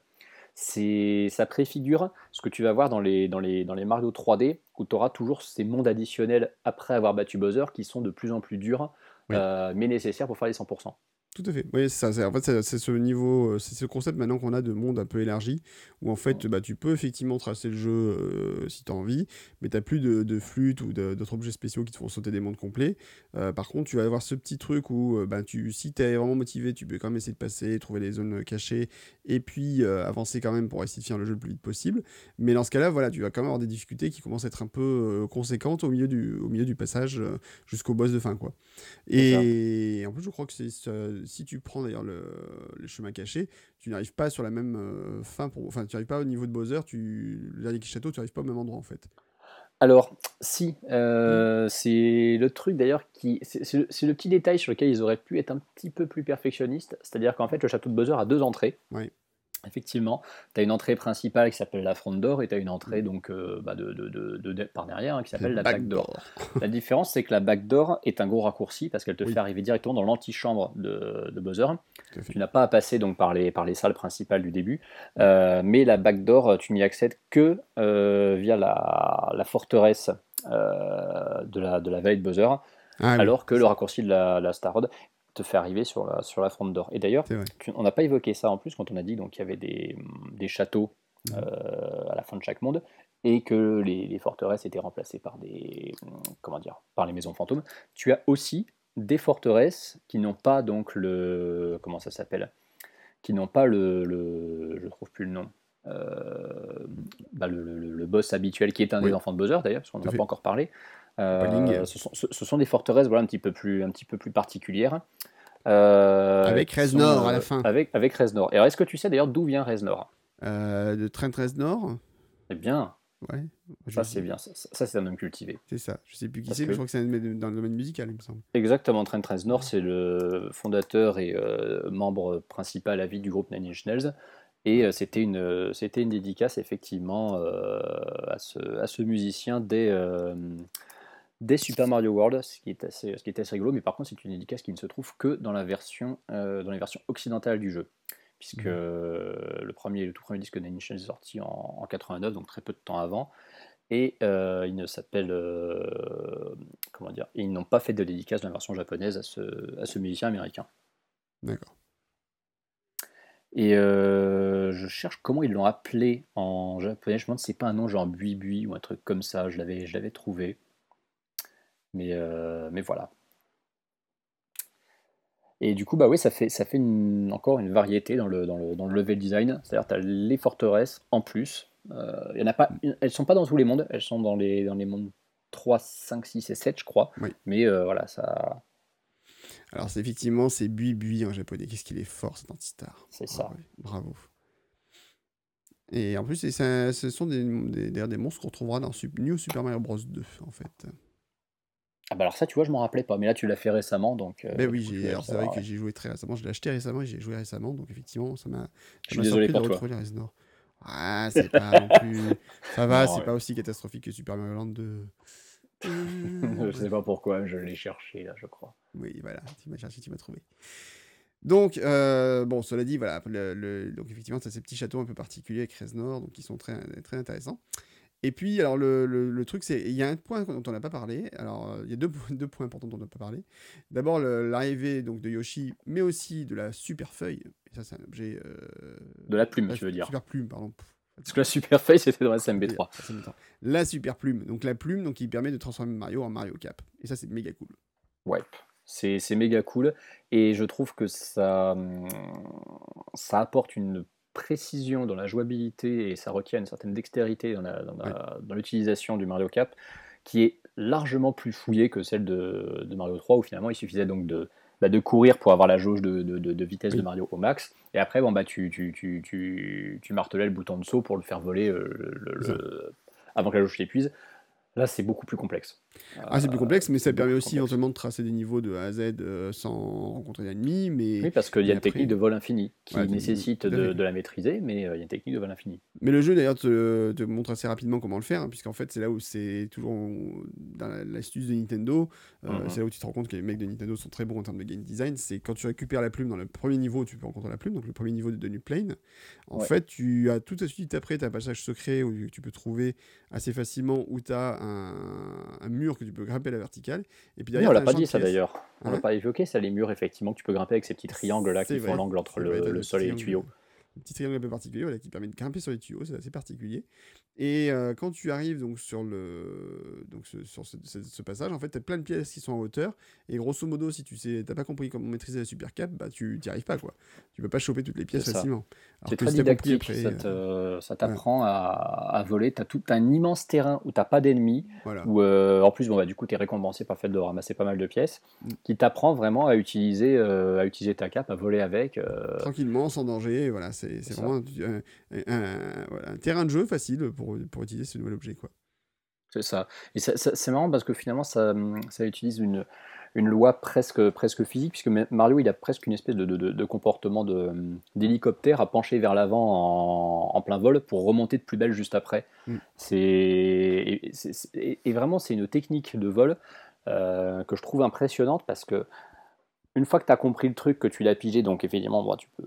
c'est, ça préfigure ce que tu vas voir dans les, dans les, dans les Mario 3D, où tu auras toujours ces mondes additionnels après avoir battu Bowser qui sont de plus en plus durs, Oui. euh, mais nécessaires pour faire les 100%. Tout à fait. Oui, ça. En fait, c'est ce niveau, euh, c'est ce concept maintenant qu'on a de monde un peu élargi, où en fait, bah, tu peux effectivement tracer le jeu euh, si tu as envie, mais tu n'as plus de, de flûte ou d'autres objets spéciaux qui te font sauter des mondes complets. Euh, par contre, tu vas avoir ce petit truc où, bah, tu, si tu es vraiment motivé, tu peux quand même essayer de passer, trouver les zones cachées, et puis avancer quand même pour essayer de finir le jeu le plus vite possible. Mais dans ce cas-là, voilà, tu vas quand même avoir des difficultés qui commencent à être un peu conséquentes au milieu du, au milieu du passage jusqu'au boss de fin, quoi. Et, en plus, je crois que c'est si tu prends d'ailleurs le, chemin caché, tu n'arrives pas sur la même euh, fin. Pour, enfin, tu n'arrives pas au niveau de Bowser, tu, le dernier château, tu n'arrives pas au même endroit en fait. Alors, si, euh, c'est le truc d'ailleurs qui. C'est le, petit détail sur lequel ils auraient pu être un petit peu plus perfectionnistes. C'est-à-dire qu'en fait, le château de Bowser a deux entrées. Oui. Effectivement, tu as une entrée principale qui s'appelle la fronde d'or et tu as une entrée donc, euh, bah, de, de, de, par derrière hein, qui s'appelle la back d'or. la différence, c'est que la back d'or est un gros raccourci parce qu'elle te fait arriver directement dans l'antichambre de, Bowser. Tu n'as pas à passer donc, par, les, par les salles principales du début, euh, mais la back d'or, tu n'y accèdes que euh, via la, la forteresse de, la, de la vallée de Bowser. Ah alors que le raccourci de la, la Starrod te fait arriver sur la, sur la d'or. Et d'ailleurs, on n'a pas évoqué ça en plus quand on a dit qu'il y avait des, des châteaux euh, à la fin de chaque monde et que les, les, forteresses étaient remplacées par des comment dire par les maisons fantômes. Tu as aussi des forteresses qui n'ont pas donc le comment ça s'appelle qui n'ont pas le, le, je trouve plus le nom euh, bah le, le, boss habituel qui est un des enfants de Bowser d'ailleurs parce qu'on n'en a pas encore parlé euh, ce, sont, ce, sont, des forteresses voilà, un, petit peu plus, un petit peu plus particulières. Euh, avec Reznor à la fin. Avec, avec Reznor. Et alors, est-ce que tu sais d'ailleurs d'où vient Reznor euh, De Trent Reznor Eh bien. Ouais. Ça, c'est bien. Ça, c'est un homme cultivé. C'est ça. Je sais plus qui c'est, mais je crois que c'est dans le domaine musical, il me semble. Exactement. Trent Reznor, c'est le fondateur et membre principal à vie du groupe Nine Inch Nails. Et c'était une, c'était une dédicace, effectivement, à, ce, à ce musicien dès des Super Mario World, ce qui est assez, ce qui est assez rigolo, mais par contre c'est une dédicace qui ne se trouve que dans la version, euh, dans les versions occidentales du jeu, puisque mmh. le premier, le tout premier disque d'Animation est sorti en, 89, donc très peu de temps avant, et euh, il ne s'appelle, euh, comment dire, ils n'ont pas fait de dédicace dans la version japonaise à ce, à ce musicien américain. D'accord. Et je cherche comment ils l'ont appelé en japonais. Je me demande si c'est pas un nom genre Bui Bui ou un truc comme ça. Je l'avais, je l'avais trouvé. Mais, euh, mais voilà. Et du coup, bah oui, ça fait, ça fait encore une variété dans le, dans le, dans le level design. C'est-à-dire tu as les forteresses en plus. Euh, y en a pas, elles sont pas dans tous les mondes, elles sont dans les, dans les mondes 3, 5, 6 et 7, je crois. Mais euh, voilà, ça. Alors, c'est effectivement, c'est Bui Bui en japonais. Qu'est-ce qu'il est fort, cet antistar? C'est ça. bravo. Et en plus, ce sont des, des, des monstres qu'on retrouvera dans New Super Mario Bros. 2, en fait. Ah bah alors ça, tu vois, je m'en rappelais pas, mais là tu l'as fait récemment, donc. Euh, ben oui, c'est vrai que j'ai joué très récemment. Je l'ai acheté récemment et j'ai joué récemment, donc effectivement, ça m'a. Je suis désolé pour toi. Ah, c'est pas non plus. Ça va, c'est pas aussi catastrophique que Super Mario Land 2. je sais pas pourquoi, je l'ai cherché là, je crois. Oui, voilà, tu m'as cherché, tu m'as trouvé. Donc, euh, bon, cela dit, voilà, le, donc effectivement, tu as ces petits châteaux un peu particuliers avec Reznor, donc qui sont très, très intéressants. Et puis, alors, le, le, truc, c'est. Il y a un point dont on n'a pas parlé. Alors, euh, il y a deux, deux, points importants dont on n'a pas parlé. D'abord, l'arrivée donc, de Yoshi, mais aussi de la super feuille. Et ça, c'est un objet. Euh, de la plume, tu veux dire. Super plume, pardon. Parce que la super feuille, c'était dans SMB3. La super plume. Donc, la plume donc, qui permet de transformer Mario en Mario Cap. Et ça, c'est méga cool. Ouais. C'est méga cool. Et je trouve que ça, hum, ça apporte une précision dans la jouabilité et ça requiert une certaine dextérité dans l'utilisation du Mario Cap qui est largement plus fouillée que celle de, Mario 3 où finalement il suffisait donc de, bah, de courir pour avoir la jauge de, vitesse de Mario au max et après bon, bah, tu, tu, tu, tu, martelais le bouton de saut pour le faire voler euh, avant que la jauge s'épuise. Là, c'est beaucoup plus complexe. Ah, c'est plus complexe, mais ça permet aussi éventuellement de tracer des niveaux de A à Z euh, sans rencontrer d'ennemis. Mais... Oui, parce qu'il y a une technique de vol infini qui nécessite de, la maîtriser, mais euh, il y a une technique de vol infini. Mais le jeu, d'ailleurs, te, montre assez rapidement comment le faire, hein, puisqu'en fait, c'est là où c'est toujours dans l'astuce de Nintendo. Euh, mhm. C'est là où tu te rends compte que les mecs de Nintendo sont très bons en termes de game design. C'est quand tu récupères la plume dans le premier niveau, tu peux rencontrer la plume, donc le premier niveau de New Plane. En fait, tu as tout de suite après, tu as un passage secret où tu peux trouver assez facilement où tu as un, mur murs que tu peux grimper à la verticale. Et puis on l'a as un pas dit ça d'ailleurs. On l'a Hein pas évoqué, ça, les murs, effectivement, que tu peux grimper avec ces petits triangles là qui font l'angle entre vrai, le, sol et les tuyaux. le petit triangle un peu particulier voilà, qui permet de grimper sur les tuyaux, c'est assez particulier. Et euh, quand tu arrives donc sur le donc ce, sur ce, ce- ce passage, en fait, tu as plein de pièces qui sont en hauteur. Et grosso modo, si tu sais, t'as pas compris comment maîtriser la super cap, bah tu n'y arrives pas quoi. Tu peux pas choper toutes les pièces ça. facilement. C'est très si t'as compris didactique, après, ça euh, ça t'apprend à, à voler. Tu as tout un immense terrain où tu pas d'ennemis, voilà. où euh, en plus, bon, bah, du coup, tu es récompensé par le fait de ramasser pas mal de pièces, Mm. qui t'apprend vraiment à utiliser, à utiliser ta cape, à voler avec. Tranquillement, sans danger, voilà, c'est vraiment un, un- un- voilà, un terrain de jeu facile pour, pour utiliser ce nouvel objet quoi. C'est ça. Et c'est marrant parce que finalement, ça, ça utilise une, une loi presque, presque physique, puisque ma- Mario, il a presque une espèce de, de- comportement de- d'hélicoptère à pencher vers l'avant en, en plein vol pour remonter de plus belle juste après. Mm. C'est, et vraiment, c'est une technique de vol euh, que je trouve impressionnante parce que une fois que tu as compris le truc, que tu l'as pigé, donc effectivement, bon, tu, peux,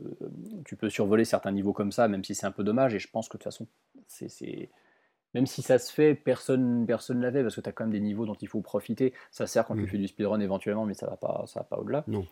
tu peux survoler certains niveaux comme ça, même si c'est un peu dommage, et je pense que de toute façon, c'est, même si ça se fait, personne personne l'avait, parce que tu as quand même des niveaux dont il faut profiter. Ça sert quand tu fais du speedrun éventuellement, mais ça va pas, ça va pas au-delà. Non.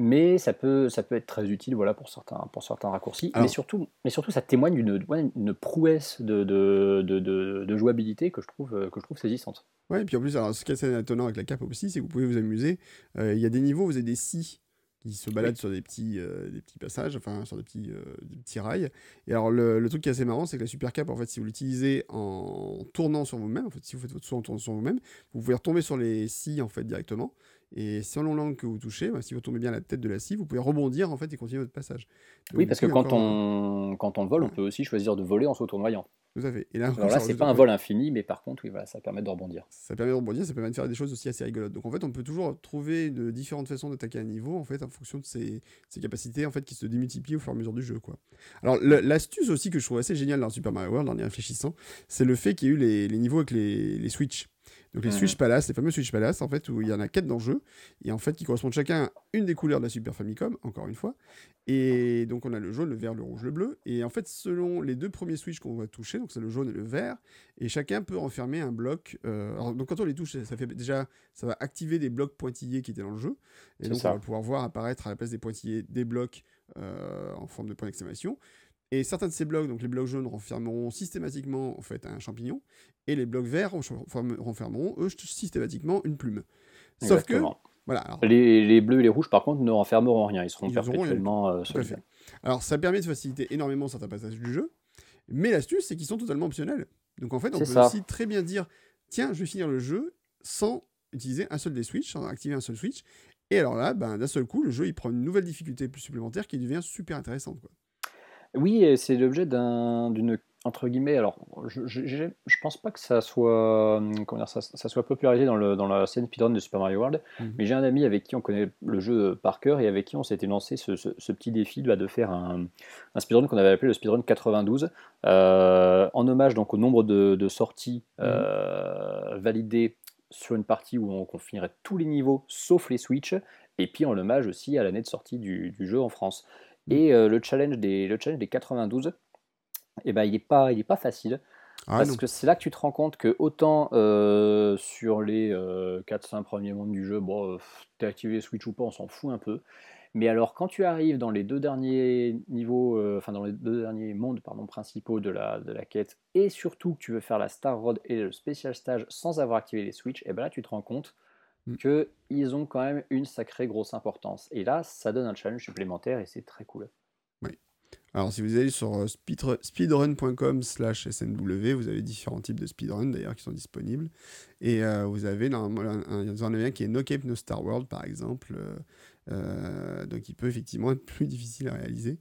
Mais ça peut, ça peut être très utile voilà, pour, certains, pour certains raccourcis. mais, surtout, mais surtout, ça témoigne d'une une prouesse de, de, de, jouabilité que je trouve, euh, que je trouve saisissante. Ouais, et puis en plus, alors, ce qui est assez étonnant avec la cape aussi, c'est que vous pouvez vous amuser. Euh, Il y a des niveaux, vous avez des scies qui se baladent sur des petits, euh, des petits passages, enfin sur des petits, euh, des petits rails. Et alors le, le truc qui est assez marrant, c'est que la super cape, en fait, si vous l'utilisez en tournant sur vous-même, en fait, si vous faites votre saut en tournant sur vous-même, vous pouvez retomber sur les scies en fait directement. Et selon l'angle que vous touchez, bah, si vous tombez bien à la tête de la scie, vous pouvez rebondir en fait et continuer votre passage. Donc, Oui, parce que quand encore- on, quand on vole, on peut aussi choisir de voler en s'autournoyant. Tout à fait. Et là, Alors là, c'est pas un vol infini, mais par contre, oui, voilà, ça permet de rebondir. Ça permet de rebondir, ça permet de faire des choses aussi assez rigolotes. Donc en fait, on peut toujours trouver de différentes façons d'attaquer un niveau en fait en fonction de ses, ses capacités en fait qui se démultiplient au fur et à mesure du jeu quoi. Alors l'astuce aussi que je trouve assez géniale dans Super Mario World en y réfléchissant, c'est le fait qu'il y ait eu les, les niveaux avec les, les Switch. Donc les. Switch Palace, les fameux Switch Palace en fait où il y en a quatre dans le jeu et en fait qui correspondent chacun à une des couleurs de la Super Famicom encore une fois. Et donc on a le jaune, le vert, le rouge, le bleu et en fait selon les deux premiers Switch qu'on va toucher, donc c'est le jaune et le vert, et chacun peut renfermer un bloc. euh, alors, donc quand on les touche, ça fait déjà, ça va activer des blocs pointillés qui étaient dans le jeu, et donc ça. on va pouvoir voir apparaître à la place des pointillés des blocs euh, en forme de point d'exclamation. Et certains de ces blocs, donc les blocs jaunes renfermeront systématiquement en fait un champignon, et les blocs verts renferme- renfermeront eux systématiquement une plume. Sauf que, voilà, alors, Les, les bleus et les rouges, par contre, ne renfermeront rien. Ils seront Ils perpétuellement euh. Alors, ça permet de faciliter énormément certains passages du jeu, mais l'astuce, c'est qu'ils sont totalement optionnels. Donc, en fait, on peut ça. aussi très bien dire tiens, je vais finir le jeu sans utiliser un seul des switches, sans activer un seul switch. Et alors là, ben, d'un seul coup, le jeu il prend une nouvelle difficulté plus supplémentaire qui devient super intéressante. Quoi. Oui, c'est l'objet d'un- d'une entre guillemets. Alors, je, je, je- pense pas que ça soit hum, comment dire, ça, ça soit popularisé dans, le, dans la scène speedrun de Super Mario World, Mhm. mais j'ai un ami avec qui on connaît le jeu par cœur et avec qui on s'était lancé ce, ce- ce petit défi de faire un, un speedrun qu'on avait appelé le speedrun 92, euh, en hommage donc au nombre de, de sorties euh, validées sur une partie où on, qu'on finirait tous les niveaux sauf les Switch, et puis en hommage aussi à l'année de sortie du, du jeu en France. Et euh, le, challenge des, le challenge des 92, eh ben, il n'est pas, il est pas facile. Ah parce non. que c'est là que tu te rends compte que autant euh, sur les 4-5 premiers mondes du jeu, bon, euh, t'es activé Switch ou pas, on s'en fout un peu. Mais alors quand tu arrives dans les deux derniers niveaux, euh, enfin dans les deux derniers mondes pardon, principaux de la, de la quête, et surtout que tu veux faire la Star Road et le Special Stage sans avoir activé les Switch, et ben là tu te rends compte Mm. qu'ils ont quand même une sacrée grosse importance. Et là, ça donne un challenge supplémentaire et c'est très cool. Alors, si vous allez sur euh, speedr- speedrun.com slash snw, vous avez différents types de speedrun d'ailleurs qui sont disponibles. Et euh, vous avez normalement un, un, un qui est No Cape No Star World par exemple. euh, donc, il peut effectivement être plus difficile à réaliser.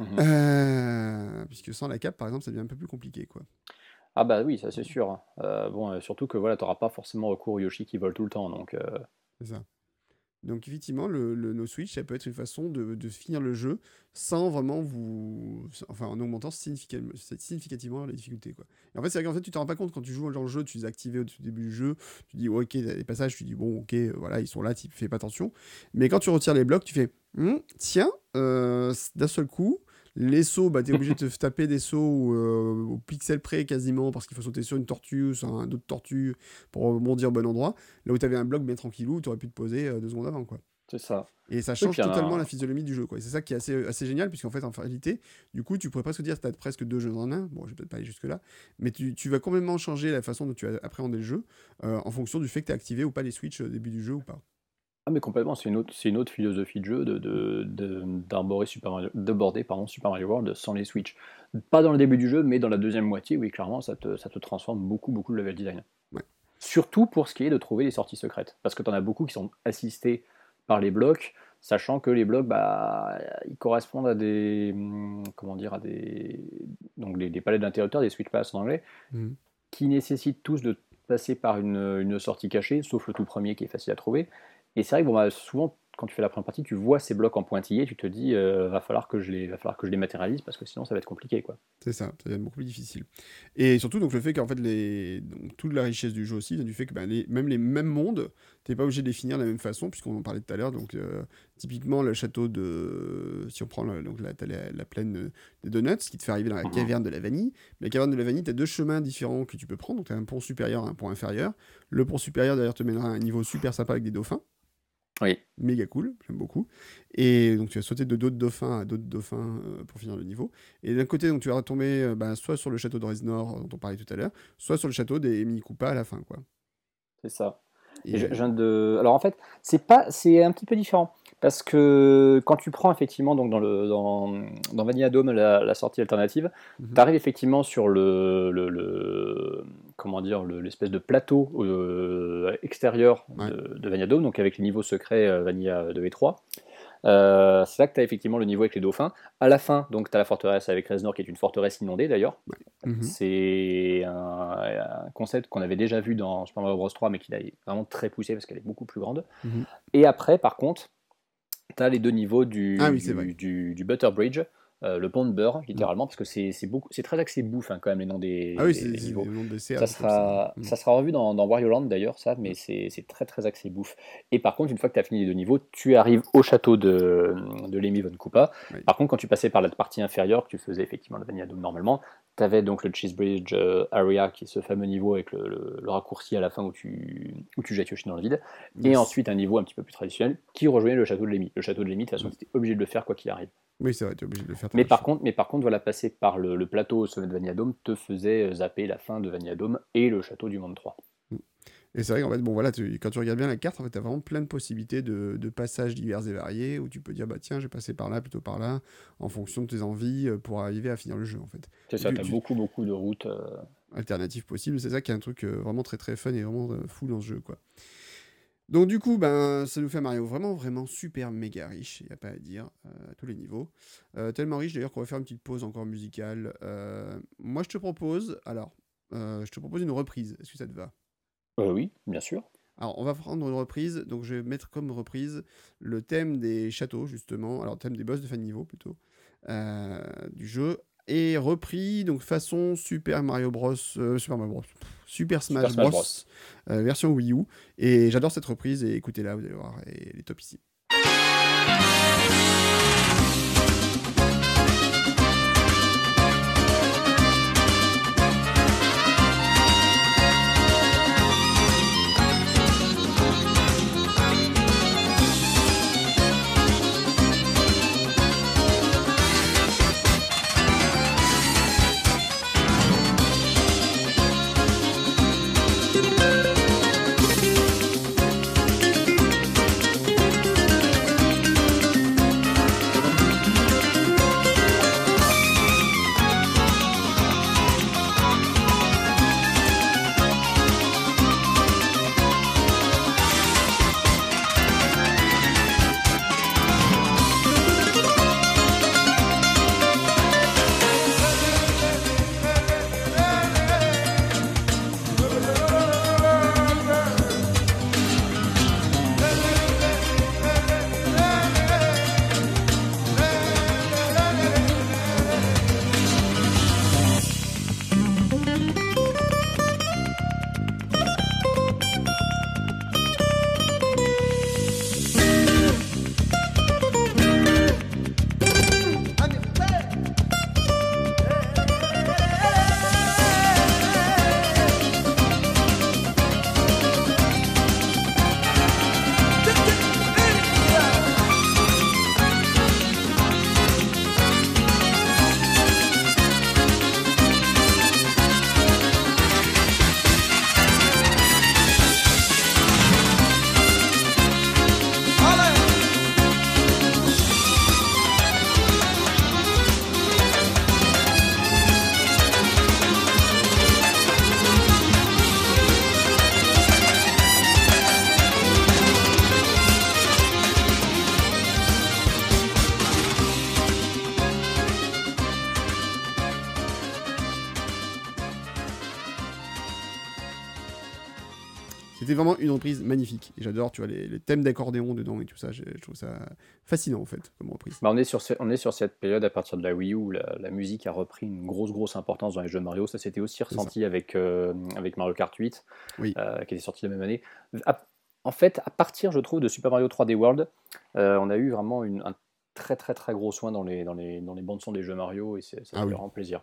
Mhm. Euh, puisque sans la cape, par exemple, ça devient un peu plus compliqué. quoi. Ah bah oui, ça c'est sûr. Euh, bon, euh, surtout que voilà, t'auras pas forcément recours au Yoshi qui vole tout le temps, donc euh, C'est ça. Donc effectivement, le, no switch, ça peut être une façon de, finir le jeu sans vraiment vous, enfin en augmentant significa- significativement la difficulté quoi. Et en fait, c'est qu'en fait, tu te rends pas compte quand tu joues dans le jeu, tu les as activés au début du jeu, tu dis ouais, ok, t'as des passages, tu dis bon, ok, voilà, ils sont là, tu fais pas attention. Mais quand tu retires les blocs, tu fais Hum, tiens, d'un seul coup, Les sauts, bah, tu es obligé de te taper des sauts euh, au pixel près quasiment parce qu'il faut sauter sur une tortue ou sur un autre tortue pour rebondir au bon endroit. Là où tu avais un bloc bien tranquillou, tu aurais pu te poser euh, deux secondes avant. quoi. C'est ça. Et ça change totalement la physionomie du jeu. quoi. C'est ça qui est assez, assez génial, puisqu'en fait, en réalité, du coup, tu pourrais presque dire que tu as presque deux jeux en un. Bon, je vais peut-être pas aller jusque-là. Mais tu, tu, vas complètement changer la façon dont tu as appréhendé le jeu euh, en fonction du fait que tu as activé ou pas les switches au début du jeu ou pas. Ah, mais complètement, c'est une, autre, une autre philosophie de jeu de, de, de, Super Mario, border pardon, Super Mario World sans les switches. Pas dans le début du jeu, mais dans la deuxième moitié, oui, clairement, ça te, ça te transforme beaucoup, beaucoup le level design. Surtout pour ce qui est de trouver les sorties secrètes. Parce que tu en as beaucoup qui sont assistés par les blocs, sachant que les blocs, bah, ils correspondent à des, hum, comment dire, à des, donc des, palais d'interrupteurs, des switch pass en anglais, mmh. qui nécessitent tous de passer par une, une, sortie cachée, sauf le tout premier qui est facile à trouver. Et c'est vrai que bon, bah, souvent, quand tu fais la première partie, tu vois ces blocs en pointillé, tu te dis, euh, va falloir que je les, va falloir que je les matérialise parce que sinon ça va être compliqué, quoi. C'est ça, ça va être beaucoup plus difficile. Et surtout donc le fait qu'en fait les, toute la richesse du jeu aussi vient du fait que les, même les mêmes mondes, t'es pas obligé de les finir de la même façon puisqu'on en parlait tout à l'heure. Donc euh, typiquement le château de, si on prend donc la, la, plaine des donuts, qui te fait arriver dans la caverne de la vanille. la caverne de la vanille, t'as deux chemins différents que tu peux prendre. Donc t'as un pont supérieur, un pont inférieur. Le pont supérieur d'ailleurs te mènera à un niveau super sympa avec des dauphins. Oui. Méga cool, j'aime beaucoup. Et donc tu vas sauter de d'autres dauphins à d'autres dauphins euh, pour finir le niveau. Et d'un côté, donc tu vas retomber euh, bah, soit sur le château de Reznor dont on parlait tout à l'heure, soit sur le château des Mini à la fin, quoi. C'est ça. de... Alors en fait, c'est pas, c'est un petit peu différent. Parce que quand tu prends effectivement donc dans, le, dans, dans Vanilla Dome la, sortie alternative, mhm. tu arrives effectivement sur le, le, comment dire l'espèce de plateau euh, extérieur de, de, Vanilla Dome, donc avec les niveaux secrets euh, Vanilla 2 et 3. Euh, c'est là que tu as effectivement le niveau avec les dauphins. À la fin, donc tu as la forteresse avec Reznor qui est une forteresse inondée d'ailleurs. Mhm. C'est un, concept qu'on avait déjà vu dans Super Mario Bros 3 mais qui est vraiment très poussé parce qu'elle est beaucoup plus grande. Mhm. Et après, par contre, tu as les deux niveaux du, ah du, du, Butter Bridge. Euh, le pont de beurre, littéralement, parce que c'est beaucoup, c'est très axé bouffe hein, quand même les noms des, ah oui, des, niveaux. ça sera, ça. sera revu dans, dans Wario Land d'ailleurs, ça, mais c'est très très axé bouffe. Et par contre, une fois que tu as fini les deux niveaux, tu arrives au château de, de Lemmy Von Koopa. Par contre, quand tu passais par la partie inférieure, que tu faisais effectivement le Vanilla Dome normalement, tu avais donc le Cheese Bridge euh, Area, qui est ce fameux niveau avec le, le, raccourci à la fin où tu, où tu jettes Yoshi dans le vide. Et ensuite un niveau un petit peu plus traditionnel qui rejoignait le château de Lemmy. Le château de Lemmy, de toute façon, tu étais obligé de le faire quoi qu'il arrive. Oui, c'est vrai, tu es obligé de le faire. Mais par, contre, mais par contre, voilà, passer par le, plateau au sommet de Vaniadome te faisait euh, zapper la fin de Vaniadome et le château du Monde 3. Mm. Et c'est vrai qu'en fait, bon voilà, quand tu regardes bien la carte, en fait, tu as vraiment plein de possibilités de, passages divers et variés où tu peux dire, bah tiens, je vais passer par là plutôt par là, en fonction de tes envies euh, pour arriver à finir le jeu, en fait. C'est ça, tu as beaucoup, beaucoup de routes. Euh, alternatives possibles. C'est ça qui est un truc vraiment très, très fun et vraiment fou dans ce jeu, quoi. Donc du coup, ben, ça nous fait un Mario vraiment, vraiment super méga riche, il n'y a pas à dire, euh, à tous les niveaux. Euh, tellement riche d'ailleurs qu'on va faire une petite pause encore musicale. Euh, moi je te propose, alors, je te propose une reprise, est-ce que ça te va? Oui, bien sûr. Alors on va prendre une reprise, donc je vais mettre comme reprise le thème des châteaux justement, alors le thème des boss de fin de niveau plutôt, du jeu, et repris donc façon Super Mario Bros. Super Mario Bros. Super Smash, Bros, euh, version Wii U. Et j'adore cette reprise et écoutez-la, vous allez voir, elle est top ici. Une reprise magnifique. Et j'adore, tu vois, les, les thèmes d'accordéon dedans et tout ça. Je, je trouve ça fascinant, en fait, comme reprise. Bah, on, est sur ce- on est sur cette période à partir de la Wii U où la, la musique a repris une grosse, grosse importance dans les jeux Mario. Ça, c'était aussi ressenti avec, euh, avec Mario Kart 8, Oui. euh, qui était sorti la même année. À- en fait, à partir, je trouve, de Super Mario 3D World, euh, on a eu vraiment une, un très, très, très gros soin dans les, dans les, dans les bandes-son des jeux Mario et ça Ah fait oui. vraiment plaisir.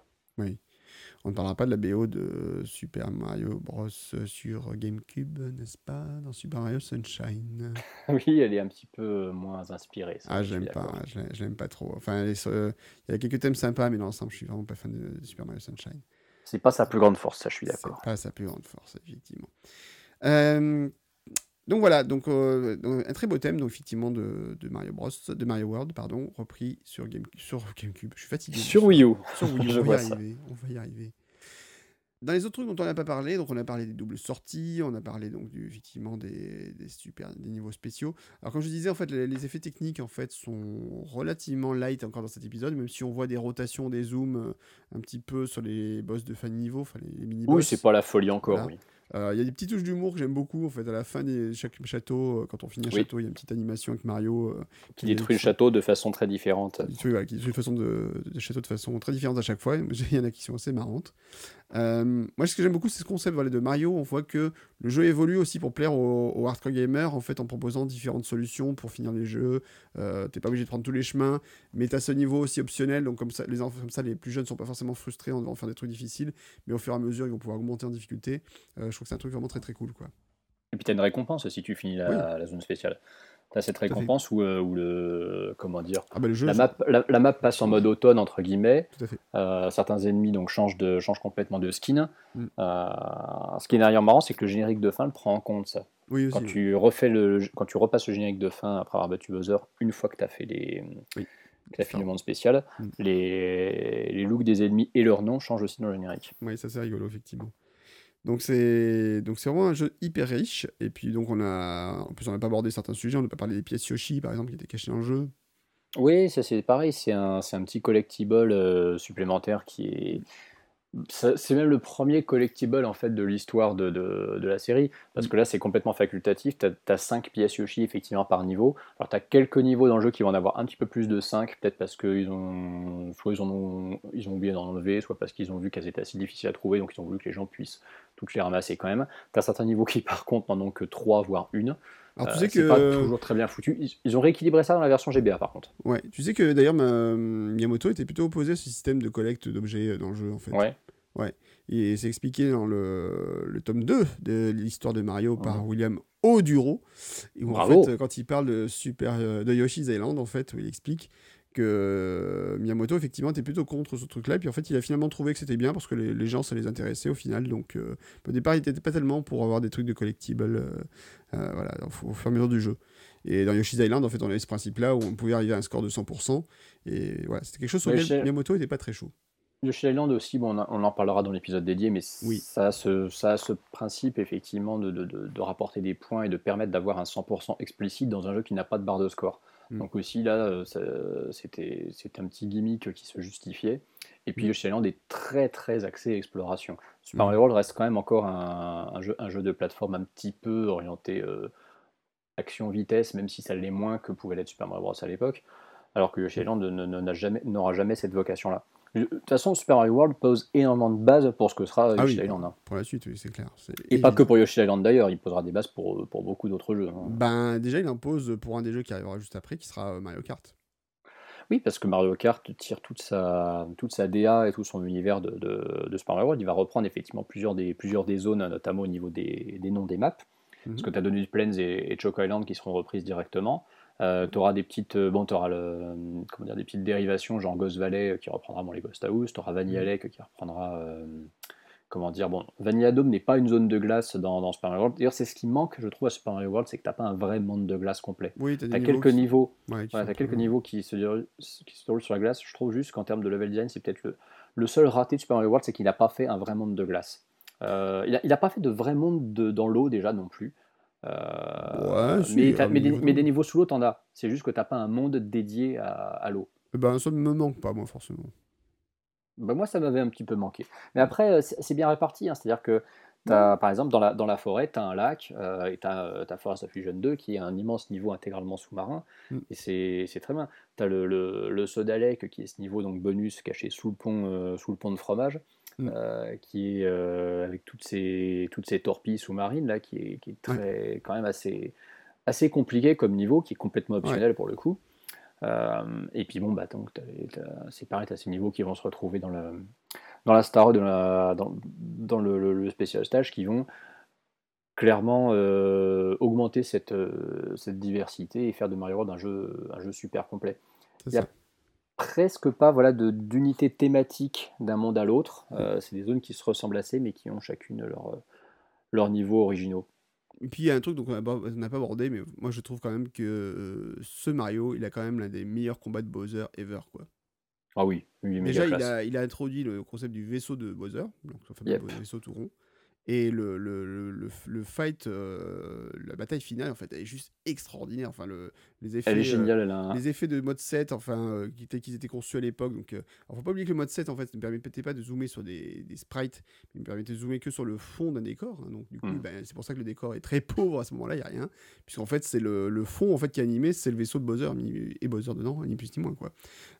On ne parlera pas de la BO de Super Mario Bros. sur GameCube, n'est-ce pas? Dans Super Mario Sunshine. oui, elle est un petit peu moins inspirée. ça, Ah, l'aime pas, l'aime pas trop. Enfin, euh, il y a quelques thèmes sympas, mais dans l'ensemble, je suis vraiment pas fan de, de Super Mario Sunshine. C'est pas sa plus grande force, ça, je suis C'est d'accord. pas sa plus grande force, effectivement. Euh, donc voilà, donc, euh, donc un très beau thème, donc effectivement de, de Mario Bros, de Mario World, pardon, repris sur, Game, sur GameCube. Je suis fatigué. Sur Wii U. Sur Wii U, Je on va y ça. arriver. On va y arriver. Dans les autres trucs dont on n'a pas parlé, donc on a parlé des doubles sorties, on a parlé donc du, effectivement des, des super des niveaux spéciaux. Alors comme je disais en fait les, les effets techniques en fait sont relativement light encore dans cet épisode, même si on voit des rotations, des zooms euh, un petit peu sur les boss de fin de niveau, enfin les, mini boss. Oui, c'est pas la folie encore, Voilà. oui. Euh, Il y a des petites touches d'humour que j'aime beaucoup en fait à la fin de chaque château, euh, quand on finit un Oui. château, il y a une petite animation avec Mario euh, Qui détruit le château de façon très différente. qui détruit, voilà, qui détruit de façon de, de château de façon très différente à chaque fois. Il y en a qui sont assez marrantes. Euh, moi, ce que j'aime beaucoup, c'est ce concept voilà, de Mario. On voit que le jeu évolue aussi pour plaire aux, aux hardcore gamers, en fait, en proposant différentes solutions pour finir les jeux. T'es pas obligé de prendre tous les chemins, mais t'as ce niveau aussi optionnel. Donc, comme ça, les enfants, comme ça, les plus jeunes sont pas forcément frustrés en devant faire des trucs difficiles, mais au fur et à mesure, ils vont pouvoir augmenter en difficulté. Je trouve que c'est un truc vraiment très très cool, quoi. Et puis tu as une récompense si tu finis la, la zone spéciale. Tu as cette récompense où, euh, où le. Comment dire Ah bah le jeu, la map, la, la map passe en mode automne, entre guillemets. tout à fait. Euh, certains ennemis donc, changent, de, changent complètement de skin. Mm. Euh, ce qui est d'ailleurs marrant, c'est que le générique de fin le prend en compte, ça. Oui, aussi. Quand tu, refais le, quand tu repasses le générique de fin après avoir battu Bowser, une fois que tu as fait les. Que fini le monde spécial, Mm. les, les looks des ennemis et leur nom changent aussi dans le générique. Oui, ça c'est rigolo, effectivement. Donc c'est donc c'est vraiment un jeu hyper riche. Et puis donc on a en plus on n'a pas abordé certains sujets. On n'a pas parlé des pièces Yoshi par exemple qui étaient cachées dans le jeu. Oui, ça c'est pareil, c'est un, un petit collectible euh, supplémentaire qui est. C'est même le premier collectible en fait de l'histoire de, de- de la série, parce que là c'est complètement facultatif, tu as, 5 pièces Yoshi effectivement par niveau. Alors tu as quelques niveaux dans le jeu qui vont en avoir un petit peu plus de 5, peut-être parce qu'ils ont, soit ils, en ont, ils ont oublié d'en enlever, soit parce qu'ils ont vu qu'elles étaient assez difficiles à trouver, donc ils ont voulu que les gens puissent toutes les ramasser quand même. Tu as certains niveaux qui par contre n'en ont que 3 voire une. Alors tu Euh, sais que pas toujours très bien foutu. Ils, ils ont rééquilibré ça dans la version GBA par contre. ouais, tu sais que d'ailleurs ma- Miyamoto était plutôt opposé à ce système de collecte d'objets euh, dans le jeu en fait. Ouais. Et c'est expliqué dans le, le tome 2 de l'histoire de Mario par Mhm. William Oduro. Et où, en fait, quand il parle de, Super, euh, de Yoshi's Island, en fait, où il explique que euh, Miyamoto, effectivement, était plutôt contre ce truc-là. Et puis, en fait, il a finalement trouvé que c'était bien parce que les, les gens, ça les intéressait au final. Donc, euh, au départ, il n'était pas tellement pour avoir des trucs de collectibles euh, voilà, au, au fur et à mesure du jeu. Et dans Yoshi's Island, en fait, on avait ce principe-là où on pouvait arriver à un score de 100%. Et voilà, c'était quelque chose sur lequel chez- Miyamoto n'était pas très chaud. Yoshi Island aussi, bon, on, a- on en parlera dans l'épisode dédié, mais Oui. ça, a ce, ça a ce principe effectivement de, de- de- de rapporter des points et de permettre d'avoir un 100% explicite dans un jeu qui n'a pas de barre de score. Mm. Donc aussi là, euh, ça- c'était un petit gimmick qui se justifiait. Et puis Mm. Yoshi Island est très très axé exploration. Super Mm. Mario World reste quand même encore un, un jeu, un jeu de plateforme un petit peu orienté euh, action-vitesse, même si ça l'est moins que pouvait l'être Super Mario Bros à l'époque. Alors que Yoshi Island n'a jamais- n'aura jamais cette vocation-là. De toute façon, Super Mario World pose énormément de bases pour ce que sera Ah Yoshi oui, Island. hein. pour la suite, oui, c'est clair. Et pas que pour Yoshi Island d'ailleurs, il posera des bases pour, pour beaucoup d'autres jeux. hein. Ben, déjà, il impose pour un des jeux qui arrivera juste après, qui sera euh, Mario Kart. Oui, parce que Mario Kart tire toute sa, toute sa DA et tout son univers de, de, de Super Mario World. Il va reprendre effectivement plusieurs des, plusieurs des zones, notamment au niveau des, des noms des maps. Parce que tu as Donut Plains et, et Choco Island qui seront reprises directement. Tu auras des petites, euh, bon, t'auras le, comment dire, des petites dérivations, genre Ghost Valley euh, qui reprendra bon, les Ghost House. Tu auras Vanilla Mhm. Lake qui reprendra. euh, comment dire Bon, Vanilla Dome n'est pas une zone de glace dans, dans Super Mario World. D'ailleurs, c'est ce qui manque, je trouve, à Super Mario World, c'est que tu pas un vrai monde de glace complet. Oui, Tu as des quelques qui- niveaux ouais, qui sont t'as quelques niveaux qui se, déroulent, qui se déroulent sur la glace. Je trouve juste qu'en termes de level design, c'est peut-être le, le seul raté de Super Mario World, c'est qu'il n'a pas fait un vrai monde de glace. Euh, il n'a pas fait de vrai monde de- dans l'eau déjà non plus. Euh, Ouais, mais, t'as- des, mais niveaux sous l'eau, t'en as. C'est juste que t'as pas un monde dédié à, à l'eau. Eh Ben, ça ne me manque pas, moi, forcément. Bah, moi, ça m'avait un petit peu manqué. Mais après, euh, c'est bien réparti. hein. C'est-à-dire que par exemple, dans la, dans la forêt, tu as un lac euh, et tu as, as, Forest of Fusion 2 qui est un immense niveau intégralement sous-marin. Mm. Et c'est très bien. Tu as le, le, le, Soda Lake qui est ce niveau donc bonus caché sous le pont, euh, sous le pont de fromage. Mm. Euh, qui est avec toutes ces, toutes ces torpilles sous-marines là, qui est, qui est très, quand même assez, assez compliqué comme niveau, qui est complètement optionnel pour le coup. et puis bon, bah, c'est pareil, tu as ces niveaux qui vont se retrouver dans le, dans la star, dans, la, dans, dans le, le, spécial stage, qui vont clairement euh, augmenter cette, euh, cette diversité et faire de Mario World un jeu, un jeu super complet. Il n'y a presque pas voilà, d'unité thématique d'un monde à l'autre. Euh, c'est des zones qui se ressemblent assez, mais qui ont chacune leur, leur niveau originaux. Et puis il y a un truc donc on n'a pas abordé, mais moi je trouve quand même que ce Mario, il a quand même l'un des meilleurs combats de Bowser ever. quoi. Ah oui, Déjà, il a, il a, introduit le concept du vaisseau de Bowser, donc fameux vaisseau tout rond. Et le, le, le, le fight, euh, la bataille finale, en fait, elle est juste extraordinaire. Enfin, le, les effets, elle est géniale, elle a... les effets de mode 7, enfin, euh, qui, étaient, qui étaient conçus à l'époque. Donc, euh, faut pas oublier que le mode 7, en fait, ne permettait pas de zoomer sur des, des sprites, il ne permettait de zoomer que sur le fond d'un décor. Hein. donc, du coup, hmm. ben, c'est pour ça que le décor est très pauvre à ce moment-là, il n'y a rien. Puisqu'en fait, c'est le, le, fond en fait, qui est animé, c'est le vaisseau de Bowser, et Bowser dedans, ni plus ni moins. Quoi.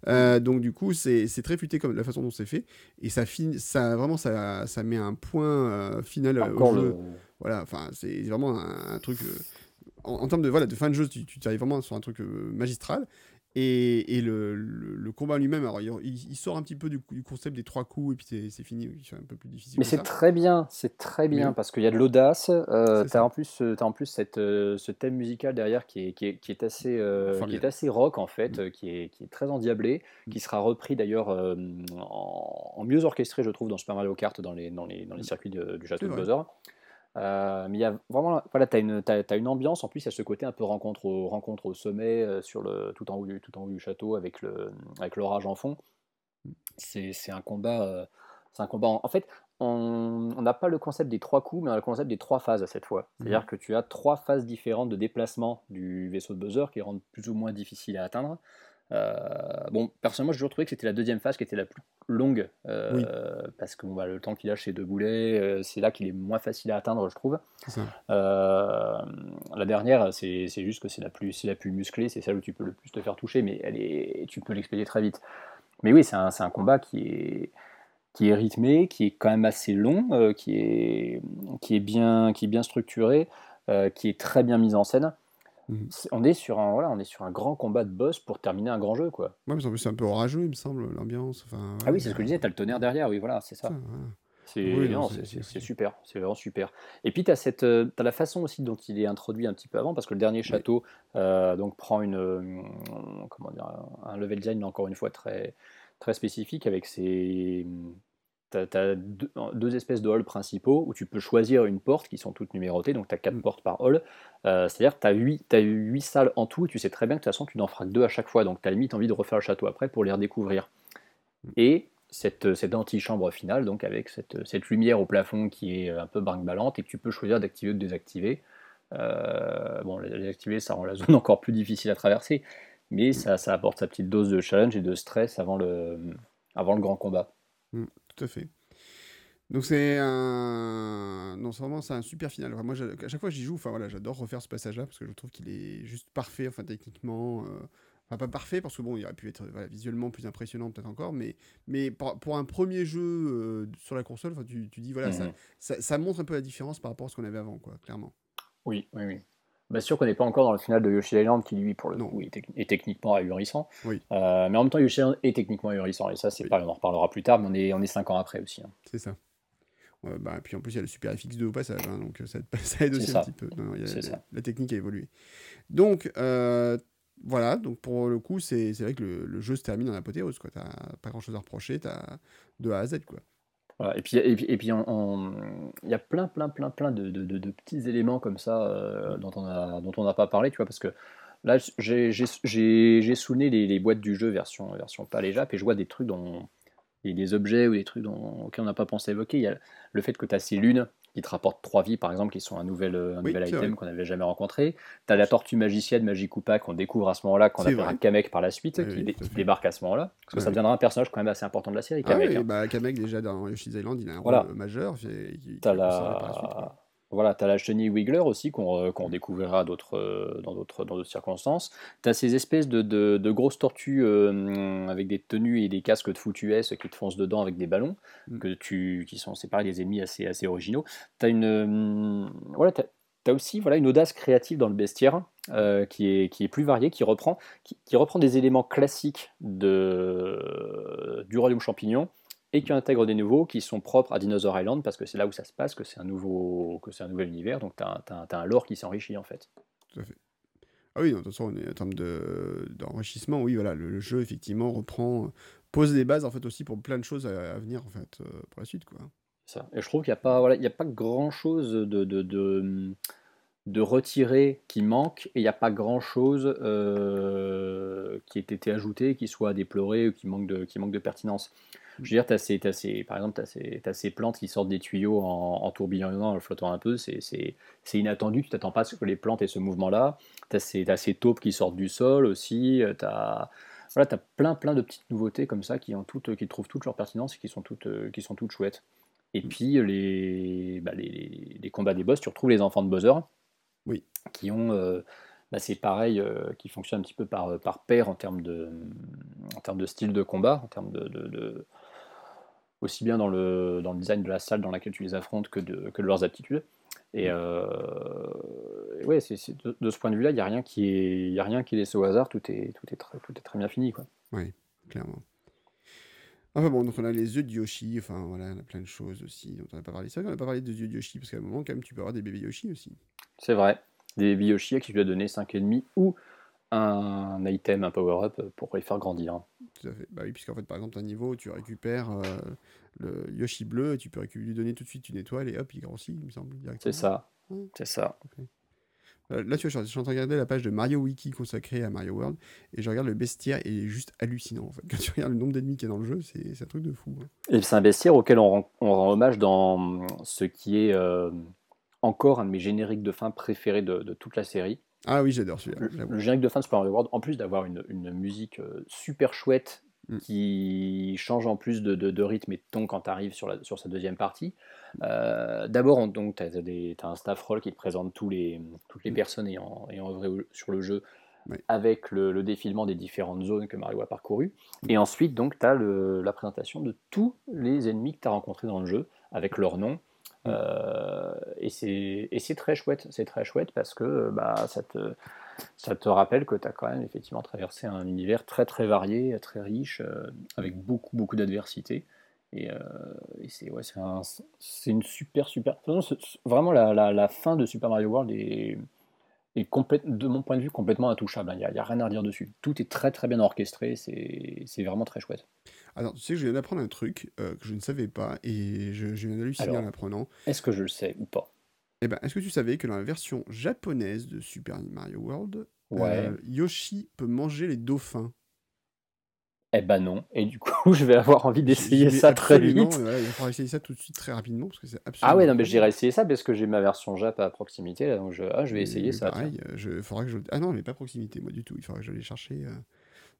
Euh, donc, du coup, c'est très futé comme la façon dont c'est fait. Et ça, fin... ça vraiment, ça, ça met un point final au jeu. Voilà, enfin, c'est vraiment un, truc. Euh, en, termes de, voilà, de fin de jeu, tu, tu arrives vraiment sur un truc euh, magistral. Et, et le, le, combat lui-même, alors il, sort un petit peu du, du, concept des trois coups et puis c'est fini, c'est un peu plus difficile. Mais c'est très bien, c'est très bien parce qu'il y a de l'audace. Euh, tu as, en plus, as en plus cette, ce thème musical derrière qui est, qui est, qui est assez, qui est assez rock en fait, mm. qui, est, qui est très endiablé, mm. qui sera repris d'ailleurs en, mieux orchestré, je trouve, dans Super Mario Kart, dans les, dans les, dans les mm. circuits du château de Bowser. Euh, mais il y a vraiment, voilà, tu as une, as, une ambiance, en plus, il y a ce côté un peu rencontre au, rencontre au sommet, euh, sur le, tout, en haut du, tout en haut du château, avec l'orage avec en fond. C'est un combat. Euh, c'est un combat. En, fait, on n'a pas le concept des trois coups, mais on a le concept des trois phases à cette fois. C'est-à-dire mmh. que tu as trois phases différentes de déplacement du vaisseau de buzzer qui rendent plus ou moins difficile à atteindre. Euh, bon, personnellement, j'ai toujours trouvé que c'était la deuxième phase qui était la plus longue, euh, parce que bon, bah, le temps qu'il a chez deux boulets, euh, c'est là qu'il est moins facile à atteindre, je trouve. la dernière, c'est juste que c'est la, plus, la plus musclée, c'est celle où tu peux le plus te faire toucher, mais elle est, tu peux l'expédier très vite. Mais oui, c'est un, un, combat qui est, qui est rythmé, qui est quand même assez long, qui, est, qui, est bien, qui est bien structuré, qui est très bien mis en scène. Mhm. On est sur un voilà, on est sur un grand combat de boss pour terminer un grand jeu quoi. Ouais, mais en plus c'est un peu orageux, il me semble, l'ambiance. ah oui, c'est ce que je disais, t'as le tonnerre derrière, oui, voilà, c'est ça. C'est super, c'est vraiment super. Et puis tu as, as, la façon aussi dont il est introduit un petit peu avant, parce que le dernier château euh, donc prend une, euh, comment dire, un level design, encore une fois, très, très spécifique, avec ses, tu as, deux, espèces de halls principaux où tu peux choisir une porte qui sont toutes numérotées, donc tu as quatre mm. portes par hall. Euh, c'est-à-dire que tu as, huit salles en tout et tu sais très bien que de toute façon tu n'en feras que deux à chaque fois, donc tu as limite envie de refaire le château après pour les redécouvrir. Mm. Et cette, cette antichambre finale, donc avec cette, cette, lumière au plafond qui est un peu brinque-ballante et que tu peux choisir d'activer ou de désactiver. Euh, bon, la désactiver, ça rend la zone encore plus difficile à traverser, mais ça, ça apporte sa petite dose de challenge et de stress avant le, avant le grand combat. Mm tout à fait. Donc c'est un non vraiment c'est un super final. moi à chaque fois j'y joue, enfin voilà, j'adore refaire ce passage-là parce que je trouve qu'il est juste parfait, enfin techniquement, euh, enfin pas parfait parce que bon il aurait pu être visuellement plus impressionnant peut-être encore, mais mais pour, un premier jeu euh, sur la console, tu, tu dis voilà mmh ça, ça, montre un peu la différence par rapport à ce qu'on avait avant quoi, clairement. Oui oui oui. Bah sûr qu'on n'est pas encore dans le final de Yoshi Island qui lui pour le coup est, techniquement ahurissant. Oui. Euh, mais en même temps Yoshi Island est techniquement ahurissant et ça c'est pas on en reparlera plus tard mais on est on est cinq ans après aussi. Hein. C'est ça. bah, et puis en plus il y a le Super FX2 au passage hein, donc ça, ça, aide aussi un petit peu. la, technique a évolué. Donc euh, voilà donc pour le coup c'est vrai que le, jeu se termine en apothéose quoi. T'as pas grand chose à reprocher t'as de A à Z quoi. Et puis, et et puis il y a plein, plein, plein, plein de, petits éléments comme ça euh, dont on n'a pas parlé, tu vois, parce que là, j'ai souné les, boîtes du jeu version, version pas les Jap, et je vois des trucs dont, des objets ou des trucs dont, auxquels on n'a pas pensé évoquer. Il y a le fait que tu as ces lunes qui te rapportent 3 vies, par exemple, qui sont un nouvel, un nouvel item qu'on n'avait jamais rencontré. Tu as la tortue magicienne, Magikupa, qu'on découvre à ce moment-là, qu'on appellera Kamek par la suite, qui, débarque à ce moment-là. Parce que ça deviendra un personnage quand même assez important de la série, Kamek. Ah hein. bah, Kamek, déjà, dans Yoshi's Island, il a un rôle majeur. Tu as la... Voilà, tu as la chenille Wiggler aussi qu'on découvrira euh, dans d'autres circonstances. Tu as ces espèces de, grosses tortues euh, avec des tenues et des casques de foutu S qui te foncent dedans avec des ballons, mm. que tu, qui sont séparés des ennemis assez, assez originaux. Tu as une. Euh, voilà, as aussi voilà, une audace créative dans le bestiaire qui, est, qui est plus variée, qui reprend, qui, qui reprend des éléments classiques de, du royaume champignon et qui intègre des nouveaux qui sont propres à Dinosaur Island parce que c'est là où ça se passe, que c'est un, nouveau, que c'est un nouvel univers, donc tu as, as, un lore qui s'enrichit en fait. Tout à fait. Ah oui, de toute façon, en termes de, d'enrichissement, oui, voilà, le, jeu effectivement reprend, pose des bases en fait aussi pour plein de choses à, venir en fait euh, pour la suite quoi. Ça. Et je trouve qu'il n'y a pas, voilà, il y a pas grand chose de, de, de, de retirer qui manque et il n'y a pas grand chose euh, qui ait été ajouté, qui soit déploré ou qui manque de, qui manque de pertinence. Je veux dire, as ces, as ces, par exemple, tu as, ces plantes qui sortent des tuyaux en, en tourbillonnant, en flottant un peu. C'est inattendu, tu t'attends pas à ce que les plantes aient ce mouvement-là. Tu as, as, ces taupes qui sortent du sol aussi. Tu as, voilà, as plein, plein de petites nouveautés comme ça qui, ont toutes, qui trouvent toutes leur pertinence et qui sont toutes, qui sont toutes chouettes. Et mm. puis, les, bah, les, les, combats des boss, tu retrouves les enfants de Bowser. Oui. Qui ont. Euh, bah, c'est pareil, euh, qui fonctionne un petit peu par, par paire en termes, de, en termes de style de combat, en termes de, de aussi bien dans le, dans le design de la salle dans laquelle tu les affrontes que de, que de leurs aptitudes. Et, euh, ouais, de, ce point de vue-là, il n'y a rien qui est, y a rien qui est laissé au hasard. Tout est, tout est très, tout est très bien fini, quoi. Oui, clairement. Enfin bon, donc on a les yeux de Yoshi. Enfin voilà, on a plein de choses aussi dont on n'a pas parlé. C'est vrai qu'on n'a pas parlé des yeux de Yoshi parce qu'à un moment, quand même, tu peux avoir des bébés Yoshi aussi. C'est vrai, des bébés Yoshi à qui tu dois donner 5,5 ou un item, un power-up pour les faire grandir. Tout à fait. Bah oui, puisqu'en fait, par exemple, un niveau, tu récupères euh, le Yoshi bleu et tu peux lui donner tout de suite une étoile et hop, il grandit, il me semble. C'est ça. C'est ça. Euh, là, tu vois, je suis en train de regarder la page de Mario Wiki consacrée à Mario World et je regarde le bestiaire et il est juste hallucinant. En fait. Quand tu regardes le nombre d'ennemis qu'il y a dans le jeu, c'est un truc de fou. Hein. Et c'est un bestiaire auquel on rend, on rend, hommage dans ce qui est euh, encore un de mes génériques de fin préférés de, de toute la série. Ah oui, j'adore celui-là. Le, générique de fin de Super Mario World, en plus d'avoir une, une, musique euh, super chouette mm. qui change en plus de, de, rythme et de ton quand tu arrives sur, la, sur sa deuxième partie. Euh, D'abord, tu as, un staff roll qui te présente tous les, toutes les mm. personnes ayant, ayant œuvré sur le jeu avec le, le, défilement des différentes zones que Mario a parcourues. Mm. Et ensuite, tu as la présentation de tous les ennemis que tu as rencontrés dans le jeu avec leur nom euh, et c'est très chouette, c'est très chouette parce que bah, ça, te, rappelle que tu as quand même effectivement traversé un univers très très varié, très riche, euh, avec beaucoup beaucoup d'adversité. Et, euh, c'est une super super. Vraiment la, fin de Super Mario World est, de mon point de vue complètement intouchable. Il n'y a, a, rien à redire dessus. Tout est très très bien orchestré, c'est vraiment très chouette. Alors, tu sais que je viens d'apprendre un truc euh, que je ne savais pas et je, je viens d'halluciner en l'apprenant. Est-ce que je le sais ou pas? Eh ben, est-ce que tu savais que dans la version japonaise de Super Mario World, euh, Yoshi peut manger les dauphins? Eh ben non, et du coup je vais avoir envie d'essayer ça très vite. il falloir essayer ça tout de suite très rapidement parce que c'est absolument. Ah ouais, non, mais j'irai essayer ça parce que j'ai ma version Jap à proximité, donc je, ah, je vais essayer ça. Pareil, je, faudra que je. Ah non, mais pas proximité, moi du tout, il faudra que je l'aille chercher. Euh,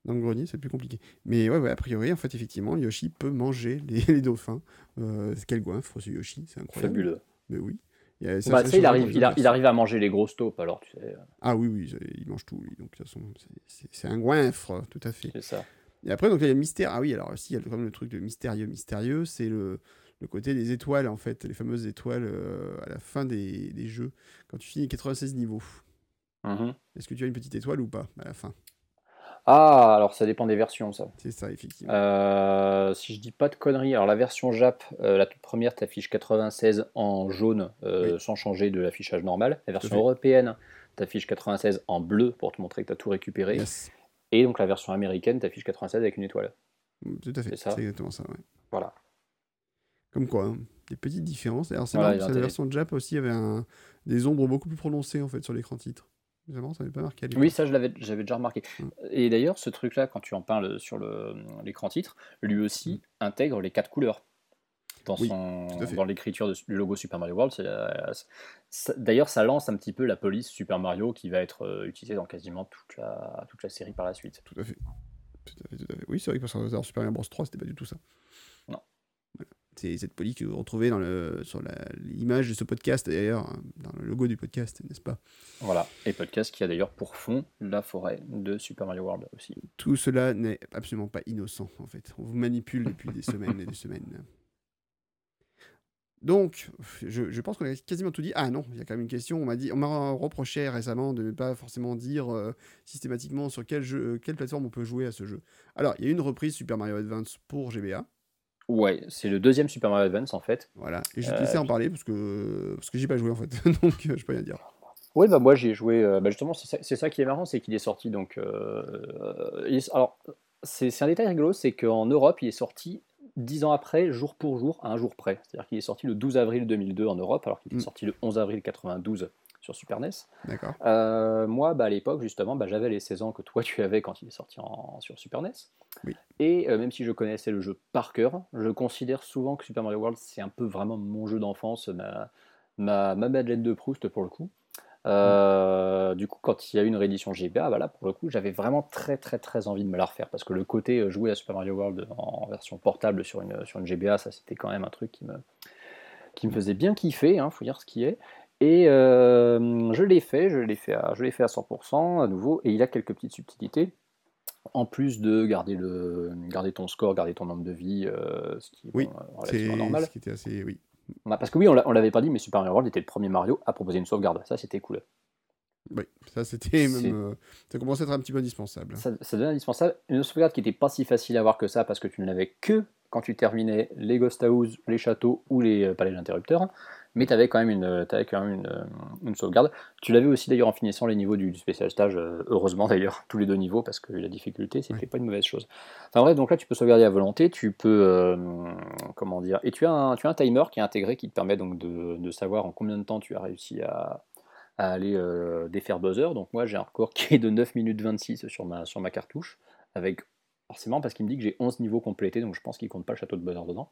dans le grenier, c'est plus compliqué. Mais ouais, ouais, a priori, en fait, effectivement, Yoshi peut manger les, dauphins. Euh, quel goinfre, ce Yoshi, c'est incroyable. Fabuleux. Mais oui. Il, bah, il, arrive, il, arrive à manger les grosses taupes, alors tu sais. Ah oui, oui, il mange tout, lui. Donc, de toute façon, c'est un goinfre, tout à fait. C'est ça. Et après, donc, il y a le mystère. Ah oui, alors aussi, il y a quand même le truc de mystérieux, mystérieux. C'est le, le côté des étoiles, en fait, les fameuses étoiles euh, à la fin des, des, jeux, quand tu finis 96 niveaux. Mm-hmm. Est-ce que tu as une petite étoile ou pas à la fin? Ah, alors ça dépend des versions, ça. C'est ça, effectivement. Euh, si je dis pas de conneries, alors la version Jap, euh, la toute première t'affiche 96 en jaune, euh, sans changer de l'affichage normal. La version européenne t'affiche 96 en bleu pour te montrer que tu as tout récupéré. Et donc la version américaine t'affiche 96 avec une étoile. Tout à fait, c'est exactement ça, ouais. Voilà. Comme quoi, hein, des petites différences. Alors c'est que la version Jap aussi avait un... des ombres beaucoup plus prononcées en fait sur l'écran titre ça pas marqué. Oui, ça, je l'avais, j'avais déjà remarqué. Mm. Et d'ailleurs, ce truc-là, quand tu en parles sur l'écran titre, lui aussi mm. intègre les quatre couleurs. dans, l'écriture du logo Super Mario World. D'ailleurs, ça lance un petit peu la police Super Mario qui va être euh, utilisée dans quasiment toute la, toute la série par la suite. Tout à fait. Tout à fait, tout à fait. Oui, c'est vrai que dans Super Mario Bros 3, c'était pas du tout ça. C'est cette police que vous retrouvez dans le, sur l'image de ce podcast, d'ailleurs, dans le logo du podcast, n'est-ce pas? Voilà, et podcast qui a d'ailleurs pour fond la forêt de Super Mario World aussi. Tout cela n'est absolument pas innocent, en fait. On vous manipule depuis des semaines et des semaines. Donc, je, pense qu'on a quasiment tout dit. Ah non, il y a quand même une question. On m'a dit, on m'a reproché récemment de ne pas forcément dire euh, systématiquement sur quel jeu, quelle plateforme on peut jouer à ce jeu. Alors, il y a une reprise Super Mario Advance pour GBA. Ouais, c'est le deuxième Super Mario Advance en fait. Voilà, et je vais te laisser euh, en parler parce que, parce que j'ai pas joué en fait, donc euh, je peux rien dire. Oui, bah moi j'ai joué, bah justement, c'est ça, ça, qui est marrant, c'est qu'il est sorti donc. alors, c'est un détail rigolo, c'est qu'en Europe, il est sorti dix ans après, jour pour jour, à un jour près. C'est-à-dire qu'il est sorti le 12 avril 2002 en Europe, alors qu'il est mm. sorti le 11 avril 92 sur Super NES. D'accord. Euh, moi, bah, à l'époque, justement, bah, j'avais les 16 ans que toi tu avais quand il est sorti en, sur Super NES. Oui. Et euh, même si je connaissais le jeu par cœur, je considère souvent que Super Mario World, c'est un peu vraiment mon jeu d'enfance, ma, ma, ma Madeleine de Proust pour le coup. Euh, du coup, quand il y a eu une réédition GBA, bah là, pour le coup, j'avais vraiment très très très envie de me la refaire parce que le côté jouer à Super Mario World en version portable sur une, sur une GBA, ça c'était quand même un truc qui me, qui me faisait bien kiffer, hein, faut dire ce qui est. Et euh, je l'ai fait, je l'ai fait, à, je l'ai fait à 100% à nouveau, et il a quelques petites subtilités. En plus de garder, le, garder ton score, garder ton nombre de vie, ce qui est oui, relativement normal. Ce qui était assez, oui. Bah, parce que oui, on l'avait pas dit, mais Super Mario World était le premier Mario à proposer une sauvegarde. Ça, c'était cool. Oui, ça c'était même. Euh, ça commençait à être un petit peu indispensable. Ça, ça devenait indispensable. Une sauvegarde qui n'était pas si facile à avoir que ça parce que tu ne l'avais que quand tu terminais les Ghost House, les châteaux ou les euh, palais d'interrupteurs mais tu avais quand même, une, avais quand même une, une, sauvegarde. Tu l'avais aussi d'ailleurs en finissant les niveaux du, spécial stage, euh, heureusement d'ailleurs, tous les deux niveaux, parce que la difficulté, c'était pas une mauvaise chose. Enfin bref, donc là tu peux sauvegarder à volonté, tu peux, euh, comment dire, et tu as, un, tu as un timer qui est intégré qui te permet donc de, de savoir en combien de temps tu as réussi à, à aller euh, défaire buzzer. Donc moi j'ai un record qui est de 9 minutes 26 sur ma, sur ma cartouche, avec forcément parce qu'il me dit que j'ai 11 niveaux complétés, donc je pense qu'il compte pas le château de buzzer dedans.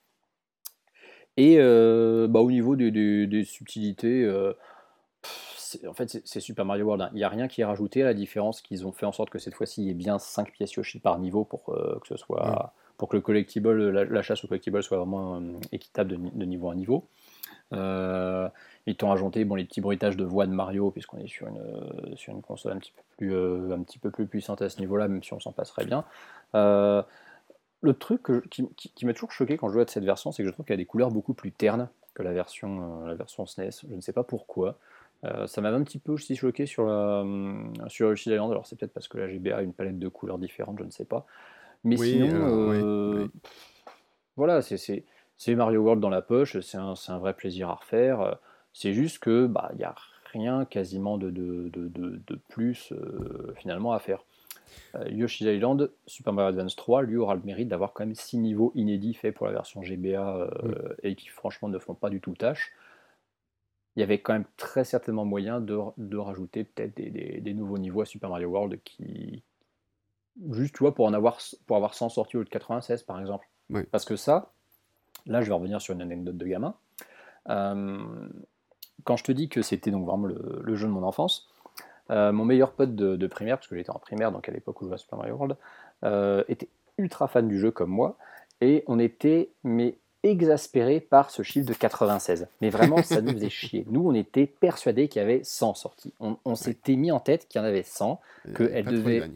Et euh, bah, au niveau des, subtilités, euh, en fait, c'est Super Mario World. Hein. Il n'y a rien qui est rajouté à la différence qu'ils ont fait en sorte que cette fois-ci, il y ait bien 5 pièces Yoshi par niveau pour euh, que ce soit. Pour que le collectible, la, chasse au collectible soit vraiment équitable de, niveau à niveau. ils t'ont rajouté bon, les petits bruitages de voix de Mario, puisqu'on est sur une, sur une console un petit, peu plus, un petit peu plus puissante à ce niveau-là, même si on s'en passerait bien le truc qui, m'a toujours choqué quand je joue à cette version, c'est que je trouve qu'elle a des couleurs beaucoup plus ternes que la version, euh, la version SNES. Je ne sais pas pourquoi. Euh, ça m'avait un petit peu aussi choqué sur, la, euh, sur Yoshi Island. Alors c'est peut-être parce que la GBA a une palette de couleurs différentes, je ne sais pas. Mais sinon, voilà, c'est Mario World dans la poche, c'est un, un, vrai plaisir à refaire. C'est juste que bah il n'y a rien quasiment de, de, de, de plus finalement à faire. Euh, Yoshi's Island, Super Mario Advance 3, lui aura le mérite d'avoir quand même 6 niveaux inédits faits pour la version GBA euh, et qui franchement ne font pas du tout tâche. Il y avait quand même très certainement moyen de, rajouter peut-être des, nouveaux niveaux à Super Mario World qui. Juste, tu vois, pour en avoir, pour avoir 100 sorties au lieu de 96 par exemple. Parce que ça, là je vais revenir sur une anecdote de gamin. Euh, quand je te dis que c'était donc vraiment le jeu de mon enfance, euh, mon meilleur pote de, primaire, parce que j'étais en primaire, donc à l'époque où je jouais à Super Mario World, euh, était ultra fan du jeu comme moi, et on était mais exaspérés par ce chiffre de 96. Mais vraiment, ça nous faisait chier. Nous, on était persuadés qu'il y avait 100 sorties. On, s'était mis en tête qu'il y en avait 100, euh, qu'elles devaient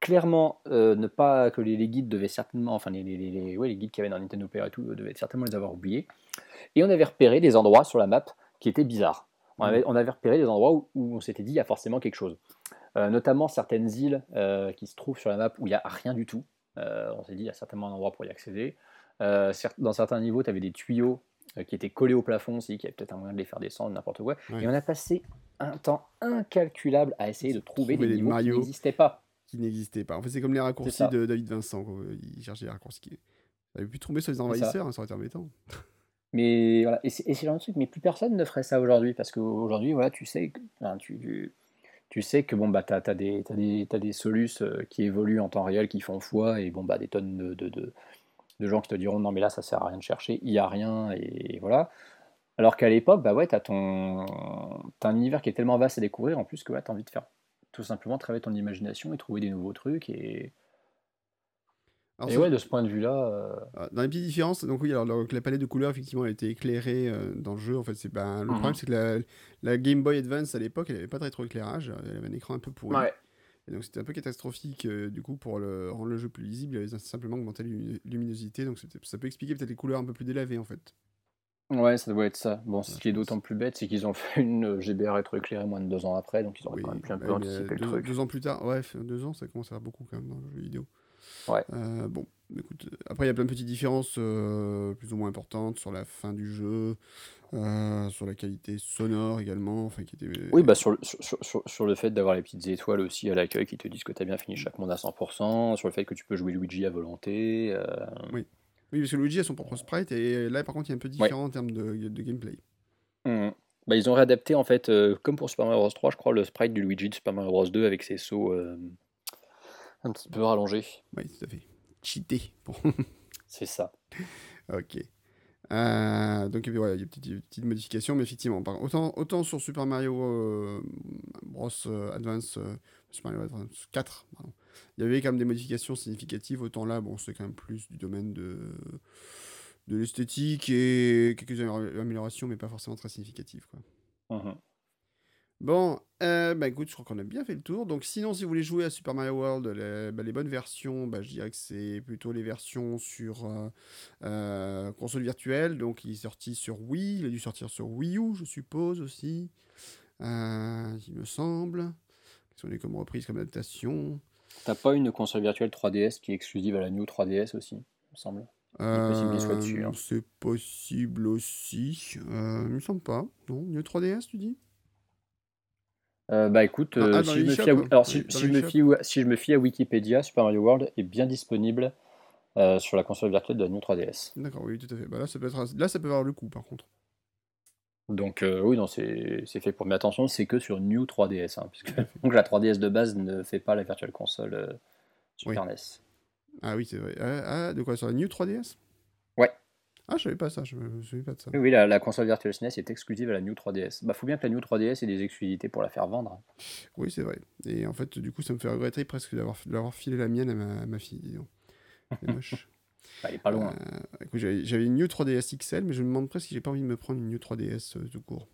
clairement ne pas que les, guides devaient certainement, enfin les, les, les, les guides qu'il y avait dans Nintendo Power et tout, devaient certainement les avoir oubliés. Et on avait repéré des endroits sur la map qui étaient bizarres. On avait, repéré des endroits où, on s'était dit il y a forcément quelque chose. Euh, notamment certaines îles euh, qui se trouvent sur la map où il n'y a rien du tout. Euh, on s'est dit il y a certainement un endroit pour y accéder. dans certains niveaux, tu avais des tuyaux qui étaient collés au plafond aussi, qui avait peut-être un moyen de les faire descendre, n'importe quoi. Et on a passé un temps incalculable à essayer de trouver, des, niveaux qui n'existaient pas. Qui n'existaient pas. En fait, c'est comme les raccourcis de David Vincent. Il cherchait les raccourcis. Il avait pu tomber sur les envahisseurs, hein, ça aurait été embêtant. Mais voilà, et c'est mais plus personne ne ferait ça aujourd'hui, parce qu'aujourd'hui, voilà, tu sais, tu, tu, sais que bon, bah, tu as, des, as, des, solus euh, qui évoluent en temps réel, qui font foi, et bon, bah, des tonnes de, de, de gens qui te diront non mais là ça sert à rien de chercher, il y a rien et voilà. Alors qu'à l'époque, bah ouais, t'as ton, as un univers qui est tellement vaste à découvrir en plus que ouais, t'as envie de faire tout simplement travailler ton imagination et trouver des nouveaux trucs et et ouais, de ce point de vue-là. Euh, ah, dans les petites différences, donc oui, alors la palette de couleurs, effectivement, elle était éclairée euh, dans le jeu. En fait, c'est ben, le problème, mhm. c'est que la, Game Boy Advance à l'époque, elle n'avait pas de rétroéclairage. Elle avait un écran un peu pourri. Ouais. Et donc c'était un peu catastrophique euh, du coup pour le, rendre le jeu plus lisible. Il avait simplement augmenté la luminosité, donc ça peut expliquer peut-être les couleurs un peu plus délavées en fait. Ouais, ça doit être ça. Bon, ce qui est d'autant plus bête, c'est qu'ils ont fait une GBR rétroéclairée moins de deux ans après, donc ils auraient quand même pu un peu anticiper le truc. Deux ans plus tard, ouais, deux ans, ça commence à faire beaucoup quand même dans le jeu vidéo. Ouais. Euh, bon, écoute, après il y a plein de petites différences euh, plus ou moins importantes sur la fin du jeu, euh, sur la qualité sonore également. Enfin, qui était... Oui, bah sur, le, sur, sur, sur le fait d'avoir les petites étoiles aussi à l'accueil qui te disent que tu as bien fini chaque monde à 100%, sur le fait que tu peux jouer Luigi à volonté. Oui. oui, parce que Luigi a son propre sprite et là par contre il y a un peu différent en termes de, de gameplay. Mmh. Bah, ils ont réadapté en fait, comme pour Super Mario Bros 3, je crois, le sprite du Luigi de Super Mario Bros 2 avec ses sauts un petit peu rallongé. Oui, tout à fait. Cheaté. C'est ça. ok. Euh, donc il y a des petites, modifications, mais effectivement, autant, autant sur Super Mario euh, Bros euh, Advance, Super Mario Advance 4, il y avait quand même des modifications significatives, autant là, bon, c'est quand même plus du domaine de, de l'esthétique et quelques améliorations, mais pas forcément très significatives. Quoi. Uh-huh. Bon, euh, bah écoute, je crois qu'on a bien fait le tour. Donc sinon, si vous voulez jouer à Super Mario World, les, bah, bonnes versions, bah, je dirais que c'est plutôt les versions sur euh, euh, console virtuelle. Donc il est sorti sur Wii, il a dû sortir sur Wii U, je suppose aussi. il me semble. Qu'est-ce qu'on est comme reprise, comme adaptation? T'as pas une console virtuelle 3DS qui est exclusive à la New 3DS aussi, il me semble? Hein. C'est possible aussi. il me semble pas. Non, New 3DS, tu dis? Euh, bah écoute, ah, euh, si, je me fie à, alors, si, je me fie, si je me fie à Wikipédia, Super Mario World est bien disponible euh, sur la console virtuelle de la New 3DS. D'accord, oui, tout à fait. Bah là, ça peut être, là, ça peut avoir le coup, par contre. Donc oui, non, c'est fait pour. Mais attention, c'est que sur New 3DS, hein, puisque donc la 3DS de base ne fait pas la Virtual Console Super NES. Ah oui, c'est vrai. Ah, ah, de quoi sur la New 3DS Ouais. Ah, je savais pas ça, je souviens pas de ça. Oui, la, console Virtual SNES est exclusive à la New 3DS. Bah, faut bien que la New 3DS ait des exclusivités pour la faire vendre. Oui, c'est vrai. Et en fait, du coup, ça me fait regretter presque d'avoir filé la mienne à ma, fille, disons. C'est moche. bah, elle est pas loin. Euh, j'avais une New 3DS XL, mais je me demande presque si j'ai pas envie de me prendre une New 3DS euh, tout court.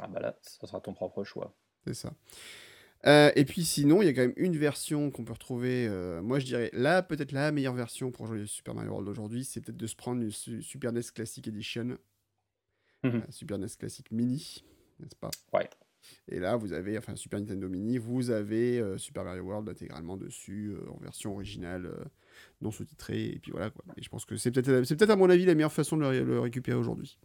Ah bah là, ça sera ton propre choix. C'est ça. Euh, et puis sinon, il y a quand même une version qu'on peut retrouver. Euh, moi, je dirais là, peut-être la meilleure version pour jouer Super Mario World aujourd'hui, c'est peut-être de se prendre une Super NES Classic Edition, mhm. euh, Super NES Classic Mini, n'est-ce pas? Ouais. Et là, vous avez, enfin, Super Nintendo Mini, vous avez Super Mario World intégralement dessus, en version originale, non sous-titrée, et puis voilà quoi. Et je pense que c'est peut-être, peut-être à mon avis la meilleure façon de le, récupérer aujourd'hui.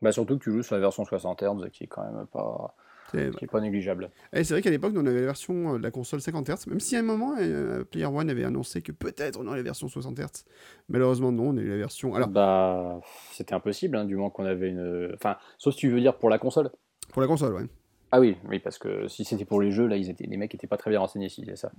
Bah surtout que tu joues sur la version 60 Hz, qui est quand même pas c'est pas négligeable. Et c'est vrai qu'à l'époque, on avait la version euh, de la console 50 Hz, même si à un moment, euh, Player One avait annoncé que peut-être on aurait la version 60 Hz. Malheureusement, non, on a eu la version. Alors, bah, c'était impossible, hein, du moment qu'on avait une. Enfin, sauf si tu veux dire pour la console. Pour la console, ouais. Ah oui, oui, parce que si c'était pour les jeux, là, ils étaient, les mecs étaient pas très bien renseignés si c'est ça.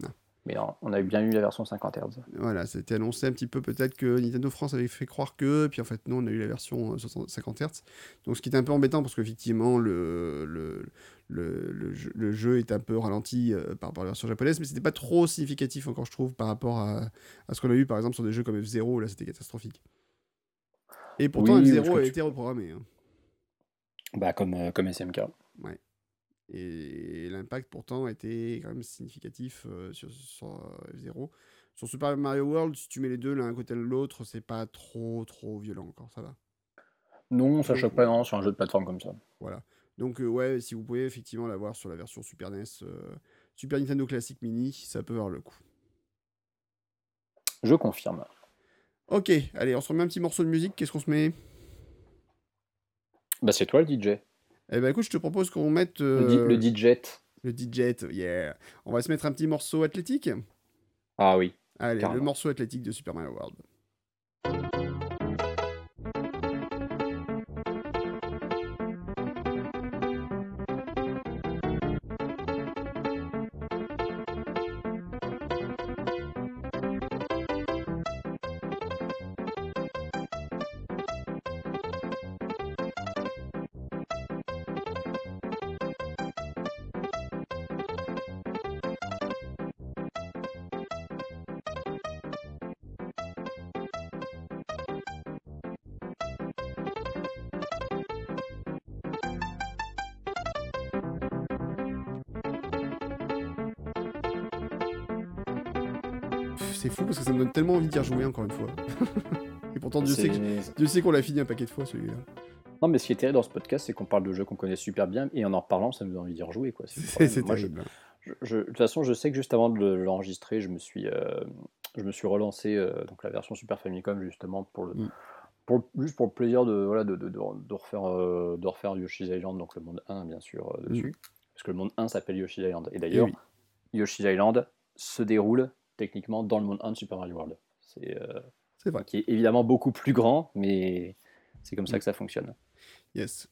Mais non, on avait bien eu la version 50 Hz. Voilà, c'était annoncé un petit peu peut-être que Nintendo France avait fait croire que, puis en fait non, on a eu la version 50 euh, Hz. Donc ce qui était un peu embêtant parce qu'effectivement le, le, le, le, jeu, est un peu ralenti euh, par rapport à la version japonaise, mais c'était pas trop significatif encore je trouve par rapport à, à ce qu'on a eu par exemple sur des jeux comme F0, là c'était catastrophique. Et pourtant F0 a été reprogrammé. Hein. Bah comme, euh, comme SMK. Ouais. Et l'impact pourtant était quand même significatif euh, sur, F0. Euh, sur Super Mario World, si tu mets les deux l'un à côté de l'autre, c'est pas trop trop violent encore, ça va. Non, ça choque pas non, sur un jeu de plateforme comme ça. Voilà. Donc euh, ouais, si vous pouvez effectivement l'avoir sur la version Super NES, Super Nintendo Classic Mini, ça peut avoir le coup. Je confirme. Ok, allez, on se remet un petit morceau de musique, qu'est-ce qu'on se met? Bah c'est toi le DJ. Eh ben écoute, je te propose qu'on mette. Le, le DJ. Le DJ, yeah. On va se mettre un petit morceau athlétique? Ah oui. Allez, le morceau athlétique de Super Mario World. Tellement envie d'y rejouer encore une fois. Et pourtant, Dieu sait, que- Dieu sait qu'on l'a fini un paquet de fois celui-là. Non, mais ce qui est terrible dans ce podcast, c'est qu'on parle de jeux qu'on connaît super bien et en en reparlant, ça nous donne envie d'y rejouer. Quoi. C'est terrible. je- je- de toute façon, je sais que juste avant de le- l'enregistrer, je me suis, euh, je me suis relancé euh, donc la version Super Famicom justement pour le, Mm. pour, juste pour le plaisir de, voilà, de, de, de- refaire, euh, de refaire Yoshi's Island, donc le monde 1 bien sûr euh, dessus, parce que le monde 1 s'appelle Yoshi's Island. Et Et d'ailleurs, oui. Yoshi's Island se déroule techniquement dans le monde 1 de Super Mario World. C'est euh, C'est vrai. qui est évidemment beaucoup plus grand, mais c'est comme ça que ça fonctionne. Yes.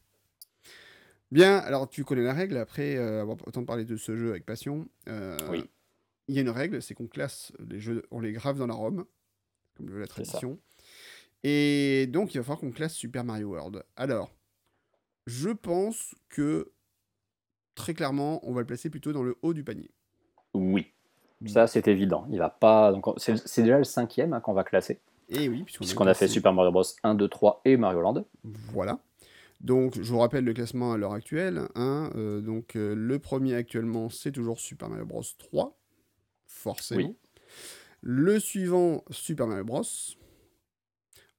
Bien, alors tu connais la règle, après euh, avoir autant parlé de ce jeu avec passion. euh, Oui. Il y a une règle, c'est qu'on classe les jeux, on les grave dans la ROM, comme le veut la tradition. Et donc il va falloir qu'on classe Super Mario World. Alors, je pense que très clairement, on va le placer plutôt dans le haut du panier. Oui, ça c'est évident. Il va pas. Donc c'est déjà le cinquième hein, qu'on va classer, Et oui, puisqu'on a fait Super Mario Bros 1, 2, 3 et Mario Land. Voilà. Donc, je vous rappelle le classement à l'heure actuelle. hein, euh, donc, euh, le premier actuellement, c'est toujours Super Mario Bros 3. Forcément. Oui. Le suivant, Super Mario Bros.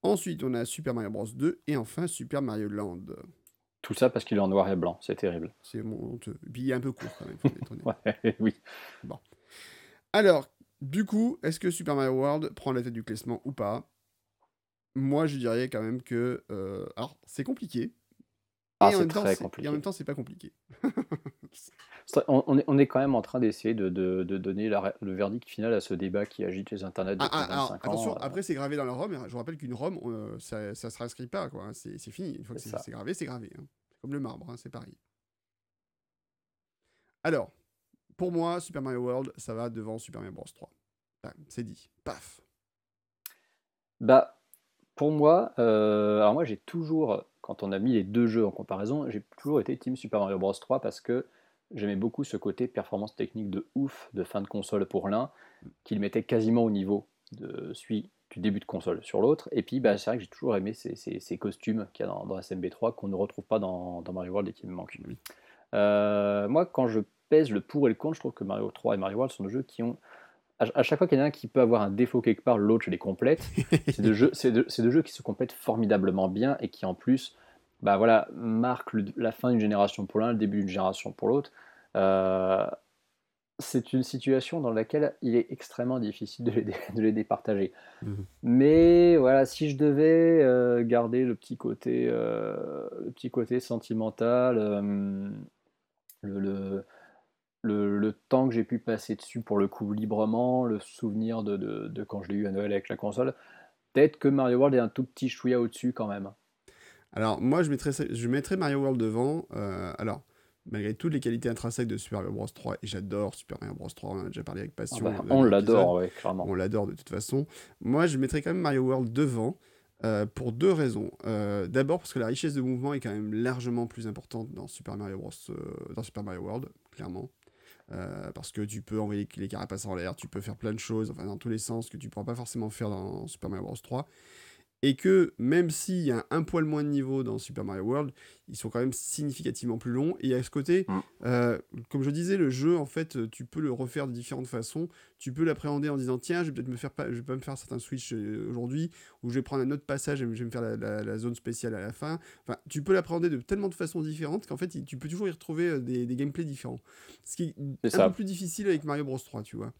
Ensuite, on a Super Mario Bros 2. Et enfin, Super Mario Land. Tout ça parce qu'il est en noir et blanc, c'est terrible. C'est honteux. Et Puis, il est un peu court quand même. faut. Ouais, oui. Alors, du coup, est-ce que Super Mario World prend la tête du classement ou pas? Moi, je dirais quand même que. euh, alors, c'est compliqué. Ah, et en temps, compliqué. Et en même temps, c'est pas compliqué. On, on est, on est quand même en train d'essayer de, de- de donner la- le verdict final à ce débat qui agite les internets depuis Ah, ah, alors, 25 ans. attention, euh, après c'est gravé dans la ROM. Je vous rappelle qu'une ROM, euh, ça, ça se réinscrit pas, quoi. hein, C'est c'est fini. Une fois que C'est gravé, c'est gravé. hein. C'est comme le marbre, hein, c'est pareil. Alors, pour moi, Super Mario World, ça va devant Super Mario Bros 3. Bam, c'est dit. Paf. Bah, pour moi, euh, alors moi j'ai toujours, quand on a mis les deux jeux en comparaison, j'ai toujours été Team Super Mario Bros 3 parce que j'aimais beaucoup ce côté performance technique de ouf de fin de console pour l'un, qu'il mettait quasiment au niveau de celui du début de console sur l'autre. Et puis bah, c'est vrai que j'ai toujours aimé ces, ces- ces costumes qu'il y a dans, dans SMB3 qu'on ne retrouve pas dans, dans Mario World et qui me manquent. Oui. Euh, moi, quand je pèse le pour et le contre, je trouve que Mario 3 et Mario World sont des jeux qui ont à chaque fois qu'il y en a un qui peut avoir un défaut quelque part, l'autre je les complète. C'est deux, jeux, c'est deux- deux jeux qui se complètent formidablement bien et qui en plus bah voilà, marquent le- la fin d'une génération pour l'un, le début d'une génération pour l'autre. Euh, c'est une situation dans laquelle il est extrêmement difficile de les, dé- de les départager. Mhm. Mais voilà, si je devais euh, garder le petit côté, euh, le petit côté sentimental, euh, le, le, le- le temps que j'ai pu passer dessus pour le coup librement, le souvenir de, de- de quand je l'ai eu à Noël avec la console, peut-être que Mario World est un tout petit chouïa au-dessus quand même. Alors, moi, je mettrais, je mettrais Mario World devant. euh, alors, malgré toutes les qualités intrinsèques de Super Mario Bros 3, et j'adore Super Mario Bros 3, on en a déjà parlé avec Ah passion. bah, euh, on l'adore, ouais, clairement. On l'adore de toute façon. Moi, je mettrais quand même Mario World devant euh, pour deux raisons. Euh, D'abord, parce que la richesse de mouvement est quand même largement plus importante dans Super Mario Bros. euh, dans Super Mario World, clairement. Euh, parce que tu peux envoyer les carapaces en l'air, tu peux faire plein de choses, enfin dans tous les sens que tu pourras pas forcément faire dans Super Mario Bros 3. Et que même s'il y a un poil moins de niveau dans Super Mario World, ils sont quand même significativement plus longs. Et à ce côté, Mm. euh, comme je disais, le jeu, en fait, tu peux le refaire de différentes façons tu peux l'appréhender en disant tiens je vais peut-être me faire pas je vais pas me faire certains switch euh, aujourd'hui ou je vais prendre un autre passage et je vais me faire la, la- la zone spéciale à la fin enfin tu peux l'appréhender de tellement de façons différentes qu'en fait tu peux toujours y retrouver euh, des, des gameplays différents ce qui est un ça. peu plus difficile avec Mario Bros 3 tu vois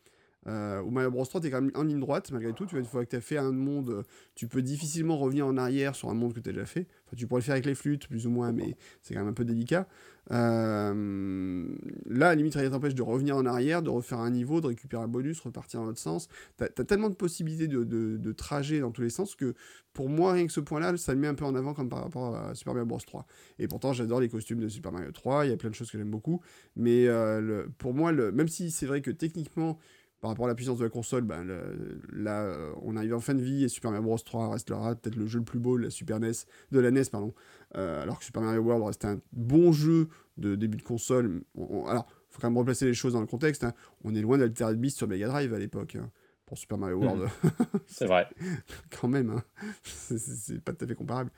euh, ou Mario Bros 3 t'es quand même en ligne droite malgré tout tu vois une fois que t'as fait un monde tu peux difficilement revenir en arrière sur un monde que t'as déjà fait enfin tu pourrais le faire avec les flûtes plus ou moins mais c'est quand même un peu délicat euh, là, à la limite, rien t'empêche de revenir en arrière, de refaire un niveau, de récupérer un bonus, repartir dans l'autre sens. T'as as tellement de possibilités de, de, de trajet dans tous les sens que pour moi, rien que ce point-là, ça le met un peu en avant comme par rapport à Super Mario Bros 3. Et pourtant, j'adore les costumes de Super Mario 3, il y a plein de choses que j'aime beaucoup. Mais euh, le- pour moi, le, même si c'est vrai que techniquement, par rapport à la puissance de la console, ben, le- là, euh, on arrive en fin de vie et Super Mario Bros 3 restera peut-être le jeu le plus beau de la Super NES, de la NES, pardon. Euh, alors que Super Mario World reste un bon jeu de début de console. On- on- alors, faut quand même replacer les choses dans le contexte. hein. On est loin d'Altered Beast sur Mega Drive à l'époque. hein, pour Super Mario World, C'est vrai. quand même. hein. C'est- C'est c'est pas tout à fait comparable.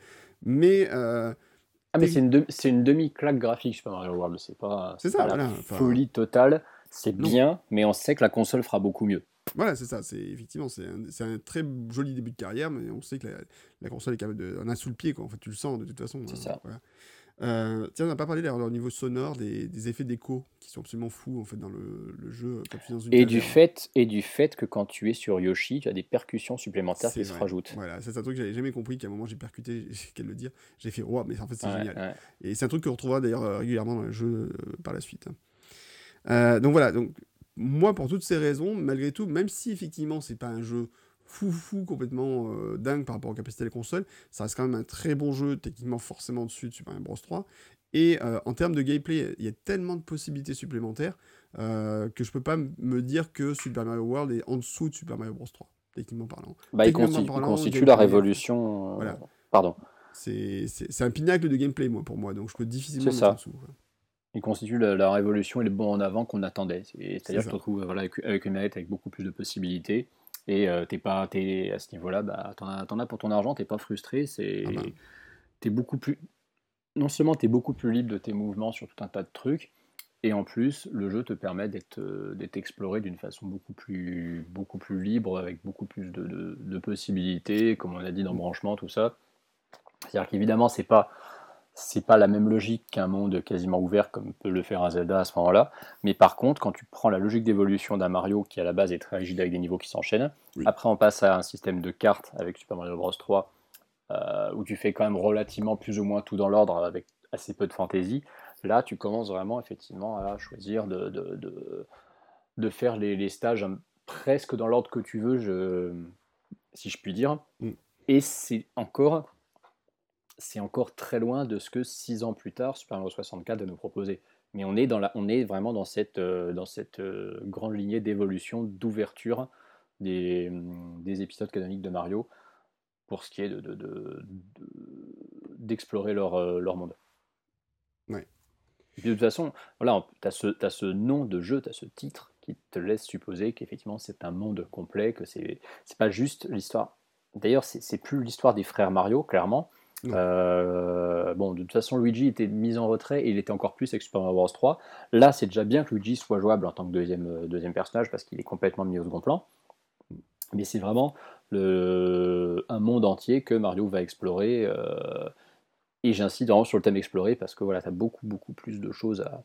Mais euh, Ah, mais c'est une, de- c'est une demi-claque graphique Super Mario World, c'est pas, C'est ça, pas la voilà, folie totale. C'est bien, mais on sait que la console fera beaucoup mieux. Voilà, c'est ça. C'est effectivement, c'est un, un, très joli début de carrière, mais on sait que la, console est capable de, un sous le pied, quoi. En fait, tu le sens de toute façon. C'est ça. Voilà. Euh, tiens, on n'a pas parlé d'ailleurs au niveau sonore des, effets d'écho qui sont absolument fous en fait dans le, jeu quand tu dans une et du fait et du fait que quand tu es sur Yoshi, tu as des percussions supplémentaires qui se rajoutent. Voilà, c'est un truc que j'avais jamais compris qu'à un moment j'ai percuté, qu'elle le dire, j'ai fait wow, mais en fait c'est génial. Et c'est un truc que retrouvera d'ailleurs euh, régulièrement dans le jeu euh, par la suite. Hein. Donc voilà, donc moi pour toutes ces raisons, malgré tout, même si effectivement c'est pas un jeu fou fou complètement euh, dingue par rapport aux capacités de la console. Ça reste quand même un très bon jeu, techniquement forcément dessus de Super Mario Bros 3. Et euh, en termes de gameplay, il y a tellement de possibilités supplémentaires euh, que je peux pas me dire que Super Mario World est en dessous de Super Mario Bros 3, techniquement parlant. Bah, il, constitue, la révolution. Voilà. Pardon. C'est un pinacle de gameplay, moi, pour moi, donc je peux difficilement mettre en dessous. Il constitue la, révolution et le bon en avant qu'on attendait. C'est-à-dire que tu te retrouves voilà, avec, avec, une manette avec beaucoup plus de possibilités. Et euh, t'es pas, es, à ce niveau-là, bah, t'en as, as, pour ton argent, t'es pas frustré, c'est, ah bah. beaucoup plus, non seulement tu es beaucoup plus libre de tes mouvements sur tout un tas de trucs, et en plus, le jeu te permet d'être, euh, d'être exploré d'une façon beaucoup plus, beaucoup plus libre, avec beaucoup plus de, de possibilités, comme on a dit dans branchement, tout ça. C'est-à-dire qu'évidemment, c'est pas c'est pas la même logique qu'un monde quasiment ouvert comme peut le faire un Zelda à ce moment-là. Mais par contre, quand tu prends la logique d'évolution d'un Mario qui à la base est très rigide avec des niveaux qui s'enchaînent, après on passe à un système de cartes avec Super Mario Bros 3 euh, où tu fais quand même relativement plus ou moins tout dans l'ordre avec assez peu de fantaisie. Là, tu commences vraiment effectivement à choisir de, de, de, faire les, les, stages presque dans l'ordre que tu veux, je, si je puis dire. Mm. Et c'est encore c'est encore très loin de ce que six ans plus tard Super Mario 64 va nous proposer. Mais on est, dans la, on est vraiment dans cette, euh, dans cette euh, grande lignée d'évolution, d'ouverture des, mm, des, épisodes canoniques de Mario pour ce qui est d'explorer de, d'explorer leur, euh, leur monde. Ouais. de toute façon, voilà, tu as, ce, as ce nom de jeu, tu as ce titre qui te laisse supposer qu'effectivement c'est un monde complet, que c'est pas juste l'histoire. D'ailleurs, c'est plus l'histoire des frères Mario, clairement, euh, bon, de toute façon, Luigi était mis en retrait et il était encore plus avec Super Mario Bros 3. Là, c'est déjà bien que Luigi soit jouable en tant que deuxième, euh, deuxième personnage parce qu'il est complètement mis au second plan. Mais c'est vraiment le, un monde entier que Mario va explorer. Euh, et j'insiste vraiment sur le thème explorer parce que voilà, tu as beaucoup, beaucoup plus de choses à,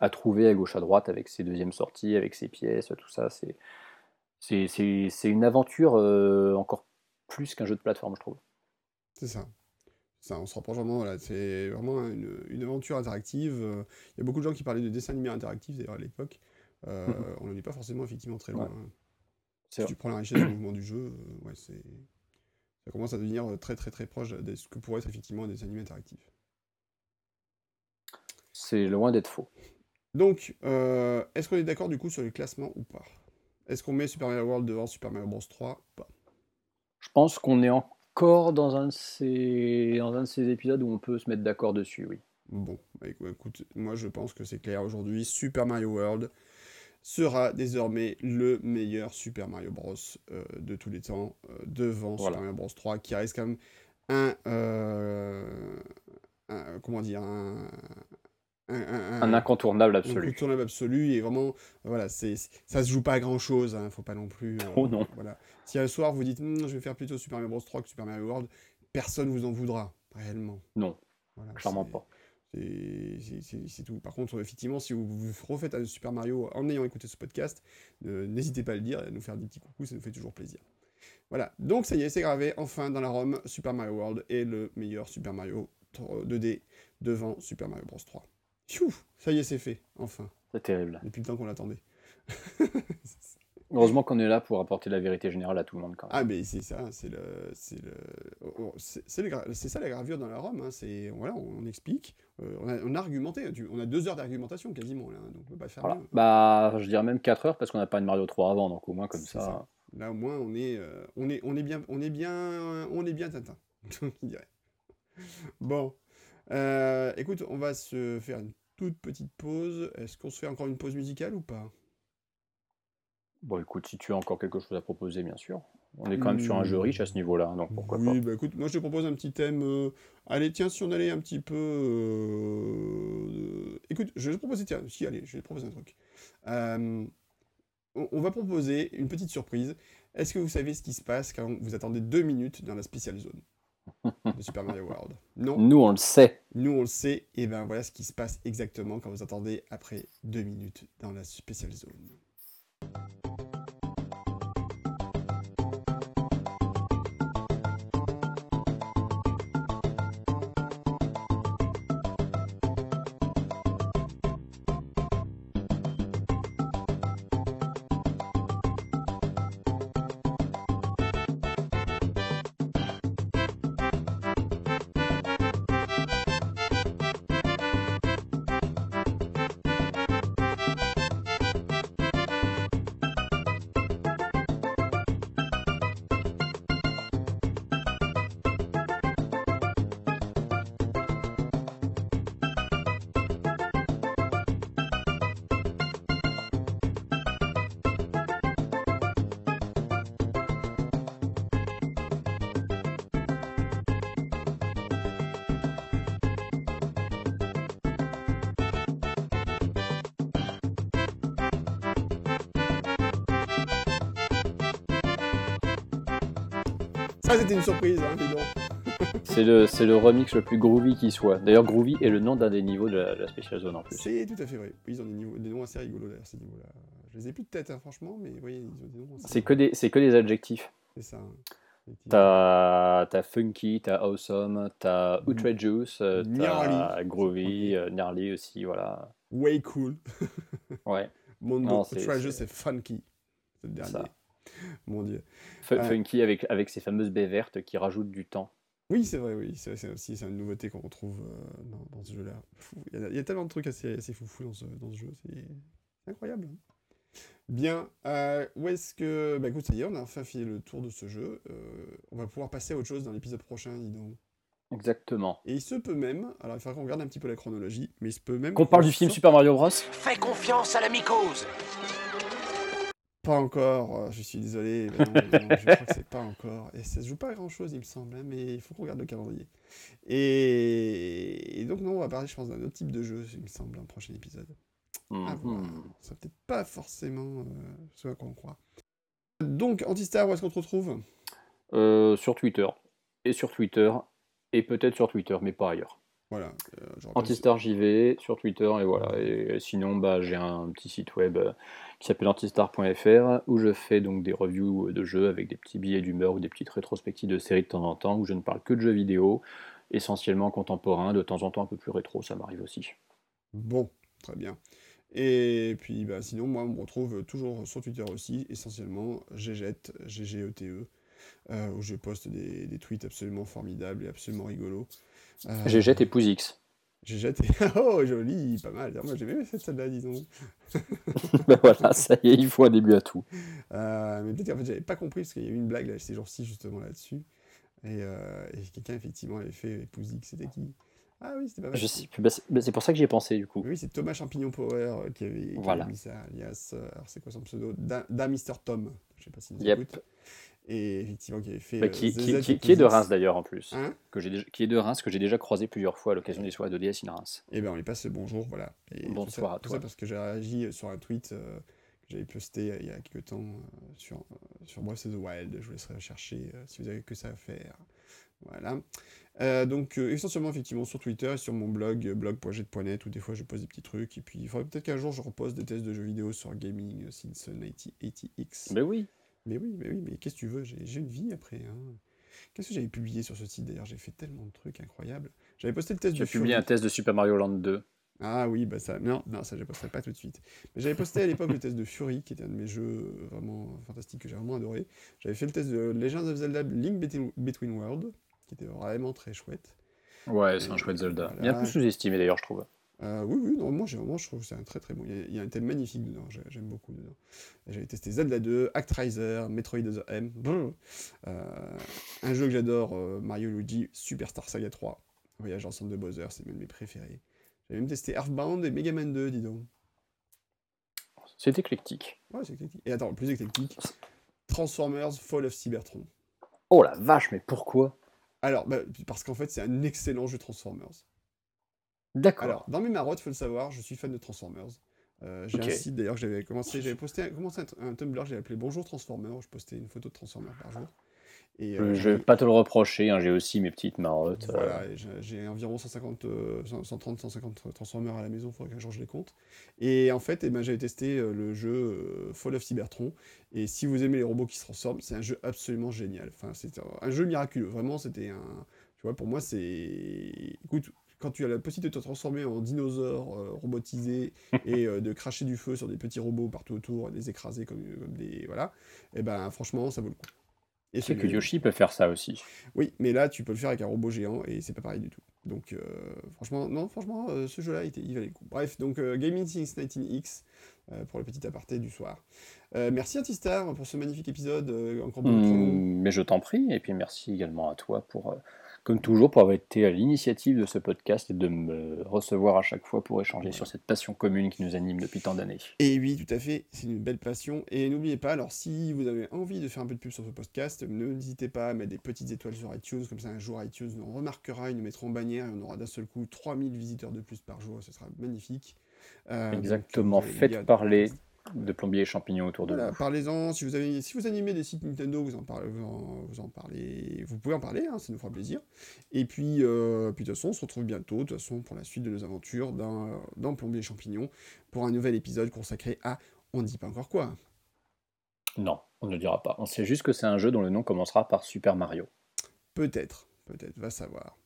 à, trouver à gauche à droite avec ses deuxièmes sorties, avec ses pièces, tout ça. C'est une aventure encore plus qu'un jeu de plateforme, je trouve. C'est ça on se rapproche vraiment, voilà, c'est vraiment une, aventure interactive. Il y a beaucoup de gens qui parlaient de dessin animé interactif d'ailleurs à l'époque. Euh, mhm. On n'en est pas forcément effectivement très loin. Hein. Si tu prends la richesse du mouvement du jeu, euh, ouais, c'est ça commence à devenir très très très proche de ce que pourrait être effectivement un dessin animé interactif. C'est loin d'être faux. Donc, euh, est-ce qu'on est, d'accord du coup sur les classements ou pas? Est-ce qu'on met Super Mario World devant Super Mario Bros 3 ou pas? Je pense qu'on est en encore dans un, de ces, dans un de ces épisodes où on peut se mettre d'accord dessus, oui. Bon, bah, écoute, moi je pense que c'est clair aujourd'hui. Super Mario World sera désormais le meilleur Super Mario Bros euh, de tous les temps, euh, devant Super Mario Bros 3, qui reste quand même un, euh, un comment dire, un, un, incontournable absolu. Un incontournable absolu et vraiment, voilà, c'est, ça se joue pas à grand chose, hein, faut pas non plus. Euh, oh non. Voilà. Si un soir vous dites, hm, je vais faire plutôt Super Mario Bros 3 que Super Mario World, personne vous en voudra, réellement. Non, clairement pas. C'est tout. Par contre, effectivement, si vous, refaites un Super Mario en ayant écouté ce podcast, n'hésitez pas à le dire et à nous faire des petits coucou, ça nous fait toujours plaisir. Voilà, donc ça y est, c'est gravé, enfin dans la ROM, Super Mario World est le meilleur Super Mario 2D devant Super Mario Bros 3 ça y est, c'est fait, enfin. C'est terrible. Depuis le temps qu'on l'attendait. Heureusement qu'on est là pour apporter la vérité générale à tout le monde. Quand même. Ah, mais c'est ça, c'est le, c'est le, oh, oh, c'est, ça la gravure dans la Rome. Hein, c'est voilà, on, explique, euh, on, a, on, a, argumenté, on a deux heures d'argumentation quasiment là, donc on peut pas faire. Voilà. Bah, je dirais même quatre heures parce qu'on n'a pas une Mario 3 avant, donc au moins comme ça... Là au moins on est, euh, on est, on est bien, on est bien, on est bien Tintin. Bon, euh, écoute, on va se faire une toute petite pause. Est-ce qu'on se fait encore une pause musicale ou pas? Bon, écoute, si tu as encore quelque chose à proposer, bien sûr. On est quand même sur un jeu riche à ce niveau-là, donc pourquoi oui, bah écoute, moi je te propose un petit thème. Euh, allez, tiens, si on allait un petit peu. Euh, écoute, je vais te proposer, tiens, si, allez, je vais te proposer un truc. on, on va proposer une petite surprise. Est-ce que vous savez ce qui se passe quand vous attendez deux minutes dans la spéciale zone? De Super Mario World Non Nous, on le sait. Nous, on le sait, et ben voilà ce qui se passe exactement quand vous attendez après deux minutes dans la spéciale zone. Une surprise, hein, dis donc. C'est le, c'est le remix le plus groovy qui soit. D'ailleurs, groovy est le nom d'un des niveaux de la, de la Special Zone en plus. C'est tout à fait vrai. Oui, ils ont des, niveaux- des noms assez rigolos d'ailleurs, ces niveaux-là. Je les ai plus de tête, hein, franchement, mais oui, ils ont des noms assez. C'est que des, c'est que des adjectifs. C'est ça. hein. T'as t'as funky, t'as awesome, t'as outrageous, euh, t'as groovy, euh, gnarly aussi, voilà. Way cool. Ouais, Mon Non, c'est- Treasure, c'est- c'est funky. C'est le dernier. Ça. Mon dieu. Funky avec, avec ces fameuses baies vertes qui rajoutent du temps. Oui, c'est vrai, oui. C'est c'est aussi c'est une nouveauté qu'on retrouve euh, dans, dans ce jeu-là. Il y, a- il y a tellement de trucs assez, assez foufou dans ce, dans ce jeu. C'est incroyable. hein. Bien. euh, où est-ce que. Bah écoute, ça y est, on a enfin fait le tour de ce jeu. Euh, on va pouvoir passer à autre chose dans l'épisode prochain, dis donc. Exactement. Et il se peut même. Alors il faudra qu'on regarde un petit peu la chronologie, mais il se peut même. Qu'on parle du film Super Mario Bros Fais confiance à la mycose Pas encore, euh, je suis désolé. mais non, non, je crois que c'est pas encore. Et ça se joue pas à grand chose, il me semble, hein, mais il faut qu'on regarde le calendrier. Et... et donc, non, on va parler, je pense, d'un autre type de jeu, il me semble, dans le prochain épisode. À voir. Mhm. Ça peut-être pas forcément euh, ce à quoi on croit. Donc, Antistar, où est-ce qu'on te retrouve? Euh, Sur Twitter. Et sur Twitter. Et peut-être sur Twitter, mais pas ailleurs. Voilà. euh, Antistar JV sur Twitter et voilà. Et sinon, bah, j'ai un petit site web euh, qui s'appelle antistar.fr où je fais donc des reviews de jeux avec des petits billets d'humeur ou des petites rétrospectives de séries de temps en temps où je ne parle que de jeux vidéo, essentiellement contemporains, de temps en temps un peu plus rétro, ça m'arrive aussi. Bon, très bien. Et puis, bah, sinon, moi, on me retrouve toujours sur Twitter aussi, essentiellement GGET, G-G-E-T-E, euh, où je poste des, des tweets absolument formidables et absolument rigolos. GG Pouzix. GGET et... Oh, joli, pas mal. Moi, j'ai aimé cette celle-là, disons. ben voilà, ça y est, il faut un début à tout. Euh, mais peut-être qu'en fait, j'avais pas compris, parce qu'il y a eu une blague là, ces jours-ci, justement, là-dessus. Et, euh, et quelqu'un, effectivement, avait fait Pouzik, c'était qui? Ah oui, c'était pas mal. Je sais plus, bah, c'est bah, c'est pour ça que j'y ai pensé du coup. Oui, c'est Thomas Champignon Power euh, qui avait, qui avait mis ça, alias, alors c'est quoi son pseudo? Da, Da Mister Tom, je sais pas s'il nous Yep. écoute. Et effectivement, qui avait fait. Bah, euh, qui, qui- ZZ qui- et qui est de. Reims d'ailleurs en plus. Hein que j'ai qui est de Reims, que j'ai déjà croisé plusieurs fois à l'occasion des soirées de DS in Reims. Et ben on lui passe le bonjour, voilà. Et Bonsoir ça, à toi. ça parce que j'ai réagi euh, sur un tweet euh, que j'avais posté il y a quelques temps euh, sur, sur Breath of the Wild. Je vous laisserai chercher euh, si vous avez que ça à faire. Voilà. Donc essentiellement effectivement sur Twitter et sur mon blog blog.jet.net où des fois je pose des petits trucs et puis il faudrait peut-être qu'un jour je repose des tests de jeux vidéo sur Gaming since 1980x. Ben oui. Mais oui, mais oui, mais qu'est-ce que tu veux? J'ai j'ai une vie après. hein. Qu'est-ce que j'avais publié sur ce site d'ailleurs? J'ai fait tellement de trucs incroyables. J'avais posté le test Tu de as publié un test de Super Mario Land 2. Ah oui, bah ça. Non, non, ça je ne posterai pas tout de suite. Mais j'avais posté à l'époque le test de Fury, qui était un de mes jeux euh, vraiment fantastiques que j'ai vraiment adoré. J'avais fait le test de Legends of Zelda Link Between- Worlds, qui était vraiment très chouette. Ouais, c'est un Et chouette Zelda. voilà. Bien plus sous-estimé d'ailleurs, je trouve. Euh, oui, oui, non, moi, vraiment, je trouve que c'est un très très bon. Il y a, un thème magnifique dedans, j'ai- j'aime beaucoup dedans. J'avais testé Zelda 2, Actraiser, Metroid Other M. Euh, un jeu que j'adore, euh, Mario Luigi, Superstar Saga 3, Voyage en centre de Bowser, c'est même mes préférés. J'avais même testé Earthbound et Mega Man 2, dis donc. C'est éclectique. Ouais, c'est éclectique. Et attends, plus éclectique, Transformers Fall of Cybertron. Oh la vache, mais pourquoi? Alors, bah, parce qu'en fait, c'est un excellent jeu Transformers. D'accord. Alors, dans mes marottes, faut le savoir, je suis fan de Transformers. Euh, j'ai un site d'ailleurs que j'avais commencé, j'avais posté commencé un, un Tumblr, j'avais appelé Bonjour Transformer, où je postais une photo de Transformer par jour. Et, euh, Euh, Je vais pas te le reprocher, hein, j'ai aussi mes petites marottes. euh, Voilà, et j'ai- j'ai environ 150, euh, 130, 150 Transformers à la maison, il faudrait qu'un jour je les compte. Et en fait, eh ben, j'avais testé euh, le jeu euh, Fall of Cybertron, et si vous aimez les robots qui se transforment, c'est un jeu absolument génial. Enfin, c'est un jeu miraculeux, vraiment, c'était un... Tu vois, pour moi, c'est... Écoute, quand tu as la possibilité de te transformer en dinosaure euh, robotisé et euh, de cracher du feu sur des petits robots partout autour, et les écraser comme, comme des... Voilà, et ben franchement, ça vaut le coup. Et sais que Yoshi peut faire ça aussi. oui, mais là, tu peux le faire avec un robot géant et c'est pas pareil du tout. Donc, euh, franchement, non, franchement, euh, ce jeu-là, il, valait le coup. Bref, donc euh, Gaming Things 19X euh, pour le petit aparté du soir. Euh, merci Antistar pour ce magnifique épisode, euh, encore beaucoup trop long. Hmm, mais je t'en prie, et puis merci également à toi pour, euh, comme toujours, pour avoir été à l'initiative de ce podcast et de me recevoir à chaque fois pour échanger sur cette passion commune qui nous anime depuis tant d'années. Et oui, tout à fait, c'est une belle passion. Et n'oubliez pas, alors si vous avez envie de faire un peu de pub sur ce podcast, n'hésitez pas à mettre des petites étoiles sur iTunes, comme ça un jour iTunes nous remarquera, ils nous mettront en bannière et on aura d'un seul coup 3000 visiteurs de plus par jour, ce sera magnifique. Euh, Exactement, faites parler de plombiers et champignons autour de Voilà, vous. parlez-en. Si vous, avez, si vous animez des sites Nintendo, vous en parlez, vous en, vous en parlez, vous pouvez en parler, hein, ça nous fera plaisir. Et puis, euh, puis de toute façon, on se retrouve bientôt, de toute façon, pour la suite de nos aventures dans, dans Plombier et Champignons, pour un nouvel épisode consacré à on ne dit pas encore quoi. Non, on ne le dira pas. On sait juste que c'est un jeu dont le nom commencera par Super Mario. Peut-être, peut-être, va savoir.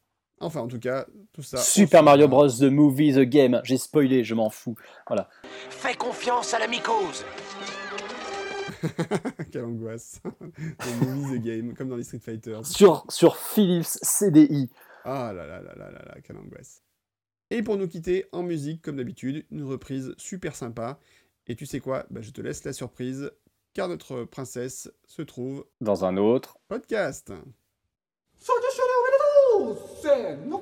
Enfin, en tout cas, tout ça. Super Mario. Bros. The Movie, The Game. J'ai spoilé, je m'en fous. Voilà. Fais confiance à la mycose. Quelle angoisse. The movie, the game, comme dans les Street Fighter. Sur, sur Philips CDI. Ah là là là là là là, quelle angoisse. Et pour nous quitter, en musique, comme d'habitude, une reprise super sympa. Et tu sais quoi? Bah, Je te laisse la surprise, car notre princesse se trouve Dans un autre. podcast. それでそれを入れろせーの